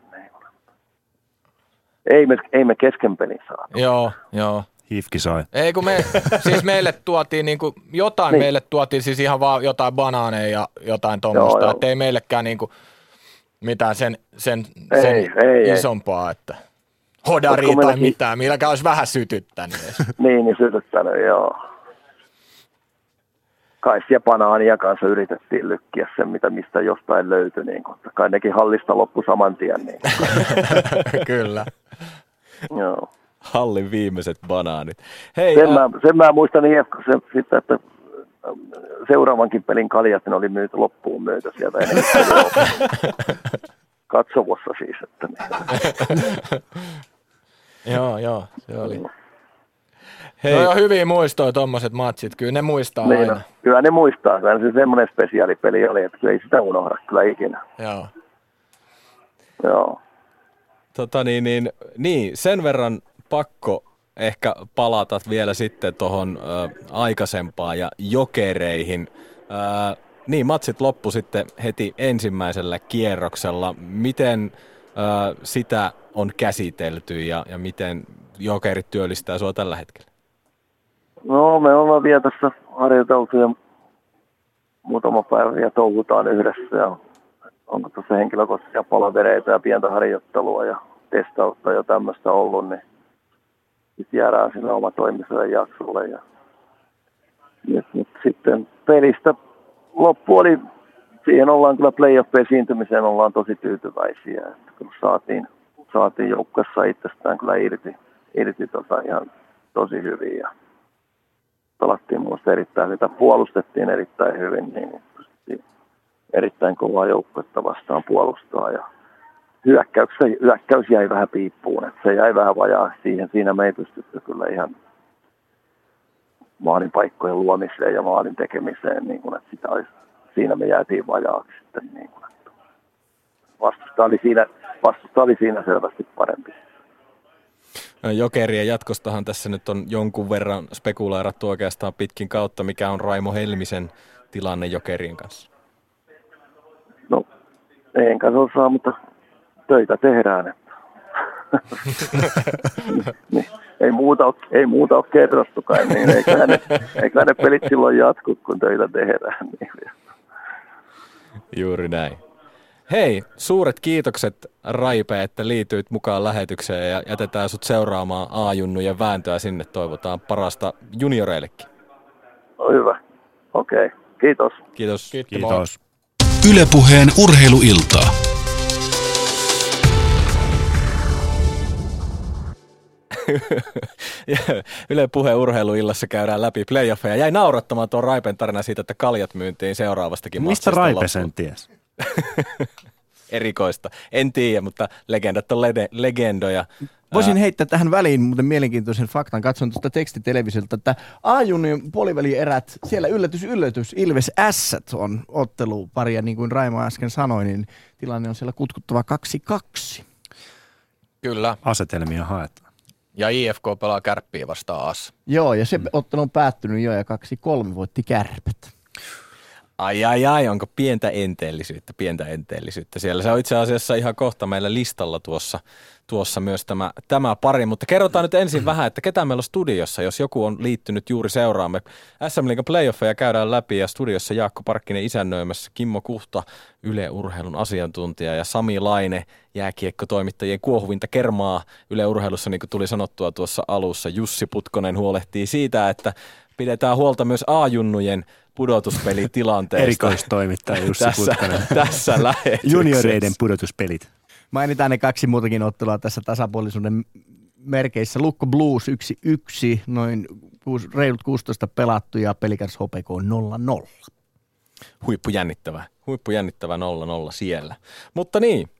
Ei me, ei me kesken pelin saatu. Joo, joo. Hifki sai. Ei kun me, siis meille tuotiin niin kuin, jotain niin. meille tuotiin siis ihan vaan jotain banaaneja ja jotain tuommoista, että ei meillekään niin kuin, mitään sen, sen, ei, sen ei, isompaa, ei. että hodari tai meilläkin... mitään, milläkään olisi vähän sytyttänyt. [laughs] niin, niin sytyttänyt, joo. Kai ja banaania kanssa yritettiin lykkiä sen, mitä mistä jostain löytyi. Niin kun, kai nekin hallista loppu saman tien. Niin. [laughs] Kyllä. joo. Hallin viimeiset banaanit. Hei, sen, ä... mä, sen mä muistan IFK se, sitten, että seuraavankin pelin kaljat ne oli myyty loppuun myyty sieltä ennen Katsovossa siis. Että niin. [laughs] Joo, joo, se oli. Hei. No on hyviä muistoja tuommoiset matsit, kyllä ne muistaa niin, aina. No, kyllä ne muistaa, kyllä se semmoinen spesiaalipeli oli, että ei sitä unohda kyllä ikinä. Joo. Joo. Tota niin, niin, niin, sen verran pakko ehkä palata vielä sitten tuohon aikaisempaan ja jokereihin. Ä, niin, matsit loppu sitten heti ensimmäisellä kierroksella. Miten ä, sitä on käsitelty ja, ja miten jokerit työllistää sinua tällä hetkellä? No, me ollaan vielä tässä harjoiteltu ja muutama päivä ja touhutaan yhdessä ja onko tuossa henkilökohtaisia palavereita ja pientä harjoittelua ja testausta ja tämmöistä ollut, niin jäädään sinne omatoimiselle jaksolle. Ja, ja, ja sitten pelistä loppu oli, siihen ollaan kyllä playoff-esiintymiseen ollaan tosi tyytyväisiä. Että kun saatiin, saatiin joukkueessa itsestään kyllä irti, irti tota ihan tosi hyvin ja pelattiin minusta erittäin hyvin, puolustettiin erittäin hyvin, niin erittäin kovaa joukkuetta vastaan puolustaa ja hyökkäys, hyökkäys jäi vähän piippuun, että se jäi vähän vajaa siihen. Siinä me ei pystytty kyllä ihan maalin paikkojen luomiseen ja maalin tekemiseen, niin kuin, että sitä olisi, siinä me jäätiin vajaaksi sitten. Niin kuin, että vastusta, oli siinä, vastusta oli siinä selvästi parempi. Jokerien jatkostahan tässä nyt on jonkun verran spekuloirattu oikeastaan pitkin kautta, mikä on Raimo Helmisen tilanne Jokerien kanssa. No, enkä osaa, mutta töitä tehdään. [laughs] Niin, ei, muuta ole, ei muuta ole kerrostukaan, niin eiköhän ne, eiköhän ne pelit silloin jatku, kun töitä tehdään. Niin. [laughs] Juuri näin. Hei, suuret kiitokset Raipe, että liityit mukaan lähetykseen ja jätetään sut seuraamaan A-junnujen vääntöä sinne. Toivotaan parasta junioreillekin. No hyvä. Okei, okay. kiitos. Kiitos. Kiitos. kiitos. Ylepuheen urheiluiltaa. Yle puheen urheiluillassa käydään läpi playoffeja. Jäi naurattamaan tuon Raipen tarina siitä, että kaljat myyntiin seuraavastakin Mistä Raipe sen ties? [laughs] Erikoista. En tiedä, mutta legendat on lede, legendoja. Voisin heittää tähän väliin muuten mielenkiintoisen faktan. Katson tuosta tekstitelevisiolta, että A-junnin puolivälierät, siellä yllätys, yllätys, Ilves S on otteluparia, niin kuin Raimo äsken sanoi, niin tilanne on siellä kutkuttava 2-2. Kyllä. Asetelmia haetaan. Ja IFK pelaa kärppiä vastaan as. Joo, ja se mm. ottelu on päättynyt jo ja kaksi kolme voitti kärpät. Ai ai ai, onko pientä enteellisyyttä, pientä enteellisyyttä siellä. Se on itse asiassa ihan kohta meillä listalla tuossa, tuossa myös tämä, tämä pari, mutta kerrotaan nyt ensin vähän, että ketä meillä on studiossa, jos joku on liittynyt juuri seuraamme. SM Liigan playoffeja käydään läpi ja studiossa Jaakko Parkkinen isännöimässä, Kimmo Kuhta, Yle Urheilun asiantuntija ja Sami Laine, jääkiekkotoimittajien kuohuvinta kermaa Yle Urheilussa, niin kuin tuli sanottua tuossa alussa. Jussi Putkonen huolehtii siitä, että pidetään huolta myös A-junnujen pudotuspelitilanteesta. Erikoistoimittaja Jussi tässä. Tässä lähetyksessä. Junioreiden pudotuspelit. Mainitaan ne kaksi muutakin ottelua tässä tasapuolisuuden merkeissä. Lukko Blues 1-1, noin reilut 16 pelattu ja Pelikans HPK 0-0. Huippu jännittävä, huippu jännittävä 0-0 siellä. Mutta niin,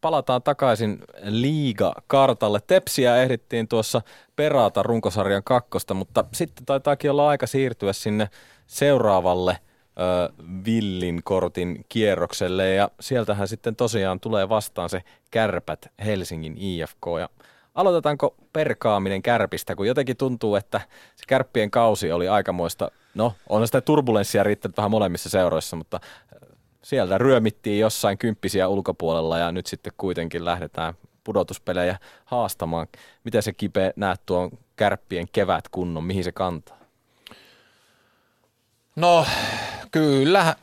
palataan takaisin liiga-kartalle. Tepsiä ehdittiin tuossa perata runkosarjan kakkosta, mutta sitten taitaakin olla aika siirtyä sinne seuraavalle ö, villin kortin kierrokselle ja sieltähän sitten tosiaan tulee vastaan se kärpät Helsingin IFK ja aloitetaanko perkaaminen kärpistä, kun jotenkin tuntuu, että se kärppien kausi oli aikamoista, no on sitä turbulenssia riittänyt vähän molemmissa seuroissa, mutta sieltä ryömittiin jossain kymppisiä ulkopuolella ja nyt sitten kuitenkin lähdetään pudotuspelejä haastamaan. Miten se kipe näet tuon kärppien kevät kunnon, mihin se kantaa? No kyllä,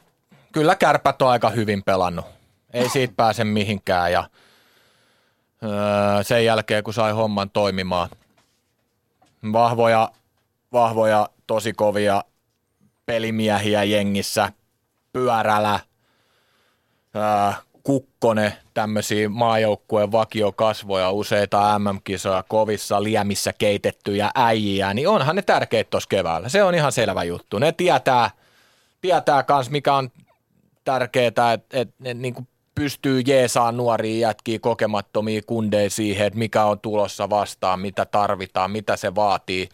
kyllä kärpät on aika hyvin pelannut. Ei siitä pääse mihinkään ja öö, sen jälkeen kun sai homman toimimaan. Vahvoja, vahvoja, tosi kovia pelimiehiä jengissä, pyörällä, öö, Kukkonen, tämmöisiä maajoukkueen vakiokasvoja, useita MM-kisoja kovissa liemissä keitettyjä äijiä, niin onhan ne tärkeitä tuossa keväällä. Se on ihan selvä juttu. Ne tietää, tietää kans, mikä on tärkeää, että et, et, niin pystyy jeesaan nuoria jätkiä kokemattomia kundeja siihen, että mikä on tulossa vastaan, mitä tarvitaan, mitä se vaatii.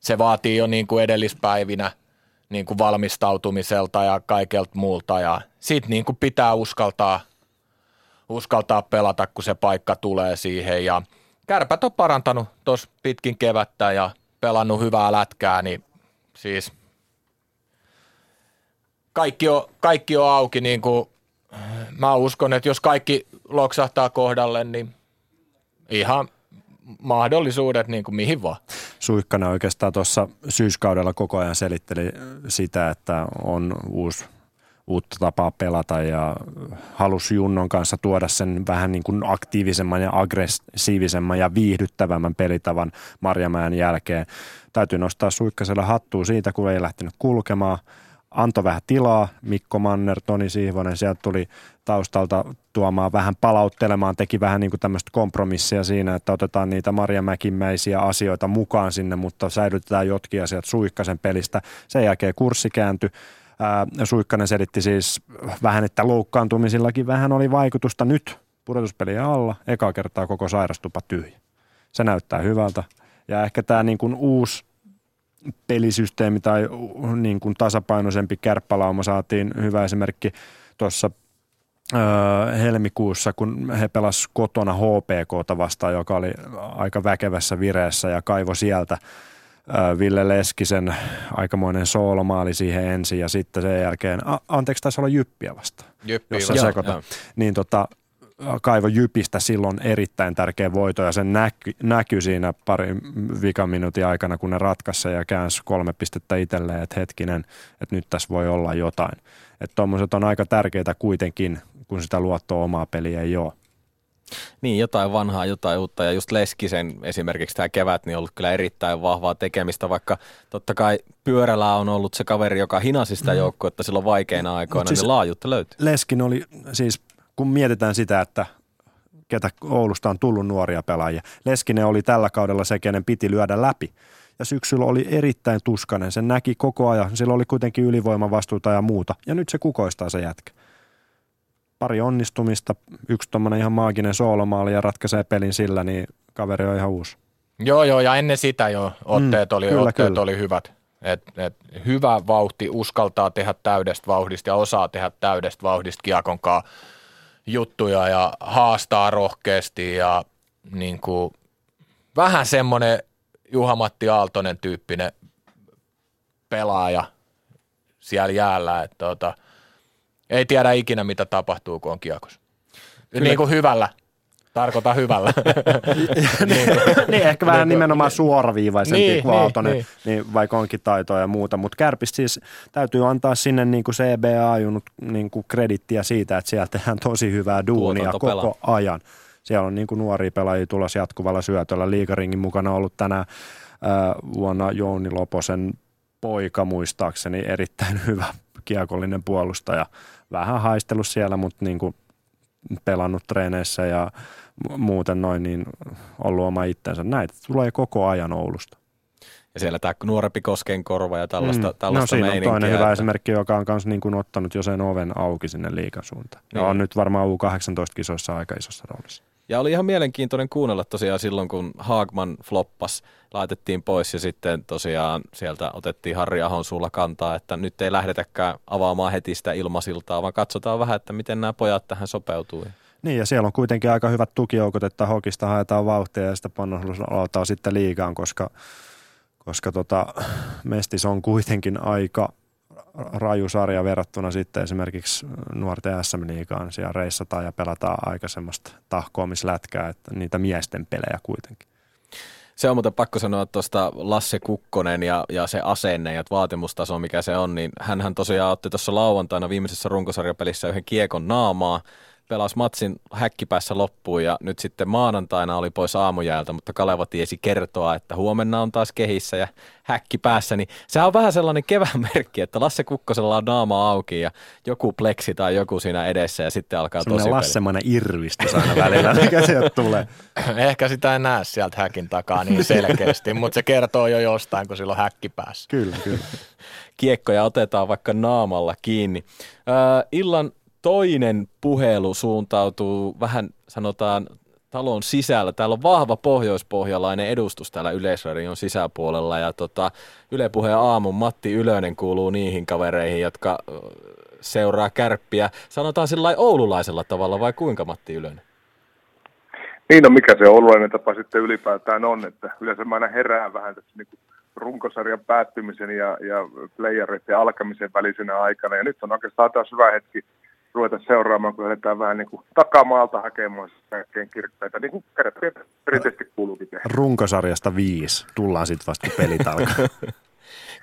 Se vaatii jo niin kuin edellispäivinä niin kuin valmistautumiselta ja kaikelta muulta ja sitten niin kuin pitää uskaltaa uskaltaa pelata, kun se paikka tulee siihen. Ja kärpät on parantanut tuossa pitkin kevättä ja pelannut hyvää lätkää, niin siis kaikki on, kaikki on auki. Niin kuin, mä uskon, että jos kaikki loksahtaa kohdalle, niin ihan mahdollisuudet niin kuin mihin vaan. Suikkanen oikeastaan tuossa syyskaudella koko ajan selitteli sitä, että on uusi uutta tapaa pelata ja halusi Junnon kanssa tuoda sen vähän niin kuin aktiivisemman ja aggressiivisemman ja viihdyttävämmän pelitavan Marjamäen jälkeen. Täytyy nostaa Suikkasella hattua siitä, kun ei lähtenyt kulkemaan. Antoi vähän tilaa, Mikko Manner, Toni Siivonen, sieltä tuli taustalta tuomaan vähän palauttelemaan, teki vähän niin kuin tämmöistä kompromissia siinä, että otetaan niitä Marja Mäkimäisiä asioita mukaan sinne, mutta säilytetään jotkin asiat Suikkasen pelistä. Sen jälkeen kurssi kääntyi Suikkanen selitti siis vähän, että loukkaantumisillakin vähän oli vaikutusta nyt pudotuspelien alla. Eka kertaa koko sairastupa tyhjä. Se näyttää hyvältä. Ja ehkä tämä niin kuin uusi pelisysteemi tai niin kuin tasapainoisempi kärppälauma saatiin hyvä esimerkki tuossa helmikuussa, kun he pelasivat kotona HPKta vastaan, joka oli aika väkevässä vireessä ja kaivo sieltä Ville Leskisen aikamoinen soolomaali siihen ensin ja sitten sen jälkeen, a, anteeksi taisi olla Jyppiä vastaan, Jyppiä jos sekoitan. Niin tota, kaivo Jypistä silloin erittäin tärkeä voito ja sen näky, näkyi siinä pari vikaminuutin aikana, kun ne ratkaisi ja käänsi kolme pistettä itselleen, että hetkinen, että nyt tässä voi olla jotain. Että tuommoiset on aika tärkeitä kuitenkin, kun sitä luottoa omaa peliä ei ole. Niin, jotain vanhaa, jotain uutta. Ja just Leskisen esimerkiksi tämä kevät niin on ollut kyllä erittäin vahvaa tekemistä, vaikka totta kai pyörällä on ollut se kaveri, joka hinasi sitä mm. joukkuetta silloin vaikeina aikoina, siis niin laajuutta löytyy. Leskin oli siis, kun mietitään sitä, että ketä Oulusta on tullut nuoria pelaajia. Leskinen oli tällä kaudella se, kenen piti lyödä läpi. Ja syksyllä oli erittäin tuskanen. Sen näki koko ajan. Sillä oli kuitenkin ylivoimavastuuta ja muuta. Ja nyt se kukoistaa se jätkä pari onnistumista, yksi tuommoinen ihan maaginen soolomaali ja ratkaisee pelin sillä, niin kaveri on ihan uusi. Joo, joo, ja ennen sitä jo otteet, mm, oli, kyllä, otteet kyllä. oli hyvät. Et, et, hyvä vauhti, uskaltaa tehdä täydestä vauhdista ja osaa tehdä täydestä vauhdista kiekonkaan juttuja ja haastaa rohkeasti ja niin kuin, vähän semmoinen Juha-Matti Aaltonen tyyppinen pelaaja siellä jäällä, että tota, – ei tiedä ikinä, mitä tapahtuu, kun on kiekos. Kyllä. Niin kuin hyvällä. Tarkoitan hyvällä. [laughs] niin, niin, ehkä vähän niin, nimenomaan suoraviivaisempi niin, kuin Aaltonen, niin, niin. niin, vaikka onkin taitoa ja muuta. Mutta Kärpistä siis täytyy antaa sinne niin kuin CBA junut niin kuin kredittiä siitä, että siellä tehdään tosi hyvää duunia koko pelaa. ajan. Siellä on niin kuin nuoria pelaajia tulossa jatkuvalla syötöllä. Liikaringin mukana ollut tänä äh, vuonna Jouni Loposen poika muistaakseni erittäin hyvä kiekollinen puolustaja – vähän haistellut siellä, mutta niin kuin pelannut treeneissä ja muuten noin, niin ollut oma itsensä. Näitä tulee koko ajan Oulusta. Ja siellä tämä nuorempi kosken korva ja tällaista, mm. tällaista No siinä on toinen hyvä että... esimerkki, joka on myös niin kuin ottanut jo sen oven auki sinne liikan suuntaan. Niin. Ja on nyt varmaan U18-kisoissa aika isossa roolissa. Ja oli ihan mielenkiintoinen kuunnella tosiaan silloin, kun Haagman floppas, laitettiin pois ja sitten tosiaan sieltä otettiin Harri Ahon suulla kantaa, että nyt ei lähdetäkään avaamaan heti sitä ilmasiltaa, vaan katsotaan vähän, että miten nämä pojat tähän sopeutuu. Niin ja siellä on kuitenkin aika hyvät tukijoukot, että hokista haetaan vauhtia ja sitä pannus aloittaa sitten liigaan, koska, koska tota, Mestis on kuitenkin aika raju sarja verrattuna sitten esimerkiksi nuorten SM-liigaan. Siellä reissataan ja pelataan aika semmoista tahkoamislätkää, että niitä miesten pelejä kuitenkin. Se on muuten pakko sanoa tuosta Lasse Kukkonen ja, ja se asenne ja vaatimustaso, mikä se on, niin hän tosiaan otti tuossa lauantaina viimeisessä runkosarjapelissä yhden kiekon naamaa pelasi matsin häkkipäässä loppuun ja nyt sitten maanantaina oli pois aamujäältä, mutta Kaleva tiesi kertoa, että huomenna on taas kehissä ja häkki päässä, niin se on vähän sellainen kevään [laughs] merkki, että Lasse Kukkosella on naama auki ja joku pleksi tai joku siinä edessä ja sitten alkaa tosi tosi Lassemainen irvistys aina välillä, [laughs] mikä sieltä tulee. [laughs] Ehkä sitä ei näe sieltä häkin takaa niin selkeästi, mutta se kertoo jo jostain, kun sillä on häkki päässä. Kyllä, kyllä kiekkoja otetaan vaikka naamalla kiinni. Äh, illan toinen puhelu suuntautuu vähän sanotaan talon sisällä. Täällä on vahva pohjoispohjalainen edustus täällä Yleisradion sisäpuolella ja tota, Yle Puheen aamun Matti Ylönen kuuluu niihin kavereihin, jotka seuraa kärppiä. Sanotaan sillä oululaisella tavalla vai kuinka Matti Ylönen? Niin no mikä se oululainen tapa sitten ylipäätään on, että yleensä mä aina herään vähän tässä niin kuin runkosarjan päättymisen ja, ja playereiden alkamisen välisenä aikana. Ja nyt on oikeastaan taas hyvä hetki ruveta seuraamaan, kun lähdetään vähän niin kuin takamaalta hakemaan kaikkein kirkkaita, niin kuin perinteisesti kuuluukin tehdä. Runkosarjasta viisi. Tullaan sitten vasta, kun pelit alkaa. [laughs]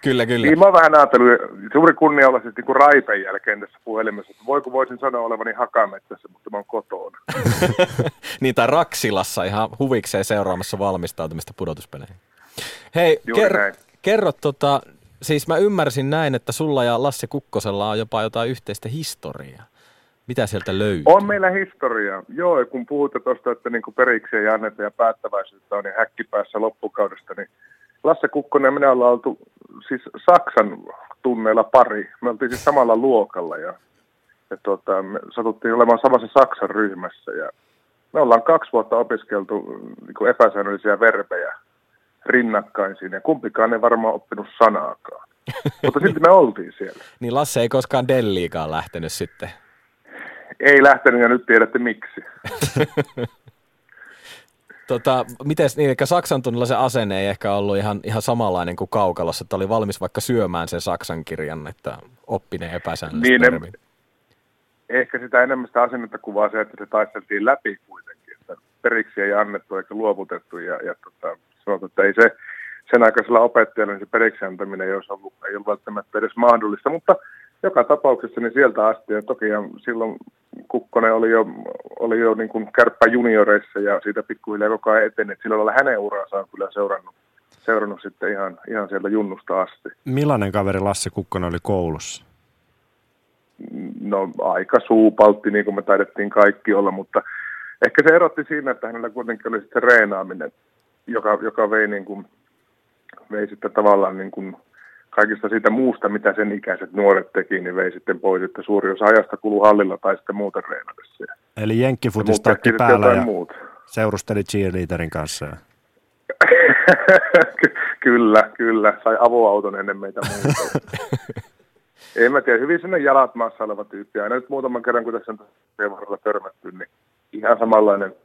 Kyllä, kyllä. Niin mä oon vähän ajatellut, suuri kunnia olla siis niin kuin Raipen jälkeen tässä puhelimessa, että voiko voisin sanoa olevani hakamettässä, mutta mä oon kotona. [laughs] niin, tai Raksilassa ihan huvikseen seuraamassa valmistautumista pudotuspeleihin. Hei, Juuri ker- näin. kerro tota, siis mä ymmärsin näin, että sulla ja Lasse Kukkosella on jopa jotain yhteistä historiaa. Mitä sieltä löytyy? On meillä historiaa. Joo, kun puhutte tuosta, että niin periksi ei anneta ja päättäväisyyttä on niin häkkipäässä loppukaudesta, niin Lasse Kukkonen ja minä ollaan oltu siis Saksan tunneilla pari. Me oltiin siis samalla luokalla ja, ja tuota, me satuttiin olemaan samassa Saksan ryhmässä ja me ollaan kaksi vuotta opiskeltu niin epäsäännöllisiä verbejä rinnakkain siinä ja kumpikaan ei varmaan oppinut sanaakaan. Mutta silti me oltiin siellä. [laughs] Niin Lasse ei koskaan Delliikaan lähtenyt sitten. Ei lähtenyt ja nyt tiedätte miksi. [laughs] Tota, mites, niin, eli Saksan tunnilla se asenne ei ehkä ollut ihan, ihan samanlainen kuin Kaukalossa, että oli valmis vaikka syömään sen Saksan kirjan, että oppineen epäsäännöllistä Niin, termiä. ehkä sitä enemmän sitä asennetta kuvaa se, että se taisteltiin läpi kuitenkin, että periksi ei annettu eikä luovutettu ja, ja tota, sanotaan, että ei se sen aikaisella opettajalla niin se periksi antaminen ei, olisi ollut, ei ollut välttämättä edes mahdollista, mutta joka tapauksessa niin sieltä asti ja toki ja silloin Kukkonen oli jo, oli jo niin kuin kärppä junioreissa ja siitä pikkuhiljaa koko ajan eteni, että sillä lailla hänen uraansa on kyllä seurannut, seurannut sitten ihan, ihan sieltä junnusta asti. Millainen kaveri Lasse Kukkonen oli koulussa? no aika suupaltti, niin kuin me taidettiin kaikki olla, mutta ehkä se erotti siinä, että hänellä kuitenkin oli sitten reenaaminen, joka, joka vei, niin kuin, vei sitten tavallaan niin kuin kaikista siitä muusta, mitä sen ikäiset nuoret teki, niin vei sitten pois, että suuri osa ajasta kuluu hallilla tai sitten muuten reenatessa. Ja Eli jenkkifutis muut teki takki sitten päällä ja muuta. seurusteli cheerleaderin kanssa. [laughs] Kyllä, kyllä. Sai avoauton ennen meitä muuta. [laughs] Ei mä tiedä, hyvin sinne jalat maassa oleva tyyppi. Aina nyt muutaman kerran, kun tässä on tässä varrella törmätty, niin ihan samanlainen,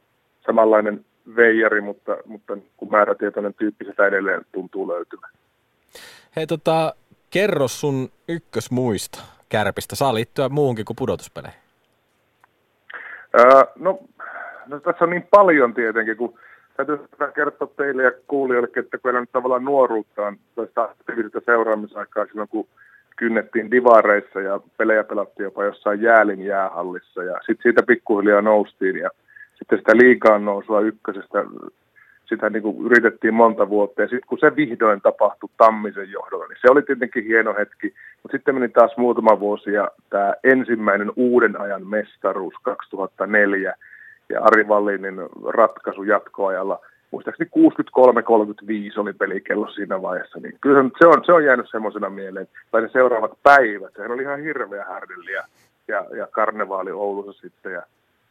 samanlainen veijari, mutta, mutta kun määrätietoinen tyyppi sitä edelleen tuntuu löytyvän. Hei tota, kerro sun ykkösmuista kärpistä. Saa liittyä muuhunkin kuin pudotuspeleihin. Öö, no, no, tässä on niin paljon tietenkin, kun täytyy kertoa teille ja kuulijoillekin, että kun nyt tavallaan nuoruuttaan tästä aktiivista seuraamisaikaa silloin, kun kynnettiin divareissa ja pelejä pelattiin jopa jossain jäälin jäähallissa ja sitten siitä pikkuhiljaa noustiin ja sitten sitä liikaan nousua ykkösestä sitä niin kuin yritettiin monta vuotta. Ja sitten kun se vihdoin tapahtui Tammisen johdolla, niin se oli tietenkin hieno hetki, mutta sitten meni taas muutama vuosi ja tämä ensimmäinen uuden ajan mestaruus 2004 ja Ari Vallinin ratkaisu jatkoajalla, muistaakseni 63-35 oli pelikello siinä vaiheessa, niin kyllä se on, se on jäänyt semmoisena mieleen, tai ne seuraavat päivät, sehän oli ihan hirveä härdelli ja, ja, ja karnevaali Oulussa sitten ja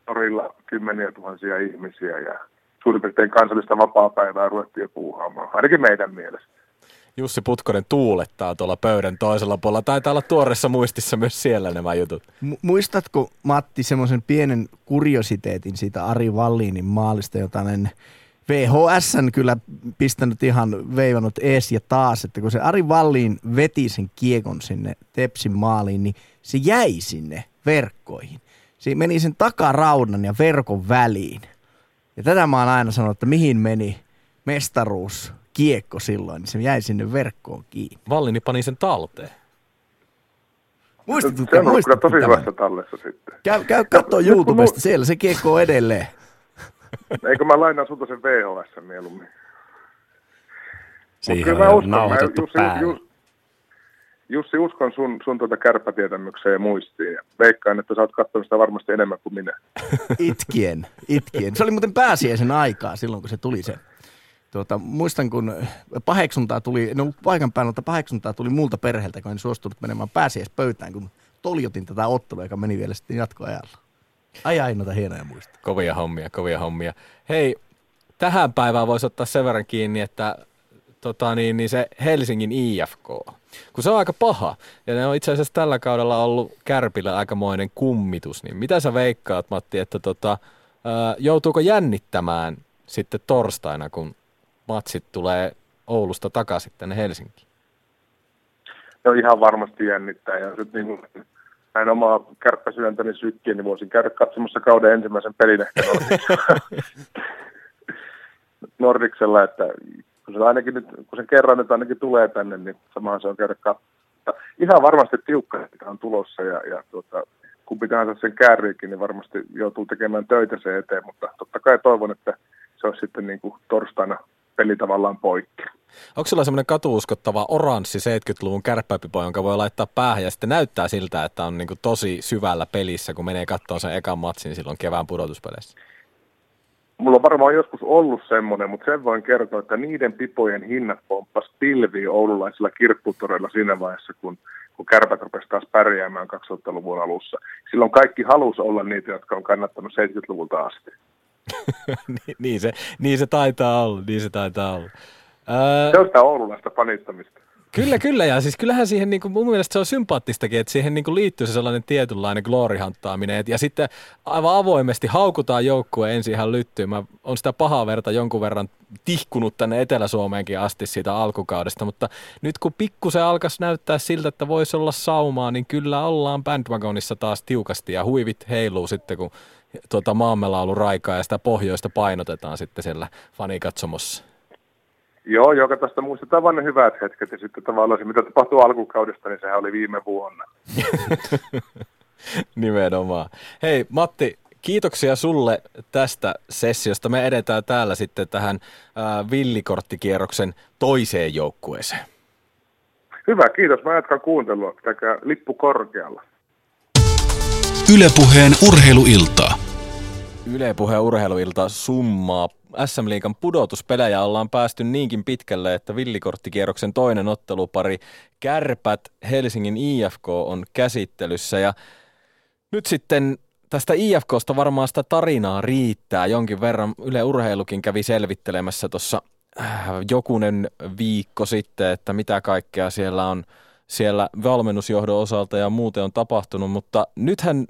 torilla kymmeniä tuhansia ihmisiä ja suurin piirtein kansallista vapaa-päivää ruvettiin jo puuhaamaan, ainakin meidän mielestä. Jussi Putkonen tuulettaa tuolla pöydän toisella puolella. Taitaa olla tuoreessa muistissa myös siellä nämä jutut. Mu- Muistatko Matti semmoisen pienen kuriositeetin siitä Ari Vallinin maalista, jota en VHSn kyllä pistänyt ihan veivannut ees ja taas, että kun se Ari Vallin veti sen kiekon sinne Tepsin maaliin, niin se jäi sinne verkkoihin. Se meni sen takaraudan ja verkon väliin. Ja tätä mä oon aina sanonut, että mihin meni mestaruus kiekko silloin, niin se jäi sinne verkkoon kiinni. Vallini pani sen talteen. Muistatko, se on kyllä tosi hyvässä tallessa sitten. Käy, käy kun YouTubesta, mu- siellä se kiekko on edelleen. Eikö mä lainaan sulta sen VHS mieluummin? Siihen on uskon, nauhoitettu päälle. Jussi, Jussi, uskon sun, sun tuota kärppätietämykseen ja muistiin. Ja veikkaan, että sä oot katsonut sitä varmasti enemmän kuin minä. [laughs] Itkien, itkien. Se oli muuten pääsiäisen aikaa silloin, kun se tuli se. Tuota, muistan, kun paheksuntaa tuli, no paikan päällä, mutta paheksuntaa tuli multa perheeltä, kun en suostunut menemään pääsiäispöytään, kun toljotin tätä ottelua, joka meni vielä sitten jatkoajalla. Ai ai, noita hienoja muista. Kovia hommia, kovia hommia. Hei, tähän päivään voisi ottaa sen verran kiinni, että tota niin, niin se Helsingin IFK, kun se on aika paha, ja ne on itse asiassa tällä kaudella ollut Kärpillä aikamoinen kummitus, niin mitä sä veikkaat Matti, että tota, joutuuko jännittämään sitten torstaina, kun matsit tulee Oulusta takaisin tänne Helsinkiin? No ihan varmasti jännittää. Ja nyt niin kuin näin omaa kärppäsydäntäni sykkiin, niin voisin käydä katsomassa kauden ensimmäisen pelin ehkä. Nordiksella, [laughs] että kun se, ainakin nyt, kun sen kerran nyt ainakin tulee tänne, niin samahan se on käydä katsomaan. Ihan varmasti tiukka on tulossa ja, ja tuota, kun pitää sen kääriikin, niin varmasti joutuu tekemään töitä se eteen, mutta totta kai toivon, että se olisi sitten niin kuin torstaina peli tavallaan poikki. Onko sulla semmoinen katuuskottava oranssi 70-luvun kärppäpipo, jonka voi laittaa päähän ja sitten näyttää siltä, että on niin tosi syvällä pelissä, kun menee katsomaan sen ekan matsin silloin kevään pudotuspeleissä? Mulla on varmaan joskus ollut semmoinen, mutta sen voin kertoa, että niiden pipojen hinnat pomppas pilviin oululaisilla kirpputoreilla siinä vaiheessa, kun, kun kärpät rupesi taas pärjäämään 2000-luvun alussa. Silloin kaikki halus olla niitä, jotka on kannattanut 70-luvulta asti. [laughs] niin, niin, se, niin se taitaa olla, niin se taitaa olla. Ää... Se on sitä oululaista panittamista. Kyllä, kyllä. Ja siis kyllähän siihen, niin kuin, mun mielestä se on sympaattistakin, että siihen niin kuin liittyy se sellainen tietynlainen gloorihanttaaminen. Ja sitten aivan avoimesti haukutaan joukkue ensin ihan lyttyyn. Mä on sitä pahaa verta jonkun verran tihkunut tänne Etelä-Suomeenkin asti siitä alkukaudesta, mutta nyt kun pikkusen alkaisi näyttää siltä, että voisi olla saumaa, niin kyllä ollaan bandwagonissa taas tiukasti ja huivit heiluu sitten, kun tuota ollut raikaa ja sitä pohjoista painotetaan sitten siellä fanikatsomossa. Joo, joka tästä muistetaan vain ne hyvät hetket ja sitten tavallaan se, mitä tapahtui alkukaudesta, niin sehän oli viime vuonna. [laughs] Nimenomaan. Hei Matti, kiitoksia sulle tästä sessiosta. Me edetään täällä sitten tähän äh, villikorttikierroksen toiseen joukkueeseen. Hyvä, kiitos. Mä jatkan kuuntelua. Pitäkää lippu korkealla. Ylepuheen urheiluiltaa. Ylepuheen urheiluilta summaa. SM Liikan pudotuspelejä ollaan päästy niinkin pitkälle, että villikorttikierroksen toinen ottelupari Kärpät Helsingin IFK on käsittelyssä. Ja nyt sitten tästä IFKsta varmaan sitä tarinaa riittää. Jonkin verran. Yle Urheilukin kävi selvittelemässä tuossa äh, jokunen viikko sitten, että mitä kaikkea siellä on siellä valmennusjohdon osalta ja muuten on tapahtunut, mutta nythän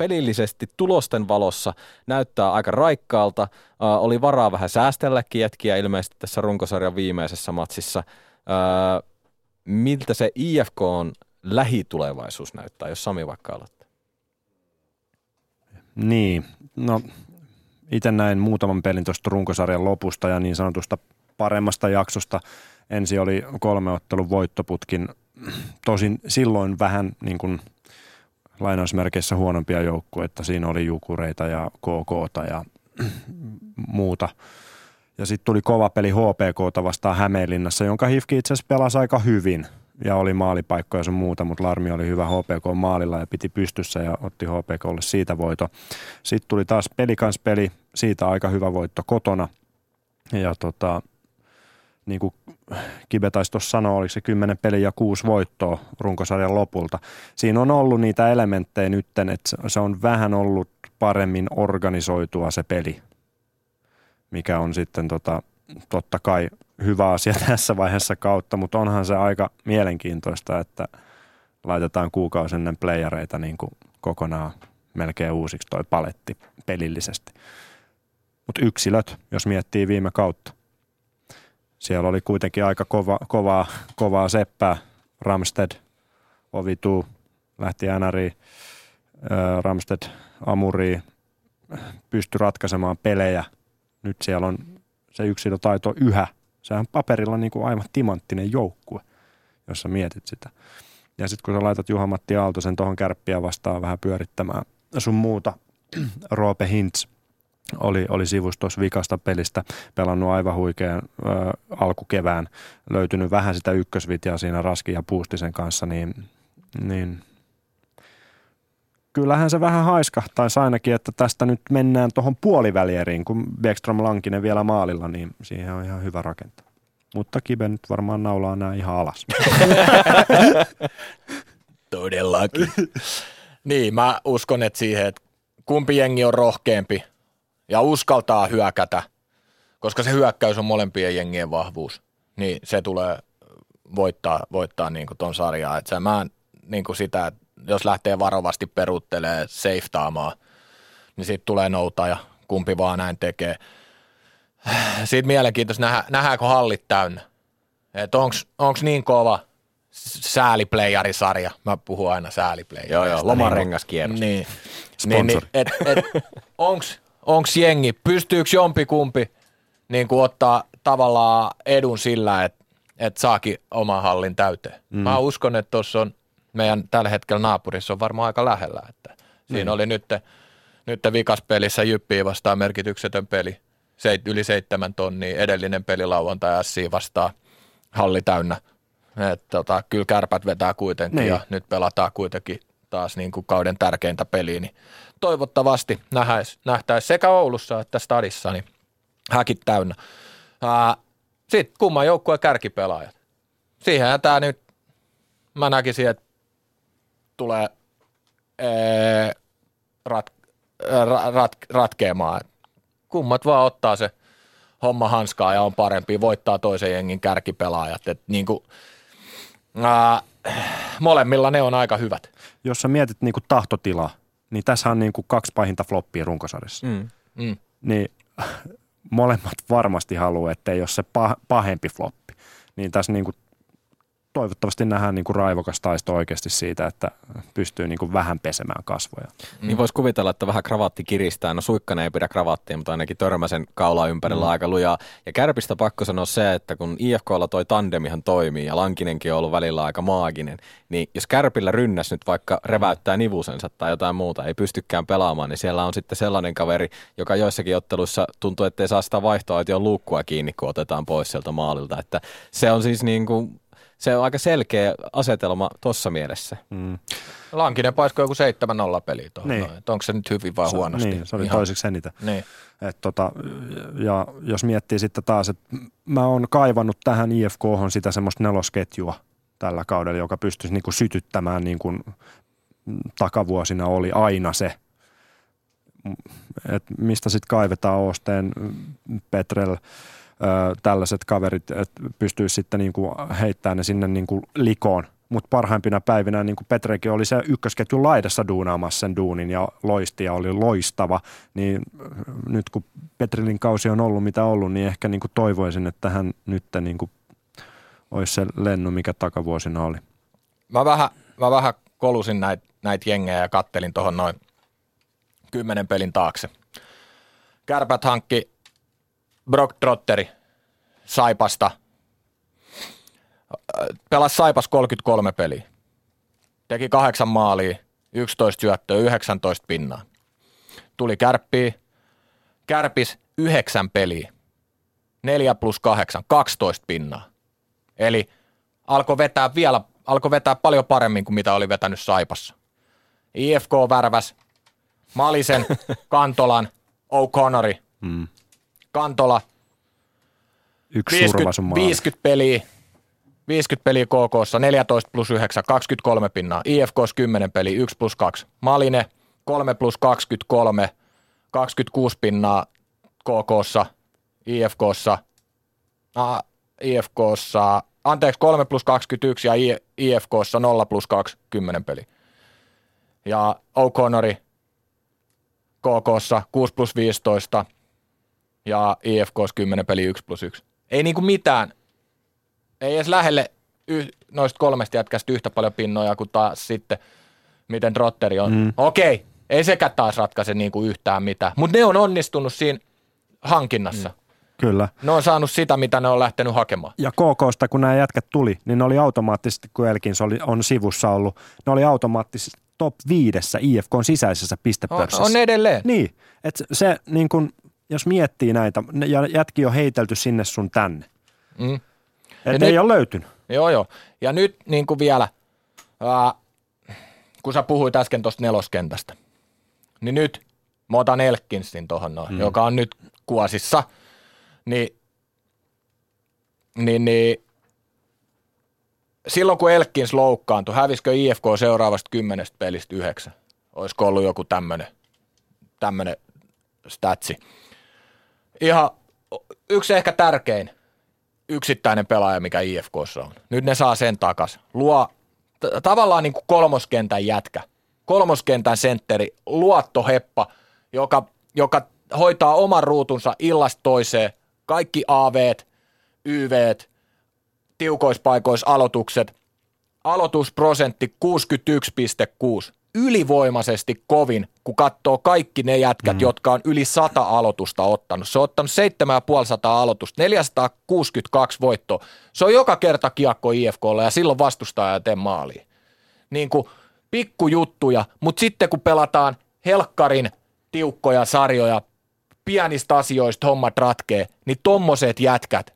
pelillisesti tulosten valossa näyttää aika raikkaalta. Uh, oli varaa vähän säästelläkin jätkiä ilmeisesti tässä runkosarjan viimeisessä matsissa. Uh, miltä se IFK on lähitulevaisuus näyttää, jos Sami vaikka aloittaa? Niin, no itse näin muutaman pelin tuosta runkosarjan lopusta ja niin sanotusta paremmasta jaksosta. Ensi oli kolme ottelun voittoputkin. Tosin silloin vähän niin kuin – lainausmerkeissä huonompia joukkueita. Siinä oli Jukureita ja KKta ja [clears throat] muuta. Ja sitten tuli kova peli HPKta vastaan Hämeenlinnassa, jonka Hifki itse asiassa pelasi aika hyvin ja oli maalipaikkoja sun muuta, mutta Larmi oli hyvä HPK maalilla ja piti pystyssä ja otti HPKlle siitä voito. Sitten tuli taas pelikanspeli, siitä aika hyvä voitto kotona. Ja tota, niin kuin Kibe taisi tuossa sanoa, oliko se kymmenen peliä ja kuusi voittoa runkosarjan lopulta. Siinä on ollut niitä elementtejä nyt, että se on vähän ollut paremmin organisoitua se peli, mikä on sitten tota, totta kai hyvä asia [laughs] tässä vaiheessa kautta, mutta onhan se aika mielenkiintoista, että laitetaan kuukausi ennen playereita niin kuin kokonaan melkein uusiksi toi paletti pelillisesti. Mutta yksilöt, jos miettii viime kautta, siellä oli kuitenkin aika kova, kovaa, kovaa seppää. Ramsted, Ovitu, lähti NRI, Ramsted, Amuri, pystyi ratkaisemaan pelejä. Nyt siellä on se yksilötaito yhä. Sehän paperilla niin kuin aivan timanttinen joukkue, jos sä mietit sitä. Ja sitten kun sä laitat Juha-Matti Aaltosen tuohon kärppiä vastaan vähän pyörittämään sun muuta, [clears throat] Roope Hintz – oli, oli sivustossa vikasta pelistä, pelannut aivan huikean ö, alkukevään, löytynyt vähän sitä ykkösvitjaa siinä Raski ja Puustisen kanssa, niin, niin kyllähän se vähän haiskahtaisi ainakin, että tästä nyt mennään tuohon puolivälieriin, kun Beckström Lankinen vielä maalilla, niin siihen on ihan hyvä rakentaa. Mutta Kibe nyt varmaan naulaa nämä ihan alas. [laughs] Todellakin. niin, mä uskon, että siihen, että kumpi jengi on rohkeampi, ja uskaltaa hyökätä, koska se hyökkäys on molempien jengien vahvuus. niin se tulee voittaa, voittaa niin kuin ton sarjaa. Et mä niin kuin sitä, että jos lähtee varovasti peruttelee safetaamaan, niin siitä tulee nouta ja kumpi vaan näin tekee. Siitä mielenkiintoista nähdä, nähdäänkö hallit täynnä. Että onks niin kova sääliplayerisarja. Mä puhun aina sääliplayerista. Joo, joo, lomarengaskierros. Niin, niin, niin et, et, onks, onks jengi, pystyykö jompikumpi niin kuin ottaa tavallaan edun sillä, että et saakin oman hallin täyteen. Mm. Mä uskon, että tuossa on meidän tällä hetkellä naapurissa on varmaan aika lähellä. Että siinä mm. oli nyt, nyt vikaspelissä Jyppiä vastaan merkityksetön peli, seit, yli seitsemän tonnia, edellinen peli lauantai SC vastaan halli täynnä. Et, tota, kyllä kärpät vetää kuitenkin niin. ja nyt pelataan kuitenkin taas niin kuin kauden tärkeintä peliä, niin toivottavasti nähtäisiin sekä Oulussa että Stadissa niin häkit täynnä. Sitten kumman joukkueen kärkipelaajat. Siihenhän tämä nyt, mä näkisin, että tulee ee, rat, rat, rat, ratkeamaan. Kummat vaan ottaa se homma hanskaa ja on parempi, voittaa toisen jengin kärkipelaajat. Et niin kuin, ää, molemmilla ne on aika hyvät. Jos sä mietit niin kuin tahtotilaa, niin tässä on niin kuin kaksi pahinta floppia runkosarjassa. Mm. Mm. Niin [laughs] molemmat varmasti haluaa, että ei ole se pahempi floppi. Niin tässä niin kuin toivottavasti nähdään niin kuin raivokas taisto oikeasti siitä, että pystyy niin kuin vähän pesemään kasvoja. Mm. Niin voisi kuvitella, että vähän kravatti kiristää. No suikkanen ei pidä kravattia, mutta ainakin törmäsen kaulaa ympärillä mm. aika lujaa. Ja kärpistä pakko sanoa se, että kun IFKlla toi tandemihan toimii ja Lankinenkin on ollut välillä aika maaginen, niin jos kärpillä rynnäs nyt vaikka reväyttää nivusensa tai jotain muuta, ei pystykään pelaamaan, niin siellä on sitten sellainen kaveri, joka joissakin otteluissa tuntuu, että ei saa sitä vaihtoa, että on luukkua kiinni, kun otetaan pois sieltä maalilta. Että se on siis niin kuin se on aika selkeä asetelma tuossa mielessä. Mm. Lankinen paisko joku 7-0 peli tuohon. Niin. onko se nyt hyvin vai se, huonosti? Niin, se oli Ihan. toiseksi eniten. Niin. Et tota, ja jos miettii sitten taas, että mä oon kaivannut tähän IFK sitä semmoista nelosketjua tällä kaudella, joka pystyisi niinku sytyttämään niin kuin takavuosina oli aina se, että mistä sitten kaivetaan Osteen, Petrel, tällaiset kaverit, että pystyy sitten niin kuin heittämään ne sinne niin kuin likoon. Mutta parhaimpina päivinä niin kuin Petrekin oli se ykkösketjun laidassa duunaamassa sen duunin ja loisti ja oli loistava. Niin nyt kun Petrilin kausi on ollut mitä ollut, niin ehkä niin kuin toivoisin, että hän nyt niin kuin olisi se lennu, mikä takavuosina oli. Mä vähän, mä vähän kolusin näitä näit jengejä ja kattelin tuohon noin kymmenen pelin taakse. Kärpät hankki Brock Trotteri Saipasta. Pelasi Saipas 33 peliä. Teki kahdeksan maalia, 11 syöttöä, 19 pinnaa. Tuli kärppiä, kärpis yhdeksän peliä. 4 plus 8, 12 pinnaa. Eli alkoi vetää vielä, alkoi vetää paljon paremmin kuin mitä oli vetänyt Saipassa. IFK värväs Malisen, [laughs] Kantolan, O'Connori. Mm. Kantola. Yksi 50, 50 peliä. 50 peliä KK, 14 plus 9, 23 pinnaa. IFK 10 peliä, 1 plus 2. Maline 3 plus 23, 26 pinnaa KK, IFK, IFK, anteeksi 3 plus 21 ja IFK 0 plus 2, 10 peli. Ja O'Connori KK 6 plus 15, ja IFK 10 peli 1 plus 1. Ei niinku mitään, ei edes lähelle yh, noista kolmesta jätkästä yhtä paljon pinnoja kuin taas sitten, miten Rotteri on. Mm. Okei, ei sekä taas ratkaise niinku yhtään mitään, mutta ne on onnistunut siinä hankinnassa. Mm. Kyllä. Ne on saanut sitä, mitä ne on lähtenyt hakemaan. Ja KKsta, kun nämä jätkät tuli, niin ne oli automaattisesti, kun Elkins oli, on sivussa ollut, ne oli automaattisesti top viidessä IFKn sisäisessä pistepörssissä. On, on edelleen. Niin, että se niin kun, jos miettii näitä, ja jätki on heitelty sinne sun tänne. Mm. Että ei nyt, ole löytynyt. Joo, joo. Ja nyt niin kuin vielä, ää, kun sä puhuit äsken tuosta neloskentästä, niin nyt mä otan Elkinsin tuohon noin, mm. joka on nyt kuosissa, niin, niin, niin silloin kun Elkins loukkaantui, hävisikö IFK seuraavasta kymmenestä pelistä yhdeksän? Olisiko ollut joku tämmöinen statsi? Ihan yksi ehkä tärkein. yksittäinen pelaaja, mikä IFKssa on. Nyt ne saa sen takas. Luo t- tavallaan niin kuin kolmoskentän jätkä, kolmoskentän sentteri, luottoheppa, joka, joka hoitaa oman ruutunsa illasta toiseen, kaikki AVt, YVt, tiukoispaikois aloitukset, aloitusprosentti 61,6, ylivoimaisesti kovin, kun katsoo kaikki ne jätkät, mm. jotka on yli 100 aloitusta ottanut. Se on ottanut 7500 aloitusta, 462 voittoa. Se on joka kerta kiekko IFKlle ja silloin vastustaja ja tee maaliin. Niin kuin pikkujuttuja, mutta sitten kun pelataan helkkarin tiukkoja sarjoja, pienistä asioista hommat ratkee, niin tommoset jätkät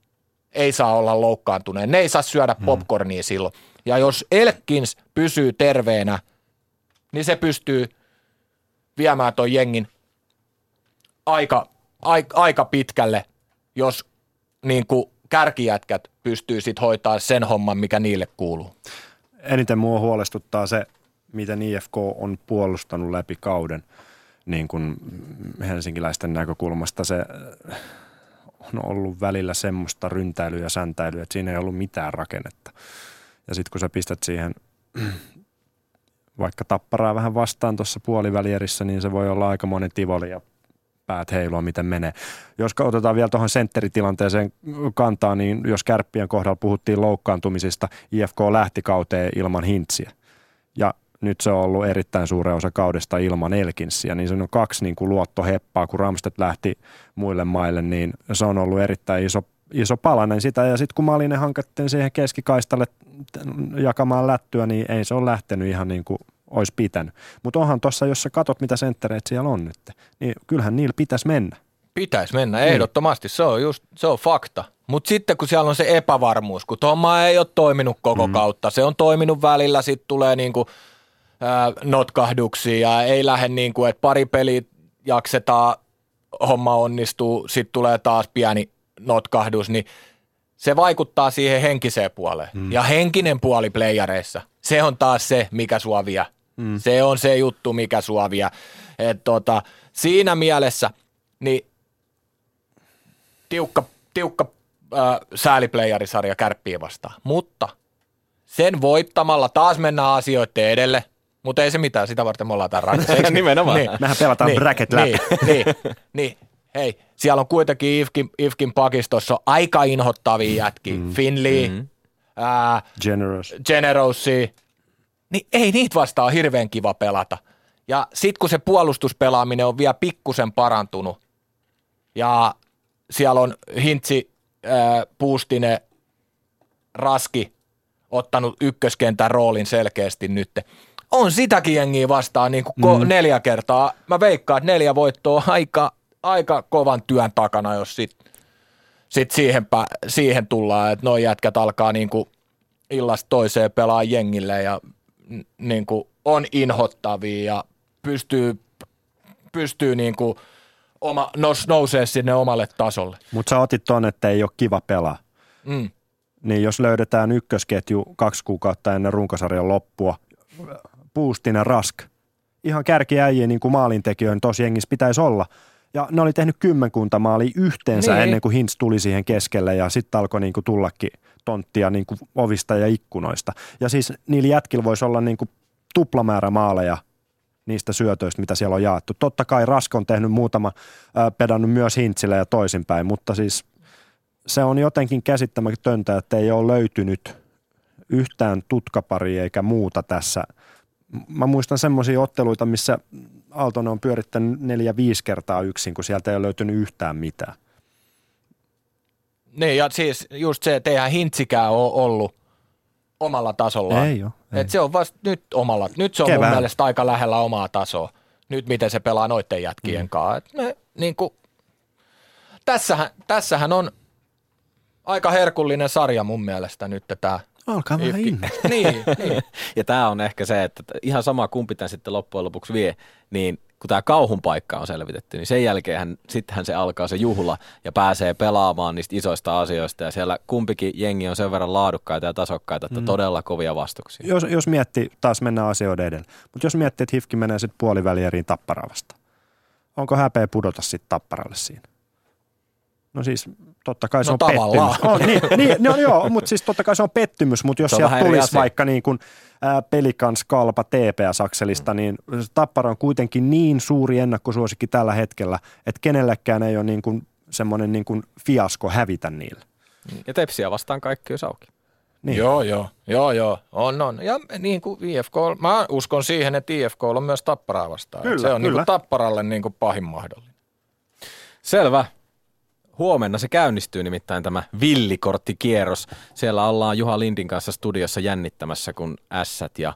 ei saa olla loukkaantuneen. Ne ei saa syödä popcornia silloin. Ja jos Elkins pysyy terveenä, niin se pystyy viemään tuon jengin aika, aika, aika pitkälle, jos niin kuin kärkijätkät pystyy sitten hoitaa sen homman, mikä niille kuuluu. Eniten mua huolestuttaa se, miten IFK on puolustanut läpi kauden niin kuin helsinkiläisten näkökulmasta. Se äh, on ollut välillä semmoista ryntäilyä ja säntäilyä, että siinä ei ollut mitään rakennetta. Ja sitten kun sä pistät siihen vaikka tapparaa vähän vastaan tuossa puolivälierissä, niin se voi olla aikamoinen tivoli ja päät heilua, miten menee. Jos otetaan vielä tuohon sentteritilanteeseen kantaa, niin jos kärppien kohdalla puhuttiin loukkaantumisista, IFK lähti kauteen ilman hintsiä. Ja nyt se on ollut erittäin suuri osa kaudesta ilman Elkinsiä, niin se on kaksi niin kuin luottoheppaa, kun Ramstedt lähti muille maille, niin se on ollut erittäin iso, iso palanen sitä. Ja sitten kun Malinen hankattiin siihen keskikaistalle jakamaan lättyä, niin ei se ole lähtenyt ihan niin kuin olisi pitänyt. Mutta onhan tuossa, jos sä katot mitä senttereitä siellä on nyt, niin kyllähän niillä pitäisi mennä. Pitäisi mennä, ehdottomasti. Se on, just, se on fakta. Mutta sitten kun siellä on se epävarmuus, kun Tomma ei ole toiminut koko mm. kautta, se on toiminut välillä, sitten tulee niinku, äh, notkahduksia ja ei lähde niin kuin, että pari peliä jaksetaan, homma onnistuu, sitten tulee taas pieni notkahdus, niin se vaikuttaa siihen henkiseen puoleen. Mm. Ja henkinen puoli playareissa, se on taas se, mikä sua vie. Mm. Se on se juttu, mikä sua vie. Et tota, siinä mielessä niin tiukka, tiukka äh, sääliplayerisarja kärppiä vastaan. Mutta sen voittamalla taas mennään asioiden edelle. Mutta ei se mitään, sitä varten me ollaan täällä radiossa. [laughs] Nimenomaan. Niin. Mehän pelataan niin, bracket läpi. Niin, niin, niin, hei, siellä on kuitenkin Ifkin, Ifkin pakistossa aika inhottavia jätkiä. Mm. Finley, mm. ää, Generous. Generosi, niin ei niitä vastaan hirveän kiva pelata. Ja sitten kun se puolustuspelaaminen on vielä pikkusen parantunut ja siellä on Hintsi, ää, Puustinen, Raski ottanut ykköskentän roolin selkeästi nyt. On sitäkin jengiä vastaan niin kuin mm. neljä kertaa. Mä veikkaan, että neljä voittoa aika, aika kovan työn takana, jos sit, sit siihen, siihen tullaan, että noi jätkät alkaa niin kuin illasta toiseen pelaa jengille ja niin kuin on inhottavia ja pystyy, pystyy niin kuin oma, nous, nousee sinne omalle tasolle. Mutta sä otit ton, että ei ole kiva pelaa. Mm. Niin jos löydetään ykkösketju kaksi kuukautta ennen runkosarjan loppua, Puustinen Rask, ihan kärkiäjiä niin kuin maalintekijöiden tosi jengissä pitäisi olla. Ja ne oli tehnyt kymmenkunta maalia yhteensä niin. ennen kuin Hintz tuli siihen keskelle ja sitten alkoi niin kuin tullakin tonttia niin kuin ovista ja ikkunoista. Ja siis niillä jätkillä voisi olla niin kuin tuplamäärä maaleja niistä syötöistä, mitä siellä on jaettu. Totta kai Rask on tehnyt muutama, äh, pedannut myös Hintsille ja toisinpäin, mutta siis se on jotenkin käsittämätöntä, että ei ole löytynyt yhtään tutkaparia eikä muuta tässä. Mä muistan semmoisia otteluita, missä Aaltonen on pyörittänyt neljä, viisi kertaa yksin, kun sieltä ei ole löytynyt yhtään mitään. Niin, ja siis just se, että eihän hintsikään ole ollut omalla tasolla. Ei ole. Ei. Et se on vasta nyt omalla. Nyt se on Kevään. mun mielestä aika lähellä omaa tasoa. Nyt miten se pelaa noiden jätkien mm. kanssa. Et me, niin kuin, tässähän, tässähän on aika herkullinen sarja mun mielestä nyt tämä Alkaa vähän [laughs] niin, niin. ja tämä on ehkä se, että ihan sama kumpi tämän sitten loppujen lopuksi vie, niin kun tämä kauhun paikka on selvitetty, niin sen jälkeen sittenhän se alkaa se juhla ja pääsee pelaamaan niistä isoista asioista ja siellä kumpikin jengi on sen verran laadukkaita ja tasokkaita, että mm. todella kovia vastuksia. Jos, jos miettii, taas mennään asioiden edellä, mutta jos miettii, että Hifki menee sitten puolivälieriin tapparavasta, onko häpeä pudota sitten tapparalle siinä? No siis totta kai se No on tavallaan. pettymys. On, niin, niin, no, joo, mutta siis totta kai se on pettymys, mutta jos sieltä tulisi asia. vaikka niin kuin ää, Pelikans, Kalpa, TPS-akselista, niin Tappara on kuitenkin niin suuri ennakkosuosikki tällä hetkellä, että kenellekään ei ole niin kuin semmoinen niin kuin fiasko hävitä niillä. Ja Tepsiä vastaan kaikki olisi auki. Niin. Joo, joo, joo, joo, on, on. Ja niin kuin IFK, mä uskon siihen, että IFK on myös Tapparaa vastaan. Kyllä, se on niin kyllä. kuin Tapparalle niin kuin pahin mahdollinen. Selvä. Huomenna se käynnistyy nimittäin tämä villikorttikierros. Siellä ollaan Juha Lindin kanssa studiossa jännittämässä, kun Ässät ja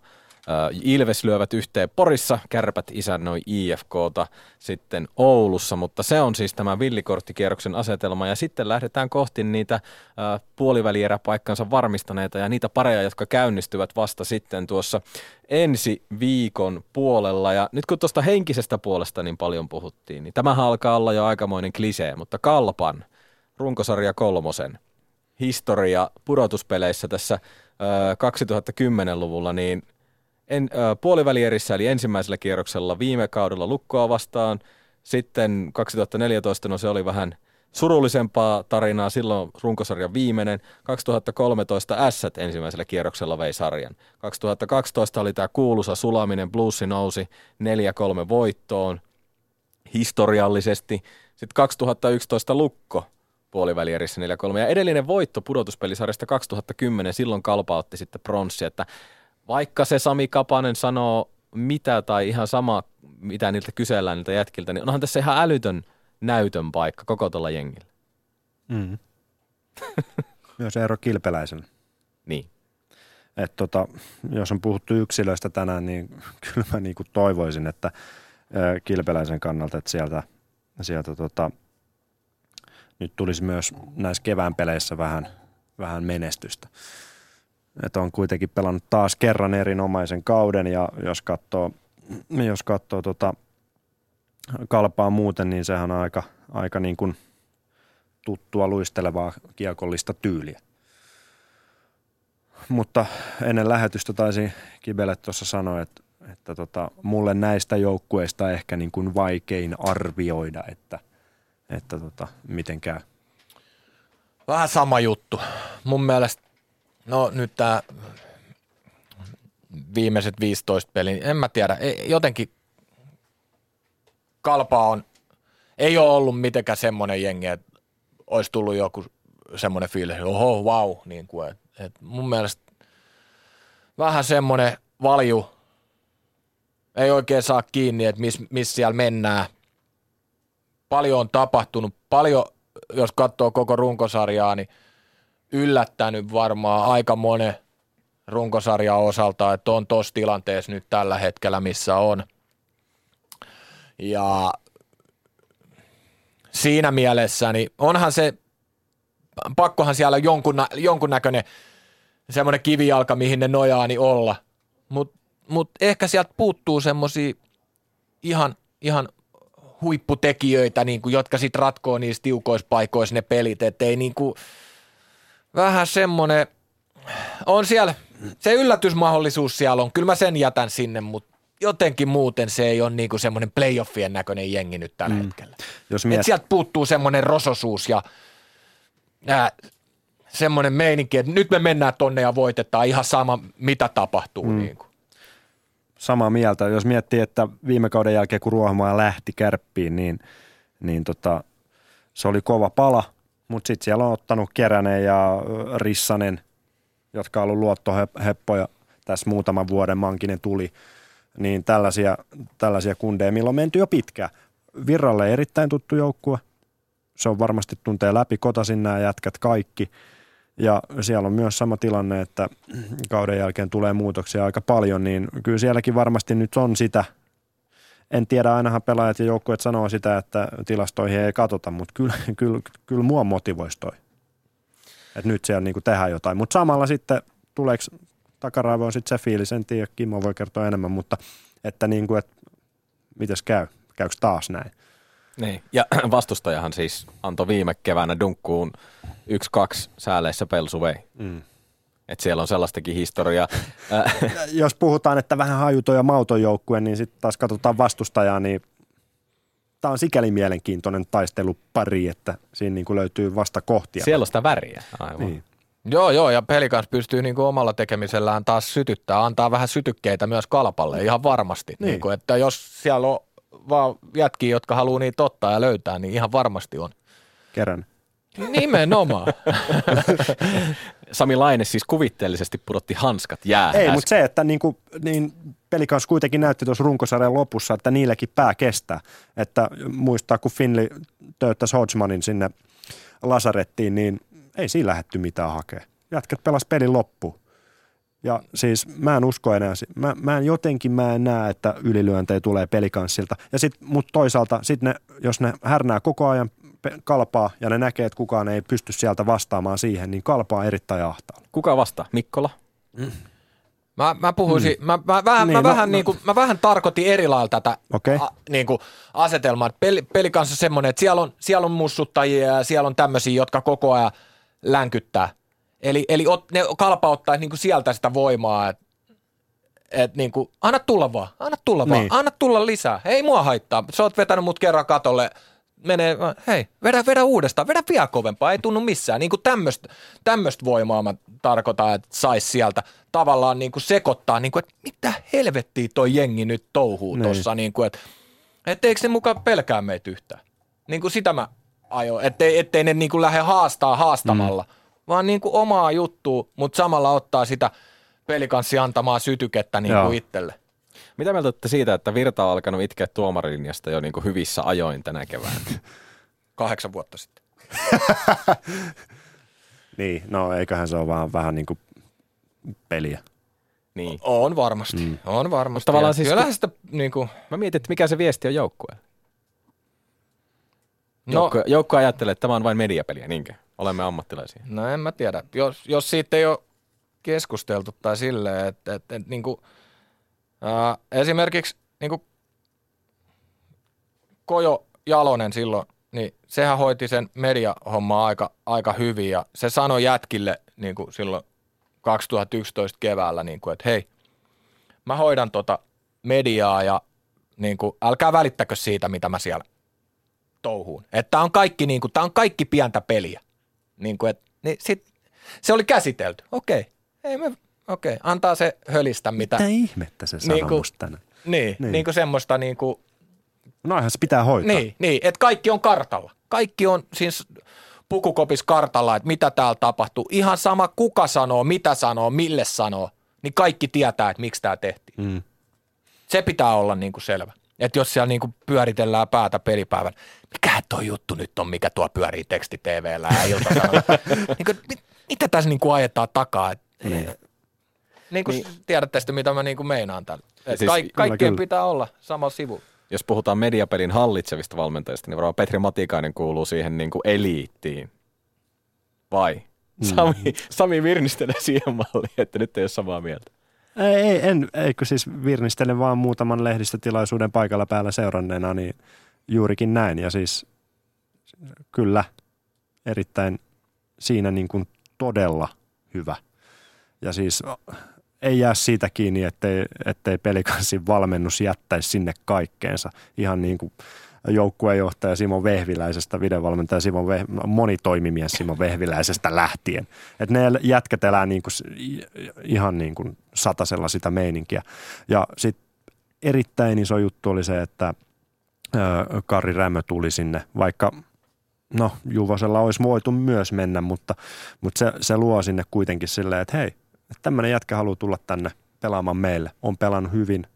Ilves lyövät yhteen Porissa. Kärpät isännöi IFKta sitten Oulussa, mutta se on siis tämä villikorttikierroksen asetelma. Ja sitten lähdetään kohti niitä ö, puolivälieräpaikkansa varmistaneita ja niitä pareja, jotka käynnistyvät vasta sitten tuossa ensi viikon puolella. Ja nyt kun tuosta henkisestä puolesta niin paljon puhuttiin, niin tämähän alkaa olla jo aikamoinen klisee, mutta Kalpan runkosarja kolmosen historia pudotuspeleissä tässä ö, 2010-luvulla, niin en, ö, puolivälierissä eli ensimmäisellä kierroksella viime kaudella Lukkoa vastaan, sitten 2014, no se oli vähän surullisempaa tarinaa, silloin runkosarjan viimeinen. 2013 Ässät ensimmäisellä kierroksella vei sarjan. 2012 oli tämä kuuluisa sulaminen, bluesi nousi 4-3 voittoon historiallisesti. Sitten 2011 Lukko puolivälierissä 4-3. Ja edellinen voitto pudotuspelisarjasta 2010, silloin Kalpa otti sitten pronssi, että vaikka se Sami Kapanen sanoo mitä tai ihan sama, mitä niiltä kysellään niiltä jätkiltä, niin onhan tässä ihan älytön näytön paikka koko tuolla jengillä. Mm. [laughs] Myös Eero Kilpeläisen. Niin. Et tota, jos on puhuttu yksilöistä tänään, niin [laughs] kyllä mä niinku toivoisin, että Kilpeläisen kannalta, että sieltä, sieltä tota, nyt tulisi myös näissä kevään peleissä vähän, vähän menestystä. Et on kuitenkin pelannut taas kerran erinomaisen kauden ja jos katsoo, jos katsoo tota kalpaa muuten, niin sehän on aika, aika niin kuin tuttua luistelevaa kiekollista tyyliä. Mutta ennen lähetystä taisi Kibele tuossa sanoa, että, että tota, mulle näistä joukkueista ehkä niin kuin vaikein arvioida, että, että tota, miten käy. Vähän sama juttu. Mun mielestä, no nyt tämä viimeiset 15 peliä, en mä tiedä, ei, jotenkin kalpa on, ei ole ollut mitenkään semmoinen jengi, että olisi tullut joku semmoinen fiilis, että oho, wow, niin kuin, et, et mun mielestä vähän semmoinen valju, ei oikein saa kiinni, että missä mis siellä mennään. Paljon on tapahtunut, paljon, jos katsoo koko runkosarjaa, niin yllättänyt varmaan aika monen runkosarjan osalta, että on tuossa tilanteessa nyt tällä hetkellä, missä on. Ja siinä mielessä, niin onhan se, pakkohan siellä jonkun, jonkunnäköinen semmoinen kivijalka, mihin ne nojaa, niin olla. Mutta mut ehkä sieltä puuttuu semmoisia ihan, ihan huipputekijöitä, niin kuin, jotka sitten ratkoo niissä tiukoissa paikoissa ne pelit, että ei niin kuin, vähän semmoinen, on siellä, se yllätysmahdollisuus siellä on, kyllä mä sen jätän sinne, mutta jotenkin muuten se ei ole niin kuin semmoinen playoffien näköinen jengi nyt tällä mm. hetkellä. Jos Et miet... sieltä puuttuu semmoinen rososuus ja ää, semmoinen meininki, että nyt me mennään tonne ja voitetaan ihan sama, mitä tapahtuu. Mm. Niin kuin. Samaa mieltä. Jos miettii, että viime kauden jälkeen, kun Ruohomaa lähti kärppiin, niin, niin tota, se oli kova pala, mutta sitten siellä on ottanut Keränen ja Rissanen, jotka on ollut luottoheppoja tässä muutaman vuoden, Mankinen tuli, niin tällaisia, tällaisia kundeja, millä on menty jo pitkään. Virralle erittäin tuttu joukkue. Se on varmasti tuntee läpi kotasin nämä jätkät kaikki. Ja siellä on myös sama tilanne, että kauden jälkeen tulee muutoksia aika paljon, niin kyllä sielläkin varmasti nyt on sitä. En tiedä, ainahan pelaajat ja joukkueet sanoo sitä, että tilastoihin ei katsota, mutta kyllä, kyllä, kyllä mua motivoisi toi. Että nyt siellä niinku tehdään jotain. Mutta samalla sitten tuleeko takaraivoon sitten se fiilis, en tiedä, Kimmo voi kertoa enemmän, mutta että niinku, et, mites käy? Käykö taas näin? Niin. Ja [clears throat] vastustajahan siis antoi viime keväänä dunkkuun 1-2 sääleissä Pelsu vei. Mm. Et siellä on sellaistakin historiaa. [laughs] Jos puhutaan, että vähän hajuton ja mauton joukkue, niin sitten taas katsotaan vastustajaa, niin tämä on sikäli mielenkiintoinen taistelupari, että siinä niin kuin löytyy vasta kohtia. Siellä on sitä väriä. Aivan. Niin. Joo, joo, ja Pelikans pystyy niinku omalla tekemisellään taas sytyttää, antaa vähän sytykkeitä myös kalpalle ihan varmasti. Niin. Niinku, että jos siellä on vaan jätkiä, jotka haluaa niitä ottaa ja löytää, niin ihan varmasti on. Kerän. Nimenomaan. Sami Laine siis kuvitteellisesti pudotti hanskat jää. Ei, mutta se, että niin kuin, niin Pelikans kuitenkin näytti tuossa runkosarjan lopussa, että niilläkin pää kestää. Että muistaa, kun Finley töyttäisi Hodgmanin sinne lasarettiin, niin ei siinä lähetty mitään hakea. Jätkät pelas pelin loppuun. Ja siis mä en usko enää, si- mä, mä en jotenkin mä en näe, että ylilyöntejä tulee pelikanssilta. Ja sit, mutta toisaalta, sit ne, jos ne härnää koko ajan kalpaa ja ne näkee, että kukaan ei pysty sieltä vastaamaan siihen, niin kalpaa erittäin ahtaalla. Kuka vastaa? Mikkola? Mä, mä puhuisin, mm. mä, mä, vähän, Niin, mä, no, vähän, no. Niin kuin, mä vähän tarkoitin eri lailla tätä Okei. a, niin kuin asetelmaa. Peli, peli kanssa semmoinen, että siellä on, siellä on mussuttajia ja siellä on tämmöisiä, jotka koko ajan länkyttää. Eli, eli ot, ne kalpa ottaa niin kuin sieltä sitä voimaa, että et niin kuin, anna tulla vaan, anna tulla vaan, Niin. anna tulla lisää. Ei mua haittaa. Sä oot vetänyt mut kerran katolle, menee, hei, vedä, vedä uudestaan, vedä vielä kovempaa, ei tunnu missään. Niin kuin tämmöistä voimaa mä tarkoitan, että sais sieltä tavallaan niin kuin sekoittaa, niin kuin, että mitä helvettiä toi jengi nyt touhuu Niin. tuossa, niin kuin, että, että eikö se mukaan pelkää meitä yhtään. Niin kuin sitä mä ajoin, ettei, ettei ne niin kuin lähde haastaa haastamalla, mm. vaan niin kuin omaa juttua, mutta samalla ottaa sitä pelikanssi antamaa sytykettä niin Joo. kuin itselle. Mitä mieltä olette siitä, että Virta on alkanut itkeä tuomarilinjasta jo niin kuin hyvissä ajoin tänä keväänä? Kahdeksan vuotta sitten. [laughs] Niin, no eiköhän se ole vaan vähän niin kuin peliä. Niin. On varmasti, mm. on varmasti. tavallaan Ja siis Kyllähän kun- sitä niin kuin, Mä mietin, että mikä se viesti on joukkueelle. no, Joukkue, joukkue ajattelee, että tämä on vain mediapeliä, niinkö? Olemme ammattilaisia. No en mä tiedä. Jos, jos siitä ei ole keskusteltu tai silleen, että, että, että niin kuin, esimerkiksi niin kuin Kojo Jalonen silloin, niin sehän hoiti sen mediahommaa aika, aika hyvin ja se sanoi jätkille niin kuin silloin 2011 keväällä, niin kuin, että hei, mä hoidan tota mediaa ja niin kuin, älkää välittäkö siitä, mitä mä siellä touhuun. Että on kaikki, niin kuin, tää on kaikki pientä peliä. Niin kuin, et, niin sit, se oli käsitelty. Okei, ei me, okei, antaa se hölistä mitä. Mitä ihmettä se sanoo Niinku- musta tänään? Niin, Niin. niin. niin kuin semmoista niin kuin, Noihän se pitää hoitaa. niin, niin, että kaikki on kartalla. Kaikki on siis pukukopis kartalla, että mitä täällä tapahtuu. Ihan sama kuka sanoo, mitä sanoo, mille sanoo, niin kaikki tietää, että miksi tämä tehtiin. Mm. Se pitää olla niin kuin selvä. Että jos siellä niin kuin pyöritellään päätä pelipäivän, mikä toi juttu nyt on, mikä tuo pyörii teksti TVllä ja ilta [laughs] niin kuin, mit, mitä tässä niin kuin ajetaan takaa? Et, Niin. Niin kuin niin. tiedätte sitten, mitä mä niin kuin meinaan tällä. Siis- kaik, kaikkien kyllä. pitää olla samalla sivulla. Jos puhutaan mediapelin hallitsevista valmentajista, niin varmaan Petri Matikainen kuuluu siihen niin kuin eliittiin. Vai? Mm. Sami, Sami Virnistelen siihen malliin, että nyt ei ole samaa mieltä. Ei, ei, en, eikö siis virnistelen vaan muutaman lehdistötilaisuuden paikalla päällä seuranneena, niin juurikin näin. Ja siis kyllä erittäin siinä niin kuin todella hyvä. Ja siis ei jää siitä kiinni, ettei, ettei pelikanssin valmennus jättäisi sinne kaikkeensa. Ihan niin kuin joukkuejohtaja Simon Vehviläisestä, videovalmentaja Simon Veh- monitoimimies Simon Vehviläisestä lähtien. Että ne jätkät elää niin kuin, ihan niin kuin satasella sitä meininkiä. Ja sitten erittäin iso juttu oli se, että Kari Rämö tuli sinne, vaikka no Juvosella olisi voitu myös mennä, mutta, mutta se, se luo sinne kuitenkin silleen, että hei, tämmöinen jätkä haluaa tulla tänne pelaamaan meille. On pelannut hyvin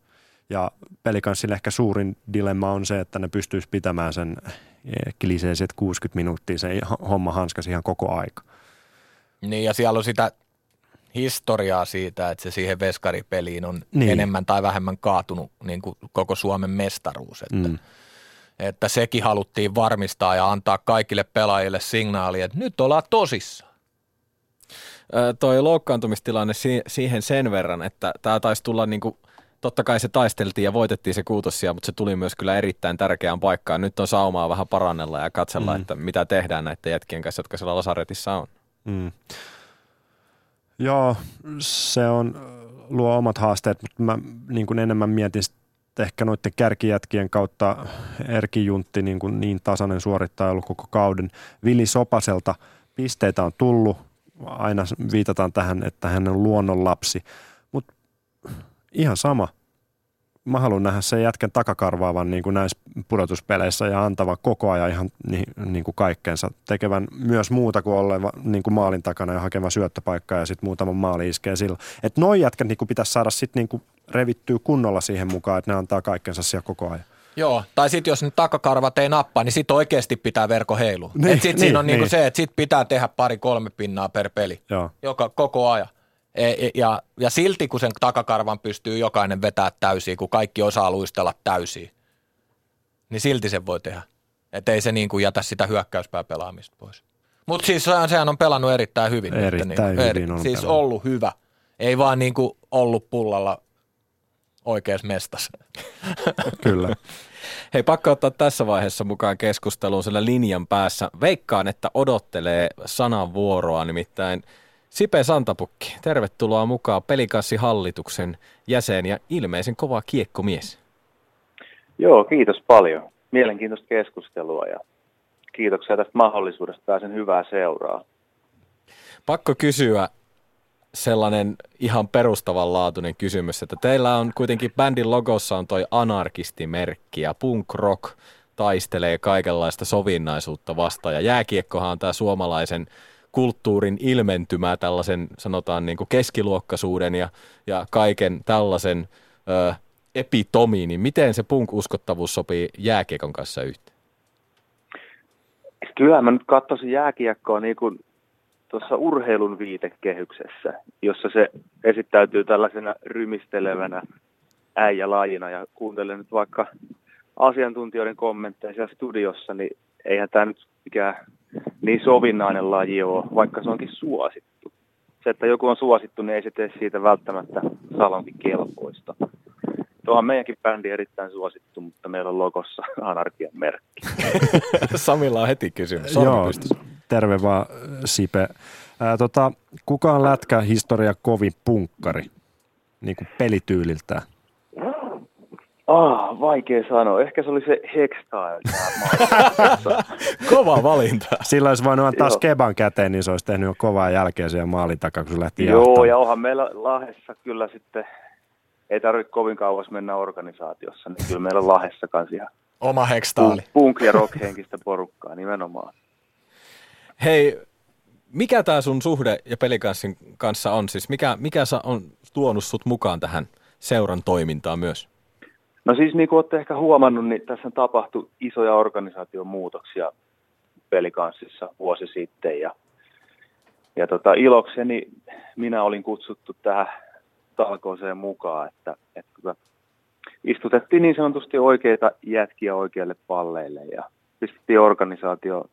ja pelikanssille ehkä suurin dilemma on se, että ne pystyisi pitämään sen eh, kliseiset 60 minuuttia se homma hanskas ihan koko aika. Niin ja siellä on sitä historiaa siitä, että se siihen veskaripeliin on Niin. enemmän tai vähemmän kaatunut niin kuin koko Suomen mestaruus. Että, mm. että sekin haluttiin varmistaa ja antaa kaikille pelaajille signaali, että nyt ollaan tosissaan. Toi loukkaantumistilanne si- siihen sen verran, että tämä taisi tulla niinku, totta kai se taisteltiin ja voitettiin se kuutossia, mutta se tuli myös kyllä erittäin tärkeään paikkaan. Nyt on saumaa vähän parannella ja katsella, Mm. että mitä tehdään näiden jätkien kanssa, jotka siellä lasaretissa on. Mm. Joo, se on, luo omat haasteet, mutta mä niin kuin enemmän mietin ehkä noiden kärkijätkien kautta Erki Juntti niin, kuin niin tasainen suorittaja ollut koko kauden. Vili Sopaselta pisteitä on tullut, aina viitataan tähän, että hän on luonnonlapsi, mutta ihan sama. Mä haluan nähdä sen jätkän takakarvaavan niin kuin näissä pudotuspeleissä ja antavan koko ajan ihan niin, niin kuin kaikkeensa. Tekevän myös muuta kuin oleva niin kuin maalin takana ja hakeva syöttöpaikkaa ja sitten muutaman maali iskee sillä. Että noi jätkät niin kuin pitäisi saada sitten niin kuin revittyä kunnolla siihen mukaan, että ne antaa kaikkensa siellä koko ajan. Joo, tai sitten jos nyt takakarvat ei nappaa, niin sitten oikeasti pitää verko heilu. Niin, sitten niin, siinä on niinku niin. se, että sitten pitää tehdä pari-kolme pinnaa per peli, Joo. joka koko ajan. E, e, ja, ja silti kun sen takakarvan pystyy jokainen vetää täysiä, kun kaikki osaa luistella täysiä, niin silti sen voi tehdä. Että ei se niin kuin jätä sitä hyökkäyspääpelaamista pois. Mutta siis sehän on pelannut erittäin hyvin. Erittäin että niin, hyvin eri, on Siis pelannut. ollut hyvä. Ei vaan niin kuin ollut pullalla oikeassa mestassa. [laughs] Kyllä. Hei, pakko ottaa tässä vaiheessa mukaan keskusteluun sillä linjan päässä. Veikkaan, että odottelee sanan vuoroa, nimittäin Sipe Santapukki. Tervetuloa mukaan Pelikassi-hallituksen jäsen ja ilmeisen kova kiekkomies. Joo, kiitos paljon. Mielenkiintoista keskustelua ja kiitoksia tästä mahdollisuudesta. Pääsen hyvää seuraa. Pakko kysyä sellainen ihan perustavanlaatuinen kysymys, että teillä on kuitenkin bändin logossa on toi anarkistimerkki ja punk rock taistelee kaikenlaista sovinnaisuutta vastaan ja jääkiekkohan on tämä suomalaisen kulttuurin ilmentymä tällaisen sanotaan niin kuin keskiluokkaisuuden ja, ja kaiken tällaisen ö, epitomiin, niin miten se punk-uskottavuus sopii jääkiekon kanssa yhteen? Kyllä mä nyt katsoisin jääkiekkoa niin kuin tuossa urheilun viitekehyksessä, jossa se esittäytyy tällaisena rymistelevänä äijälajina ja kuuntelen nyt vaikka asiantuntijoiden kommentteja siellä studiossa, niin eihän tämä nyt mikään niin sovinnainen laji ole, vaikka se onkin suosittu. Se, että joku on suosittu, niin ei se tee siitä välttämättä salonkin kelpoista. Tuo on meidänkin bändi erittäin suosittu, mutta meillä on logossa anarkian merkki. [laughs] Samilla on heti kysymys. Joo, terve vaan Sipe. Ää, tota, kuka on lätkä historia kovin punkkari, niin kuin pelityyliltään? Ah, vaikea sanoa. Ehkä se oli se Hextile. [laughs] Kova valinta. Sillä olisi voinut antaa Joo. skeban käteen, niin se olisi tehnyt jo kovaa jälkeä siellä maalin takaa, kun se lähti Joo, jahtamaan. ja onhan meillä Lahdessa kyllä sitten, ei tarvitse kovin kauas mennä organisaatiossa, niin kyllä meillä on Lahdessa kanssa ihan Oma hekstaali. punk- punk- ja rock-henkistä porukkaa nimenomaan. Hei, mikä tämä sun suhde ja pelikanssin kanssa on? Siis mikä, mikä sa- on tuonut sut mukaan tähän seuran toimintaan myös? No siis niin kuin olette ehkä huomannut, niin tässä tapahtui isoja organisaatiomuutoksia pelikanssissa vuosi sitten ja, ja tota, ilokseni minä olin kutsuttu tähän talkooseen mukaan, että, että kyllä istutettiin niin sanotusti oikeita jätkiä oikeille palleille ja pistettiin organisaatio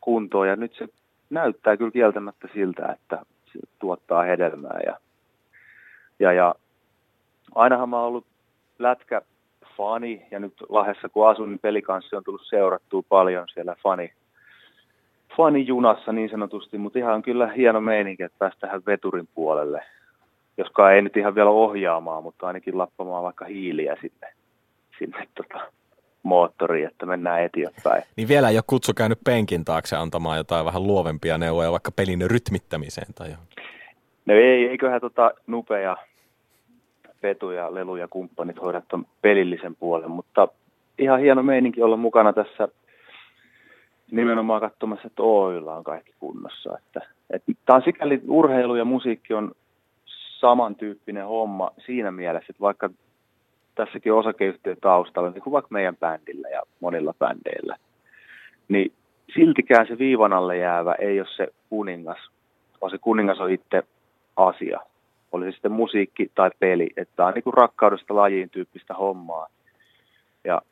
kuntoon. Ja nyt se näyttää kyllä kieltämättä siltä, että se tuottaa hedelmää. Ja, ja, ja ainahan mä oon ollut lätkä fani ja nyt Lahdessa kun asun, niin pelikanssi on tullut seurattua paljon siellä fani, fanijunassa niin sanotusti, mutta ihan kyllä hieno meininki, että päästä tähän veturin puolelle, joskaan ei nyt ihan vielä ohjaamaan, mutta ainakin lappamaan vaikka hiiliä sinne, sinne tota, moottoriin, että mennään eteenpäin. Niin vielä ei ole kutsu käynyt penkin taakse antamaan jotain vähän luovempia neuvoja vaikka pelin rytmittämiseen tai johonkin. No ei, eiköhän tota Nupe ja Petu ja Lelu ja kumppanit hoida ton pelillisen puolen, mutta ihan hieno meininki olla mukana tässä nimenomaan katsomassa, että Oyllä on kaikki kunnossa. Että, että tämä on sikäli urheilu ja musiikki on samantyyppinen homma siinä mielessä, että vaikka tässäkin osakeyhtiön taustalla, niin kuin vaikka meidän bändillä ja monilla bändeillä, niin siltikään se viivan alle jäävä ei ole se kuningas, vaan se kuningas on itse asia. Oli se sitten musiikki tai peli, että tämä on niin kuin rakkaudesta lajiin tyyppistä hommaa. Ja,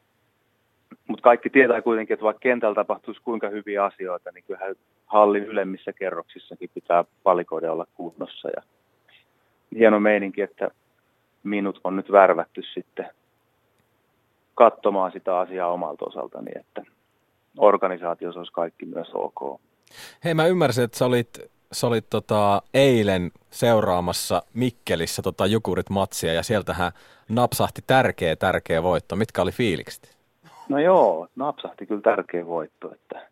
mutta kaikki tietää kuitenkin, että vaikka kentällä tapahtuisi kuinka hyviä asioita, niin kyllähän hallin ylemmissä kerroksissakin pitää palikoiden olla kunnossa. Ja hieno meininki, että minut on nyt värvätty sitten katsomaan sitä asiaa omalta osaltani, että organisaatiossa olisi kaikki myös ok. Hei, mä ymmärsin, että sä olit sä olit tota, eilen seuraamassa Mikkelissä tota Jukurit-matsia ja sieltähän napsahti tärkeä, tärkeä voitto. Mitkä oli fiilikset? No joo, napsahti kyllä tärkeä voitto. Että,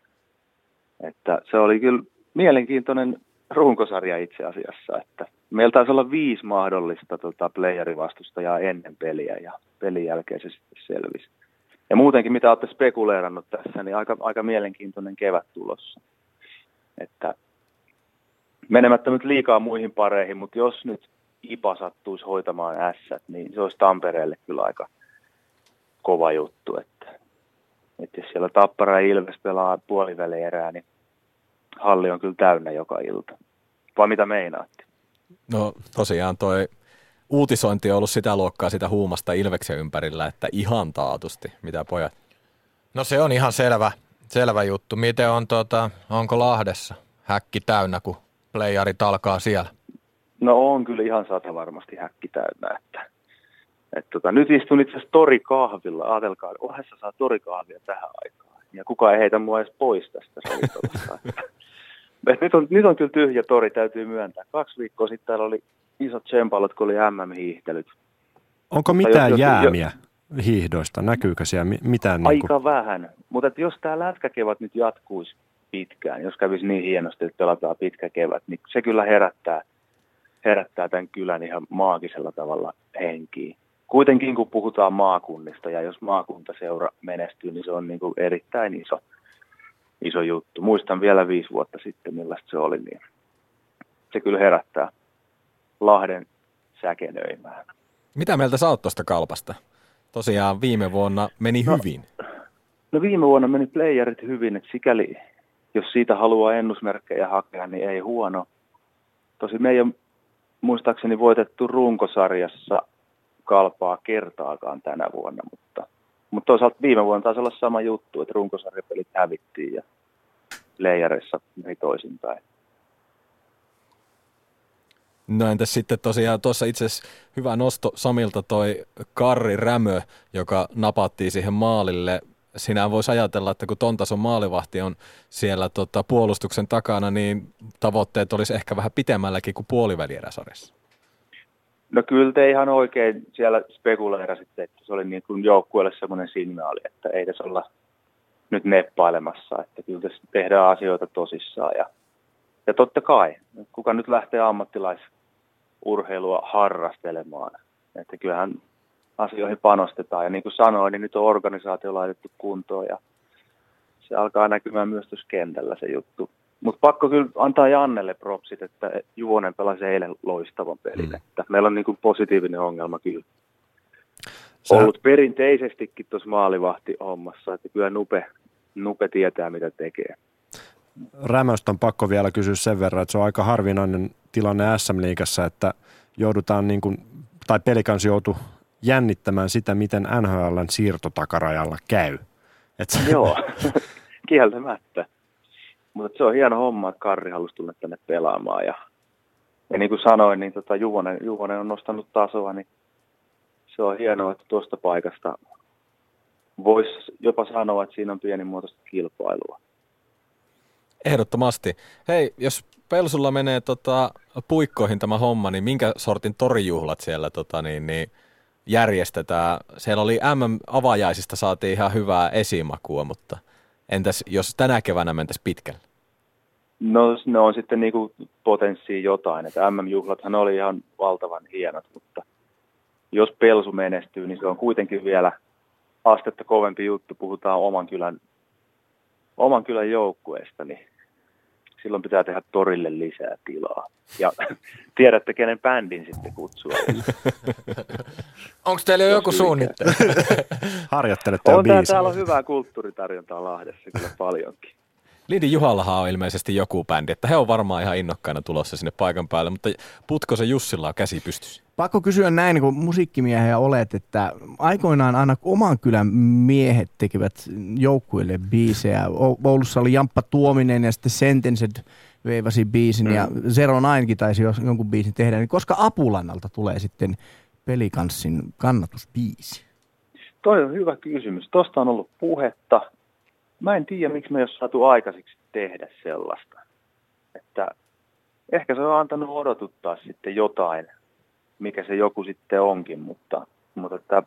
että se oli kyllä mielenkiintoinen runkosarja itse asiassa. Että meillä taisi olla viisi mahdollista tota, playerivastustajaa ennen peliä ja pelin jälkeen se sitten selvisi. Ja muutenkin, mitä olette spekuleerannut tässä, niin aika, aika mielenkiintoinen kevät tulossa. Että menemättä nyt liikaa muihin pareihin, mutta jos nyt IPA sattuisi hoitamaan S, niin se olisi Tampereelle kyllä aika kova juttu. Että, että jos siellä Tappara ja Ilves pelaa puoliväli erää, niin halli on kyllä täynnä joka ilta. Vai mitä meinaatte? No tosiaan toi uutisointi on ollut sitä luokkaa sitä huumasta Ilveksen ympärillä, että ihan taatusti. Mitä pojat? No se on ihan selvä, selvä juttu. Miten on, tota, onko Lahdessa häkki täynnä, kun playarit alkaa siellä? No on kyllä ihan sata varmasti häkki täynnä. Että, et tota, nyt istun itse asiassa torikahvilla. Ajatelkaa, ohessa saa torikahvia tähän aikaan. Ja kukaan ei heitä mua edes pois tästä [laughs] nyt, on, nyt on kyllä tyhjä tori, täytyy myöntää. Kaksi viikkoa sitten täällä oli isot tsempalot, kun oli MM-hiihtelyt. Onko Mutta mitään jos, jäämiä jo, hiihdoista? Näkyykö siellä mitään? Aika niin kuin... vähän, mutta jos tämä lätkäkevät nyt jatkuisi pitkään, jos kävisi niin hienosti, että pelataan pitkä kevät, niin se kyllä herättää, herättää tämän kylän ihan maagisella tavalla henkiin. Kuitenkin kun puhutaan maakunnista ja jos maakuntaseura menestyy, niin se on niin kuin erittäin iso, iso juttu. Muistan vielä viisi vuotta sitten, millaista se oli, niin se kyllä herättää Lahden säkenöimään. Mitä mieltä sä oot tuosta kalpasta? Tosiaan viime vuonna meni no, hyvin. No viime vuonna meni playerit hyvin, että sikäli jos siitä haluaa ennusmerkkejä hakea, niin ei huono. Tosi me ei ole muistaakseni voitettu runkosarjassa kalpaa kertaakaan tänä vuonna, mutta, mutta toisaalta viime vuonna taisi olla sama juttu, että runkosarjapelit hävittiin ja leijareissa meni toisinpäin. No entäs sitten tosiaan tuossa itse asiassa hyvä nosto Samilta toi Karri Rämö, joka napattiin siihen maalille. Sinä voisi ajatella, että kun ton tason maalivahti on siellä tota, puolustuksen takana, niin tavoitteet olisi ehkä vähän pitemmälläkin kuin puolivälieräsarjassa. No kyllä te ihan oikein siellä spekuleerasitte, että se oli niin kuin joukkueelle semmoinen signaali, että ei tässä olla nyt neppailemassa, että kyllä tässä tehdään asioita tosissaan. Ja, ja totta kai, kuka nyt lähtee ammattilaisurheilua harrastelemaan, että kyllähän asioihin panostetaan. Ja niin kuin sanoin, niin nyt on organisaatio laitettu kuntoon ja se alkaa näkymään myös tuossa kentällä se juttu. Mutta pakko kyllä antaa Jannelle propsit, että Juvonen pelasi eilen loistavan pelin. Mm. Että meillä on niin kuin positiivinen ongelma kyllä Sä... ollut perinteisestikin tuossa maalivahti-hommassa, että kyllä Nupe, Nupe tietää mitä tekee. Rämöstä on pakko vielä kysyä sen verran, että se on aika harvinainen tilanne SM-liigassa, että joudutaan niin kuin, tai pelikans joutuu jännittämään sitä, miten NHLn siirtotakarajalla käy. Et... Joo, [laughs] kieltämättä. Mutta se on hieno homma, että Karri halusi tulla tänne pelaamaan. Ja, ja niin kuin sanoin, niin tota Juvonen, Juvonen on nostanut tasoa, niin se on hienoa, että tuosta paikasta voisi jopa sanoa, että siinä on pienimuotoista kilpailua. Ehdottomasti. Hei, jos Pelsulla menee tota, puikkoihin tämä homma, niin minkä sortin torijuhlat siellä tota, niin, niin, järjestetään? Siellä oli MM-avajaisista saatiin ihan hyvää esimakua, mutta entäs jos tänä keväänä mentäisiin pitkälle? No ne on sitten niinku potenssiin jotain, että MM-juhlathan oli ihan valtavan hienot, mutta jos Pelsu menestyy, niin se on kuitenkin vielä astetta kovempi juttu, puhutaan oman kylän, oman kylän joukkueesta, niin silloin pitää tehdä torille lisää tilaa. Ja [laughs] tiedätte, kenen bändin sitten kutsua. [laughs] Onko teillä jo joku suunnittelu? [laughs] Harjoittelette on täällä, täällä on hyvää kulttuuritarjontaa Lahdessa kyllä paljonkin. Lidi Juhallahan on ilmeisesti joku bändi, että he on varmaan ihan innokkaina tulossa sinne paikan päälle, mutta Putkosen Jussilla on käsi pystyssä. Pakko kysyä näin, kun musiikkimiehiä olet, että aikoinaan aina oman kylän miehet tekivät joukkueille biisejä. Oulussa oli Jamppa Tuominen ja sitten Sentenced veivasi biisin mm. ja Zero Ninekin taisi jonkun biisin tehdä. Niin koska Apulannalta tulee sitten pelikanssin kannatusbiisi? Toi on hyvä kysymys. Tuosta on ollut puhetta mä en tiedä, miksi me ei ole saatu aikaiseksi tehdä sellaista. Että ehkä se on antanut odotuttaa sitten jotain, mikä se joku sitten onkin, mutta, mutta että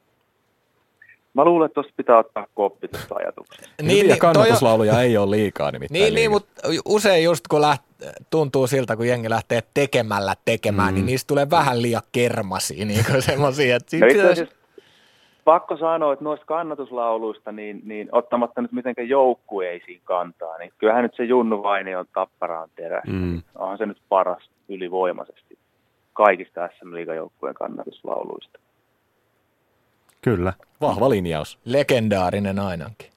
Mä luulen, että tuosta pitää ottaa koppi tuosta ajatuksesta. Niin, Hyviä niin, kannatuslauluja on... ei ole liikaa nimittäin. Niin, niin mutta usein just kun läht, tuntuu siltä, kun jengi lähtee tekemällä tekemään, niin mm. niin niistä tulee vähän liian kermasia, [laughs] niin kuin semmosia. Että no pitäisi... pakko sanoa, että noista kannatuslauluista, niin, niin ottamatta nyt mitenkään joukkueisiin kantaa, niin kyllähän nyt se Junnu Vaini on tapparaan terä. Mm. Onhan se nyt paras ylivoimaisesti kaikista SM-liigajoukkueen kannatuslauluista. Kyllä. Vahva linjaus. Legendaarinen ainakin.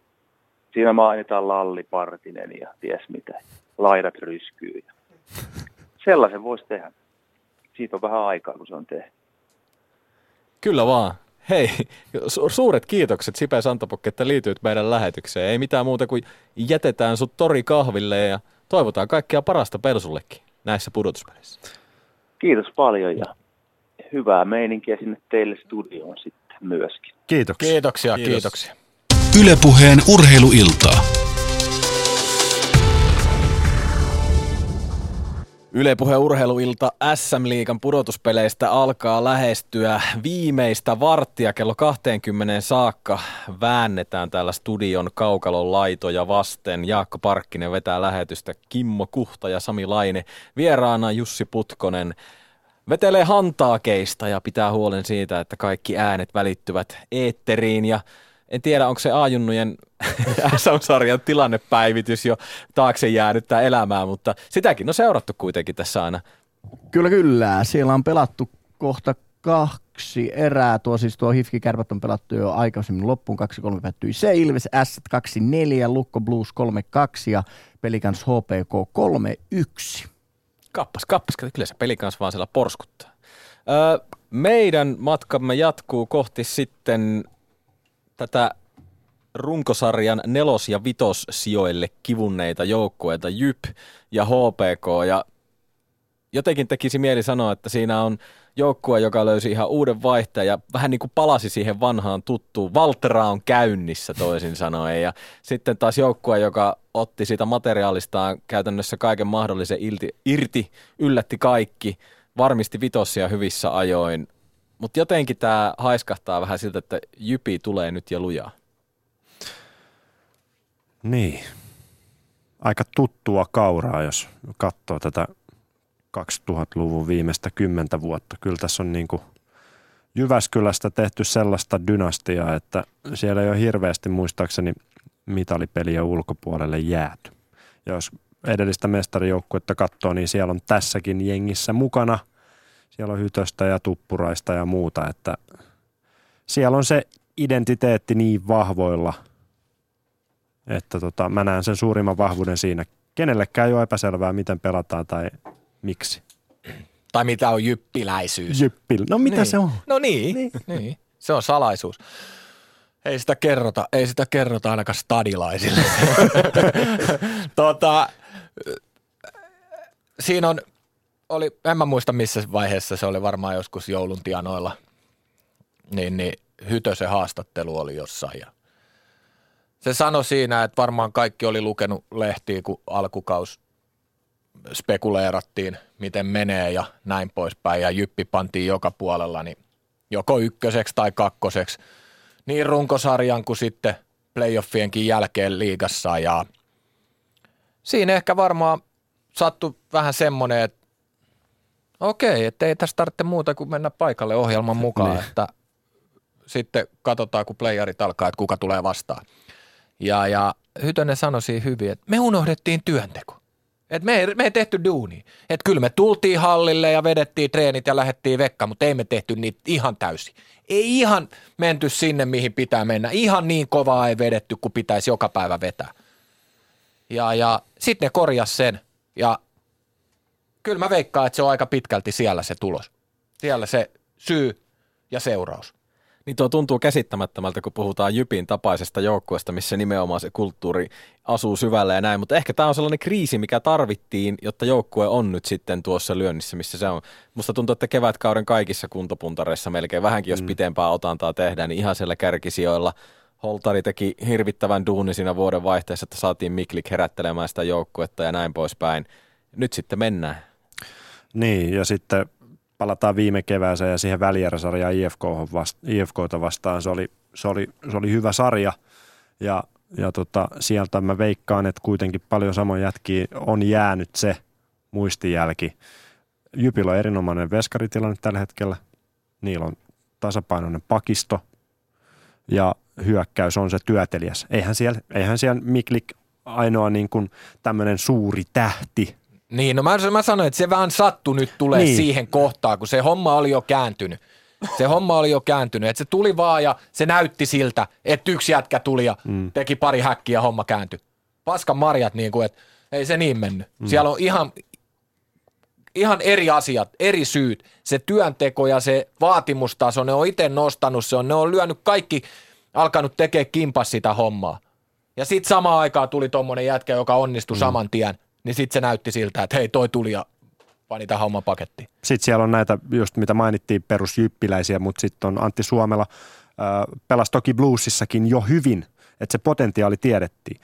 Siinä mainitaan Lalli Partinen ja ties mitä. Laidat ryskyy. Sellaisen voisi tehdä. Siitä on vähän aikaa, kun se on tehty. Kyllä vaan. Hei, su- suuret kiitokset Sipe Santapokki, että liityit meidän lähetykseen. Ei mitään muuta kuin jätetään sut tori kahville ja toivotaan kaikkea parasta Persullekin näissä pudotuspeleissä. Kiitos paljon ja hyvää meininkiä sinne teille studioon sitten myöskin. Kiitoksia. Kiitoksia, Kiitos. kiitoksia. Ylepuheen urheiluiltaa. Yle Puhe Urheiluilta SM-liigan pudotuspeleistä alkaa lähestyä viimeistä varttia kello 20 saakka. Väännetään täällä studion kaukalon laitoja vasten. Jaakko Parkkinen vetää lähetystä, Kimmo Kuhta ja Sami Laine. Vieraana Jussi Putkonen vetelee hantaakeista ja pitää huolen siitä, että kaikki äänet välittyvät eetteriin ja en tiedä, onko se A-junnujen [laughs] SM-sarjan tilannepäivitys jo taakse jäänyttää elämää, mutta sitäkin on seurattu kuitenkin tässä aina. Kyllä, kyllä. Siellä on pelattu kohta kaksi erää. Tuo siis tuo Hifki Kärpät on pelattu jo aikaisemmin loppuun. 2-3 päättyi se. Ilves S 2-4, Lukko Blues 3-2 ja Pelikans HPK 3-1. Kappas, kappas, kyllä se pelin kanssa vaan siellä porskuttaa. Öö, meidän matkamme jatkuu kohti sitten tätä runkosarjan nelos- ja vitossijoille kivunneita joukkueita Jyp ja HPK. Ja jotenkin tekisi mieli sanoa, että siinä on joukkue, joka löysi ihan uuden vaihteen ja vähän niin kuin palasi siihen vanhaan tuttuun. Valtera on käynnissä toisin sanoen ja sitten taas joukkue, joka otti siitä materiaalistaan käytännössä kaiken mahdollisen irti, irti yllätti kaikki, varmisti vitossia hyvissä ajoin. Mutta jotenkin tämä haiskahtaa vähän siltä, että Jypi tulee nyt ja lujaa. Niin. Aika tuttua kauraa, jos katsoo tätä 2000-luvun viimeistä kymmentä vuotta. Kyllä tässä on niin kuin Jyväskylästä tehty sellaista dynastiaa, että siellä ei ole hirveästi muistaakseni mitalipeliä ulkopuolelle jääty. Ja jos edellistä mestarijoukkuetta katsoo, niin siellä on tässäkin jengissä mukana. Siellä on Hytöstä ja Tuppuraista ja muuta, että siellä on se identiteetti niin vahvoilla, että tota, mä näen sen suurimman vahvuuden siinä. Kenellekään ei ole epäselvää, miten pelataan tai miksi. Tai mitä on jyppiläisyys. Jyppil. No mitä niin. se on? No niin, niin. niin. Se on salaisuus. Ei sitä kerrota, ei sitä kerrota ainakaan stadilaisille. [laughs] tota, siinä on, oli, en mä muista missä vaiheessa se oli varmaan joskus joulun tienoilla, niin, niin Hytösen haastattelu oli jossain ja se sanoi siinä, että varmaan kaikki oli lukenut lehtiä, kun alkukaus spekuleerattiin, miten menee ja näin poispäin, ja jyppi pantiin joka puolella, niin joko ykköseksi tai kakkoseksi, niin runkosarjan kuin sitten playoffienkin jälkeen liigassa, ja siinä ehkä varmaan sattui vähän semmoinen, että okei, että ei tästä tarvitse muuta kuin mennä paikalle ohjelman mukaan, niin. että sitten katsotaan, kun playerit alkaa, että kuka tulee vastaan. Ja, ja Hytönen sanoi siinä hyvin, että me unohdettiin työnteko. Et me, ei, me ei tehty duuni. Et kyllä me tultiin hallille ja vedettiin treenit ja lähdettiin vekkaan, mutta ei me tehty niitä ihan täysin. Ei ihan menty sinne, mihin pitää mennä. Ihan niin kovaa ei vedetty, kuin pitäisi joka päivä vetää. Ja, ja sitten ne korjas sen. Ja kyllä mä veikkaan, että se on aika pitkälti siellä se tulos. Siellä se syy ja seuraus. Niin tuo tuntuu käsittämättömältä, kun puhutaan Jypin tapaisesta joukkueesta, missä nimenomaan se kulttuuri asuu syvällä ja näin, mutta ehkä tämä on sellainen kriisi, mikä tarvittiin, jotta joukkue on nyt sitten tuossa lyönnissä, missä se on. Musta tuntuu, että kevätkauden kaikissa kuntopuntareissa melkein vähänkin, jos mm. pitempää otantaa tehdään, niin ihan siellä kärkisijoilla Holtari teki hirvittävän duuni siinä vuoden vaihteessa, että saatiin Miklik herättelemään sitä joukkuetta ja näin poispäin. Nyt sitten mennään. Niin, ja sitten palataan viime kevääseen ja siihen välieräsarjaan IFK vasta, IFKta vastaan. Se oli, se, oli, se oli hyvä sarja ja, ja tota, sieltä mä veikkaan, että kuitenkin paljon samoin jätkiä on jäänyt se muistijälki. Jypillä on erinomainen veskaritilanne tällä hetkellä. Niillä on tasapainoinen pakisto ja hyökkäys on se työtelijäs. Eihän siellä, eihän siellä Miklik ainoa niin kuin tämmöinen suuri tähti. Niin, no mä, mä sanoin, että se vähän sattu nyt tulee niin. siihen kohtaan, kun se homma oli jo kääntynyt. Se homma oli jo kääntynyt, että se tuli vaan ja se näytti siltä, että yksi jätkä tuli ja mm. teki pari häkkiä ja homma kääntyi. Paskan marjat, niin kuin, että ei se niin mennyt. Mm. Siellä on ihan, ihan eri asiat, eri syyt. Se työnteko ja se vaatimustaso, ne on itse nostanut se on, ne on lyönyt kaikki, alkanut tekemään kimpas sitä hommaa. Ja sitten samaan aikaan tuli tommonen jätkä, joka onnistui mm. saman tien, niin sitten se näytti siltä, että hei toi tuli ja pani tähän homman pakettiin. Sitten siellä on näitä, just mitä mainittiin, perusjyppiläisiä, mutta sitten on Antti Suomela, äh, pelasi toki bluesissakin jo hyvin, että se potentiaali tiedettiin.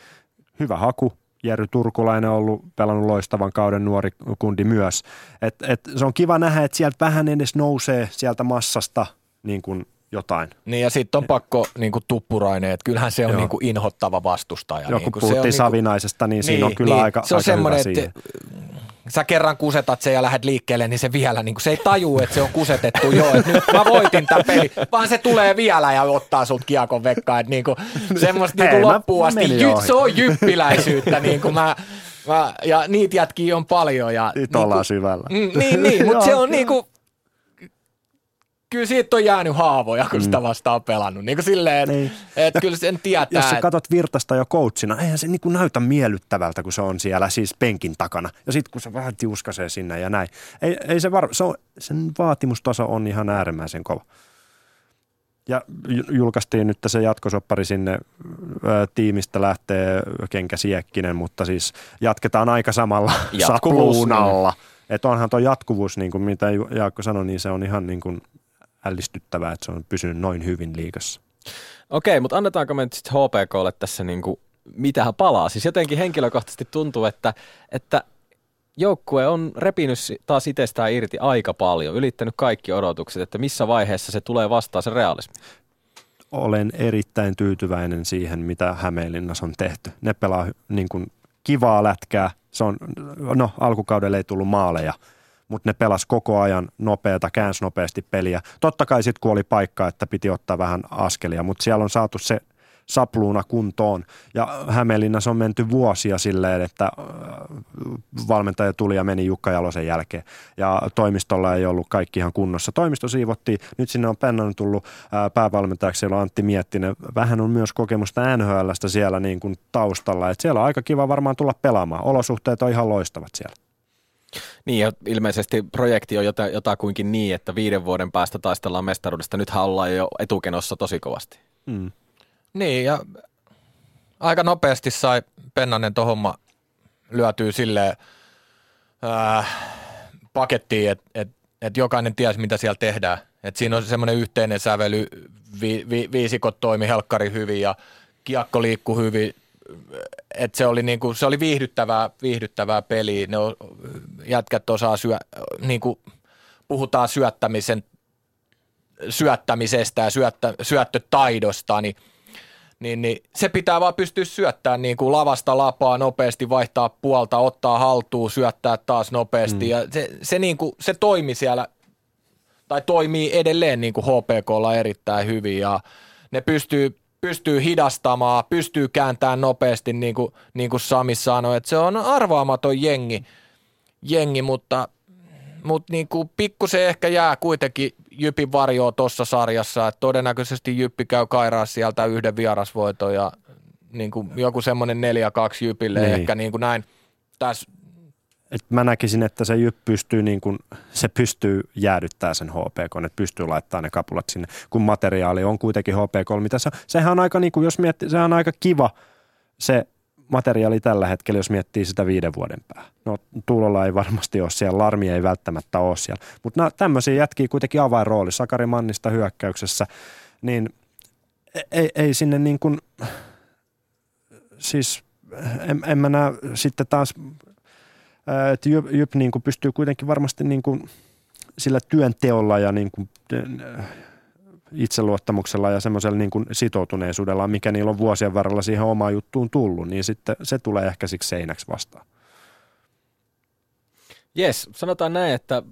Hyvä haku, Jerry Turkulainen on ollut pelannut loistavan kauden nuori kundi myös. Et, et se on kiva nähdä, että sieltä vähän edes nousee sieltä massasta niin kuin jotain. Niin ja sitten on pakko niin kuin tuppurainen, että kyllähän se on niin kuin inhottava vastustaja. Joku niin puhuttiin se on, niinku- Savinaisesta, niin, niin siinä on kyllä niin, aika, se on aika semmoinen, että sä kerran kusetat sen ja lähdet liikkeelle, niin se vielä, niin kuin, se ei taju, että se on kusetettu jo, että nyt mä voitin tämän peli, vaan se tulee vielä ja ottaa sut kiekon vekkaan, että niin kuin, semmoista niin kuin loppuun asti, jy, se on jyppiläisyyttä, niin kuin mä, mä, ja niitä jätkiä on paljon. Ja, Nyt niin ollaan syvällä. Mm, niin, niin mutta [laughs] se on niin kuin, kyllä siitä on jäänyt haavoja, kun sitä mm. vasta on pelannut. Niin kuin silleen, niin. että kyllä sen tietää. Jos sä katsot Virtasta jo coachina, eihän se niin kuin näytä miellyttävältä, kun se on siellä siis penkin takana. Ja sitten kun se vähän tiuskasee sinne ja näin. Ei, ei se var, se on, sen vaatimustaso on ihan äärimmäisen kova. Ja julkaistiin nyt se jatkosoppari sinne, tiimistä lähtee Kenkä Siekkinen, mutta siis jatketaan aika samalla sapluunalla. Että onhan tuo jatkuvuus, niin kuin mitä Jaakko sanoi, niin se on ihan niin kuin ällistyttävää, että se on pysynyt noin hyvin liikassa. Okei, mutta annetaanko me nyt sitten HPKlle tässä niin kuin, mitähän palaa? Siis jotenkin henkilökohtaisesti tuntuu, että, että joukkue on repinyt taas itsestään irti aika paljon, ylittänyt kaikki odotukset, että missä vaiheessa se tulee vastaan se realismi? Olen erittäin tyytyväinen siihen, mitä Hämeenlinnassa on tehty. Ne pelaa niin kuin kivaa lätkää. Se on, no alkukaudella ei tullut maaleja – mutta ne pelas koko ajan nopeata, käänsi nopeasti peliä. Totta kai sitten kun oli paikka, että piti ottaa vähän askelia, mutta siellä on saatu se sapluuna kuntoon. Ja Hämeenlinnassa on menty vuosia silleen, että äh, valmentaja tuli ja meni Jukka Jalosen jälkeen. Ja toimistolla ei ollut kaikki ihan kunnossa. Toimisto siivottiin. Nyt sinne on Pennan tullut äh, päävalmentajaksi, siellä on Antti Miettinen. Vähän on myös kokemusta NHLstä siellä niin kuin taustalla. Et siellä on aika kiva varmaan tulla pelaamaan. Olosuhteet on ihan loistavat siellä. Niin ja ilmeisesti projekti on jota, jotakuinkin niin, että viiden vuoden päästä taistellaan mestaruudesta. Nythän ollaan jo etukenossa tosi kovasti. Mm. Niin ja aika nopeasti sai Pennanen tuohon lyötyy silleen äh, pakettiin, että et, et jokainen tiesi, mitä siellä tehdään. Et siinä on semmoinen yhteinen sävely, vi, vi, viisikot toimi helkkari hyvin ja kiekko liikkuu hyvin, et se oli niinku, se oli viihdyttävää, viihdyttävää peliä. Ne on, jätkät osaa syö, niinku, puhutaan syöttämisen, syöttämisestä ja syöttä, syöttötaidosta, niin niin, niin se pitää vaan pystyä syöttämään niin kuin lavasta lapaa nopeasti, vaihtaa puolta, ottaa haltuun, syöttää taas nopeasti. Mm. Ja se, se, niin kuin, se toimi siellä, tai toimii edelleen niin kuin HPKlla erittäin hyvin ja ne pystyy pystyy hidastamaan, pystyy kääntämään nopeasti, niin kuin, niin kuin Sami sanoi, että se on arvaamaton jengi, jengi mutta, mutta niin kuin pikkusen ehkä jää kuitenkin Jypin varjoa tuossa sarjassa, että todennäköisesti Jyppi käy kairaa sieltä yhden vierasvoiton ja niin kuin joku semmoinen 4-2 Jypille niin. ehkä niin kuin näin tässä et mä näkisin, että se jyp pystyy, niin kun, se pystyy jäädyttämään sen HPK, että pystyy laittamaan ne kapulat sinne, kun materiaali on kuitenkin HPK, mitä se, sehän on aika, niin kun, jos miettii, sehän on aika kiva se materiaali tällä hetkellä, jos miettii sitä viiden vuoden päähän. No Tuulolla ei varmasti ole siellä, Larmi ei välttämättä ole siellä, mutta tämmöisiä jätkii kuitenkin avainrooli, Sakari Mannista hyökkäyksessä, niin e-, ei, ei sinne niin kuin, siis en, en mä näe sitten taas Että Jyp, Jyp niin kuin pystyy kuitenkin varmasti niin kuin sillä työnteolla ja niin kuin, itseluottamuksella ja semmoisella niin sitoutuneisuudella, mikä niillä on vuosien varrella siihen omaan juttuun tullut, niin sitten se tulee ehkä siksi seinäksi vastaan. Jes, sanotaan näin, että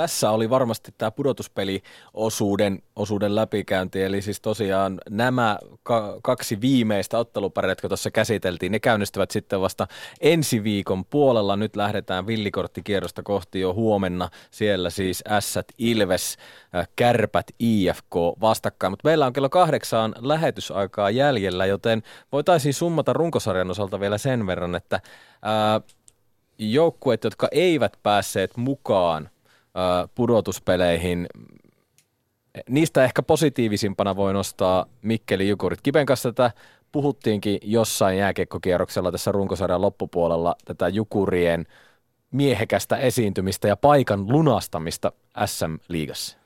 tässä oli varmasti tämä pudotuspeliosuuden osuuden läpikäynti, eli siis tosiaan nämä ka- kaksi viimeistä otteluparia, jotka tuossa käsiteltiin, ne käynnistyvät sitten vasta ensi viikon puolella. Nyt lähdetään villikorttikierrosta kohti jo huomenna. Siellä siis Ässät, Ilves, äh, Kärpät, IFK vastakkain. Mutta meillä on kello kahdeksaan lähetysaikaa jäljellä, joten voitaisiin summata runkosarjan osalta vielä sen verran, että ää, joukkueet, jotka eivät päässeet mukaan pudotuspeleihin. Niistä ehkä positiivisimpana voi nostaa Mikkeli Jukurit. Kipen kanssa tätä puhuttiinkin jossain jääkiekkokierroksella tässä runkosarjan loppupuolella tätä Jukurien miehekästä esiintymistä ja paikan lunastamista SM-liigassa.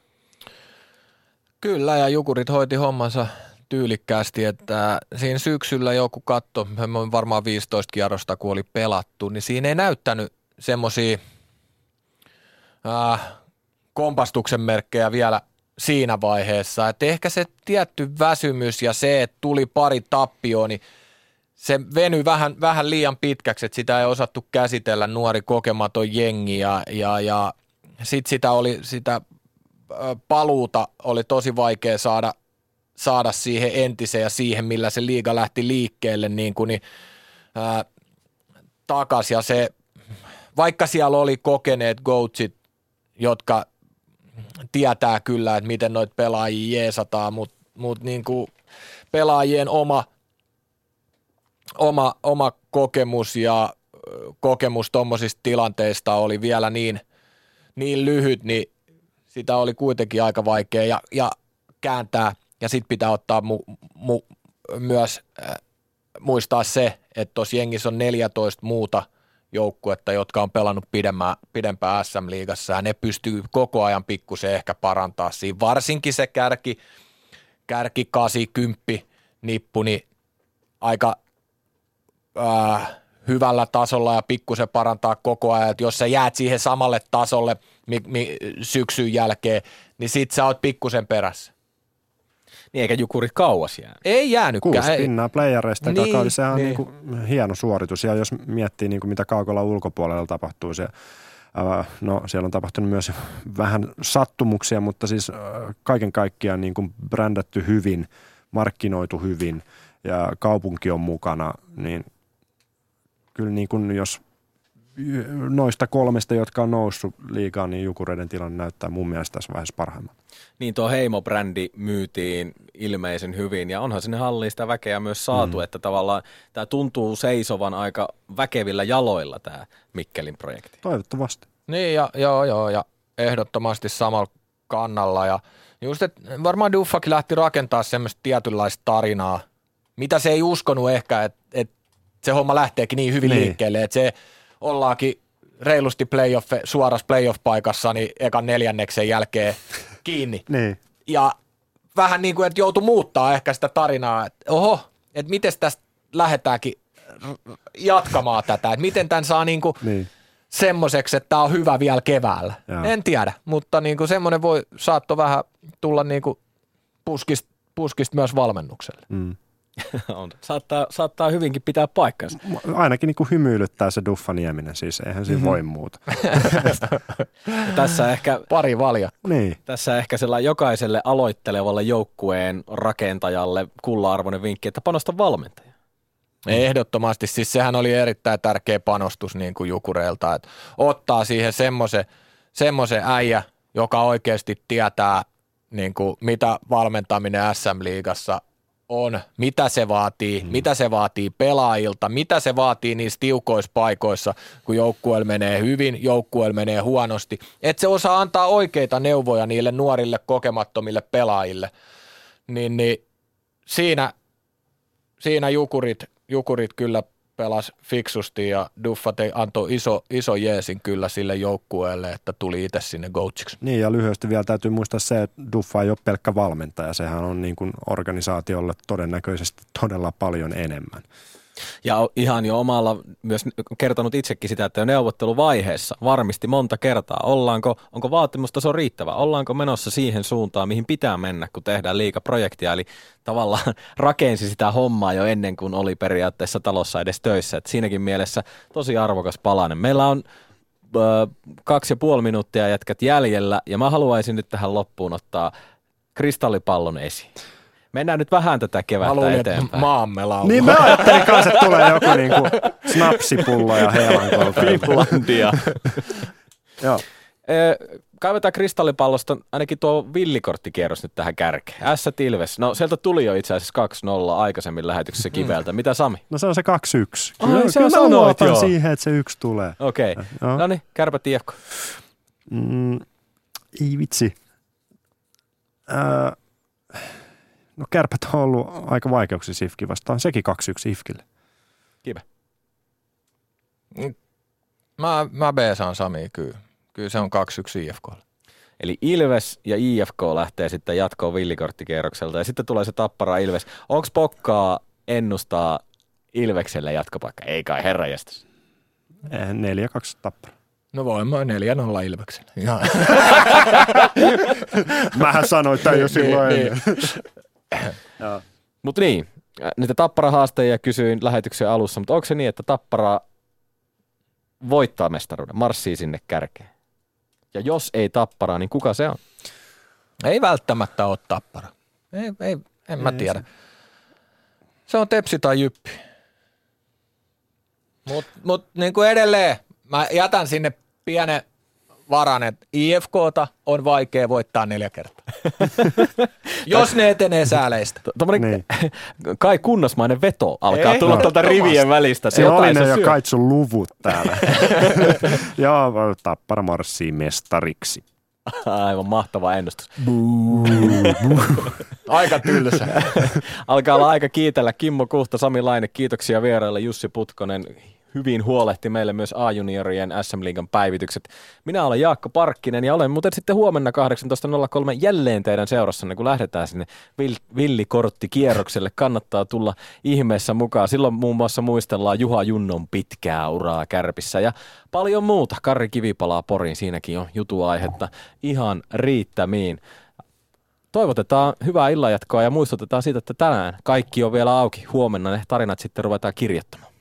Kyllä, ja Jukurit hoiti hommansa tyylikkäästi, että siinä syksyllä joku katto, varmaan 15 kierrosta kun oli pelattu, niin siinä ei näyttänyt semmoisia – äh, kompastuksen merkkejä vielä siinä vaiheessa. Että ehkä se tietty väsymys ja se, että tuli pari tappioon, niin se venyi vähän, vähän liian pitkäksi, että sitä ei osattu käsitellä nuori kokematon jengi ja, ja, ja sitten sitä oli sitä paluuta oli tosi vaikea saada, saada siihen entiseen ja siihen, millä se liiga lähti liikkeelle niin kuin, niin, ää, takas ja se, vaikka siellä oli kokeneet goatsit jotka tietää kyllä, että miten noita pelaajia jeesataan, mutta mut niin kuin pelaajien oma, oma, oma kokemus ja kokemus tuommoisista tilanteista oli vielä niin, niin lyhyt, niin sitä oli kuitenkin aika vaikea ja, ja kääntää. Ja sitten pitää ottaa mu, mu, myös äh, muistaa se, että tuossa jengissä on 14 muuta – joukkuetta, jotka on pelannut pidemmää, pidempään SM-liigassa ja ne pystyy koko ajan pikkusen ehkä parantaa siinä. Varsinkin se kärki, kärki 80 nippu, niin aika äh, hyvällä tasolla ja pikkusen parantaa koko ajan. Et jos sä jäät siihen samalle tasolle mi, mi, syksyn jälkeen, niin sit sä oot pikkusen perässä. Niin eikä Jukurit kauas jäänyt. Ei jäänytkään. Kuusi pinnaa playereista niin, kaudella, sehän on niin. niin hieno suoritus. Ja jos miettii niin kuin mitä kaukolla ulkopuolella tapahtuu, se No siellä on tapahtunut myös [laughs] vähän sattumuksia, mutta siis kaiken kaikkiaan niin kuin brändätty hyvin, markkinoitu hyvin ja kaupunki on mukana, niin kyllä niin kuin jos noista kolmesta, jotka on noussut liikaa, niin Jukureiden tilanne näyttää mun mielestä tässä vaiheessa parhaimmalta. Niin tuo Heimo-brändi myytiin ilmeisen hyvin ja onhan sinne halliin sitä väkeä myös saatu, mm. että tavallaan tämä tuntuu seisovan aika väkevillä jaloilla tämä Mikkelin projekti. Toivottavasti. Niin ja joo joo ja ehdottomasti samalla kannalla ja just, että varmaan Duffakin lähti rakentaa semmoista tietynlaista tarinaa, mitä se ei uskonut ehkä, että, että se homma lähteekin niin hyvin niin. liikkeelle, että se ollaankin reilusti playoff, suorassa playoff-paikassa niin ekan neljänneksen jälkeen kiinni. [laughs] niin. Ja vähän niin kuin, että joutui muuttaa ehkä sitä tarinaa, että oho, että miten tästä lähdetäänkin jatkamaan tätä, että miten tämän saa niin kuin niin. semmoiseksi, että tämä on hyvä vielä keväällä. Joo. En tiedä, mutta niin kuin semmoinen voi saatto vähän tulla niin kuin puskista, puskista myös valmennukselle. Mm. [laughs] on. Saattaa, saattaa hyvinkin pitää paikkansa. Ainakin niin kuin hymyilyttää se Duffa Nieminen, siis eihän siinä mm-hmm. voi muuta. [laughs] tässä ehkä, Pari valja. Niin. Tässä ehkä sellainen jokaiselle aloittelevalle joukkueen rakentajalle kulla-arvoinen vinkki, että panosta valmentaja. Ehdottomasti, siis sehän oli erittäin tärkeä panostus niin kuin Jukureilta, että ottaa siihen semmoisen semmoisen äijä, joka oikeasti tietää, niin kuin, mitä valmentaminen SM-liigassa on, mitä se vaatii, mm. mitä se vaatii pelaajilta, mitä se vaatii niissä tiukoissa paikoissa, kun joukkueella menee hyvin, joukkueella menee huonosti. Että se osaa antaa oikeita neuvoja niille nuorille kokemattomille pelaajille. Niin, niin siinä, siinä jukurit, jukurit kyllä pelasi fiksusti ja Duffate antoi iso, iso jeesin kyllä sille joukkueelle, että tuli itse sinne coachiksi. Niin ja lyhyesti vielä täytyy muistaa se, että Duffa ei ole pelkkä valmentaja. Sehän on niin kuin organisaatiolle todennäköisesti todella paljon enemmän. Ja ihan jo omalla myös kertonut itsekin sitä, että jo neuvotteluvaiheessa varmisti monta kertaa, ollaanko, onko vaatimustaso riittävä, ollaanko menossa siihen suuntaan, mihin pitää mennä, kun tehdään liikaprojektia. Eli tavallaan [laughs] rakensi sitä hommaa jo ennen kuin oli periaatteessa talossa edes töissä. Et siinäkin mielessä tosi arvokas palanen. Meillä on ö, kaksi ja puoli minuuttia jätkät jäljellä, ja mä haluaisin nyt tähän loppuun ottaa kristallipallon esiin. Mennään nyt vähän tätä Mä kevättä että eteenpäin. maamme laulu. Niin mä ajattelin kanssa, että tulee joku niinku snapsipullo ja heelankolta. Finlandia. [laughs] Joo. Kaivetaan kristallipallosta ainakin tuo villikorttikierros nyt tähän kärkeen. S Ilves. No sieltä tuli jo itse asiassa 2-0 aikaisemmin lähetyksessä kiveltä. Mitä Sami? No se on se 2-1. Ai, Kyllä, sä kyllä mä sanoit luotan joo. siihen, että se yksi tulee. Okei. Okay. Joo. No niin, kärpät IFK. Mm, ei vitsi. Öö, no kärpät on ollut aika vaikeuksissa IFKin vastaan. Sekin 2-1 IFKille. Kive. Mä, mä beesaan Sami kyllä. Kyllä se on 2-1 IFKlle. Eli Ilves ja IFK lähtee sitten jatkoon villikorttikierrokselta. Ja sitten tulee se tappara Ilves. Onko pokkaa ennustaa Ilvekselle jatkopaikka? Ei kai herranjestas. Eh, 4-2 tappara. No voin mä 4-0 Ilvekselle. Ihan. [laughs] Mähän sanoin tämän jo silloin Niin, ennen. [coughs] Mutta niin, äh, niitä tappara-haastajia kysyin lähetyksen alussa, mutta onko se niin, että tappara voittaa mestaruuden, marssii sinne kärkeen? Ja jos ei tapparaa, niin kuka se on? Ei välttämättä ole tappara. Ei, ei, en mä Ei tiedä. Se on tepsi tai jyppi. Mutta mut, niin kuin edelleen, mä jätän sinne pienen varan, että IFKta on vaikea voittaa neljä kertaa. [laughs] Jos ne etenee sääleistä. Tuommoinen Niin. [laughs] kai kunnosmainen veto alkaa Ei, tulla no, tuolta rivien välistä. Se oli ne jo syö. kait sun luvut täällä. [laughs] Joo, tappara marssii mestariksi. Aivan mahtava ennustus. Aika tylsä. Alkaa olla aika kiitellä Kimmo Kuhta, Sami Laine, kiitoksia vieraille Jussi Putkonen. Hyvin huolehti meille myös A-juniorien SM-liigan päivitykset. Minä olen Jaakko Parkkinen ja olen muuten sitten huomenna 18.03 jälleen teidän seurassanne, kun lähdetään sinne vill- villikorttikierrokselle. Kannattaa tulla ihmeessä mukaan. Silloin muun muassa muistellaan Juha Junnon pitkää uraa kärpissä ja paljon muuta. Karri Kivi palaa Poriin, siinäkin on jutuaihetta ihan riittämiin. Toivotetaan hyvää illanjatkoa ja muistutetaan siitä, että tänään kaikki on vielä auki. Huomenna ne tarinat sitten ruvetaan kirjoittamaan.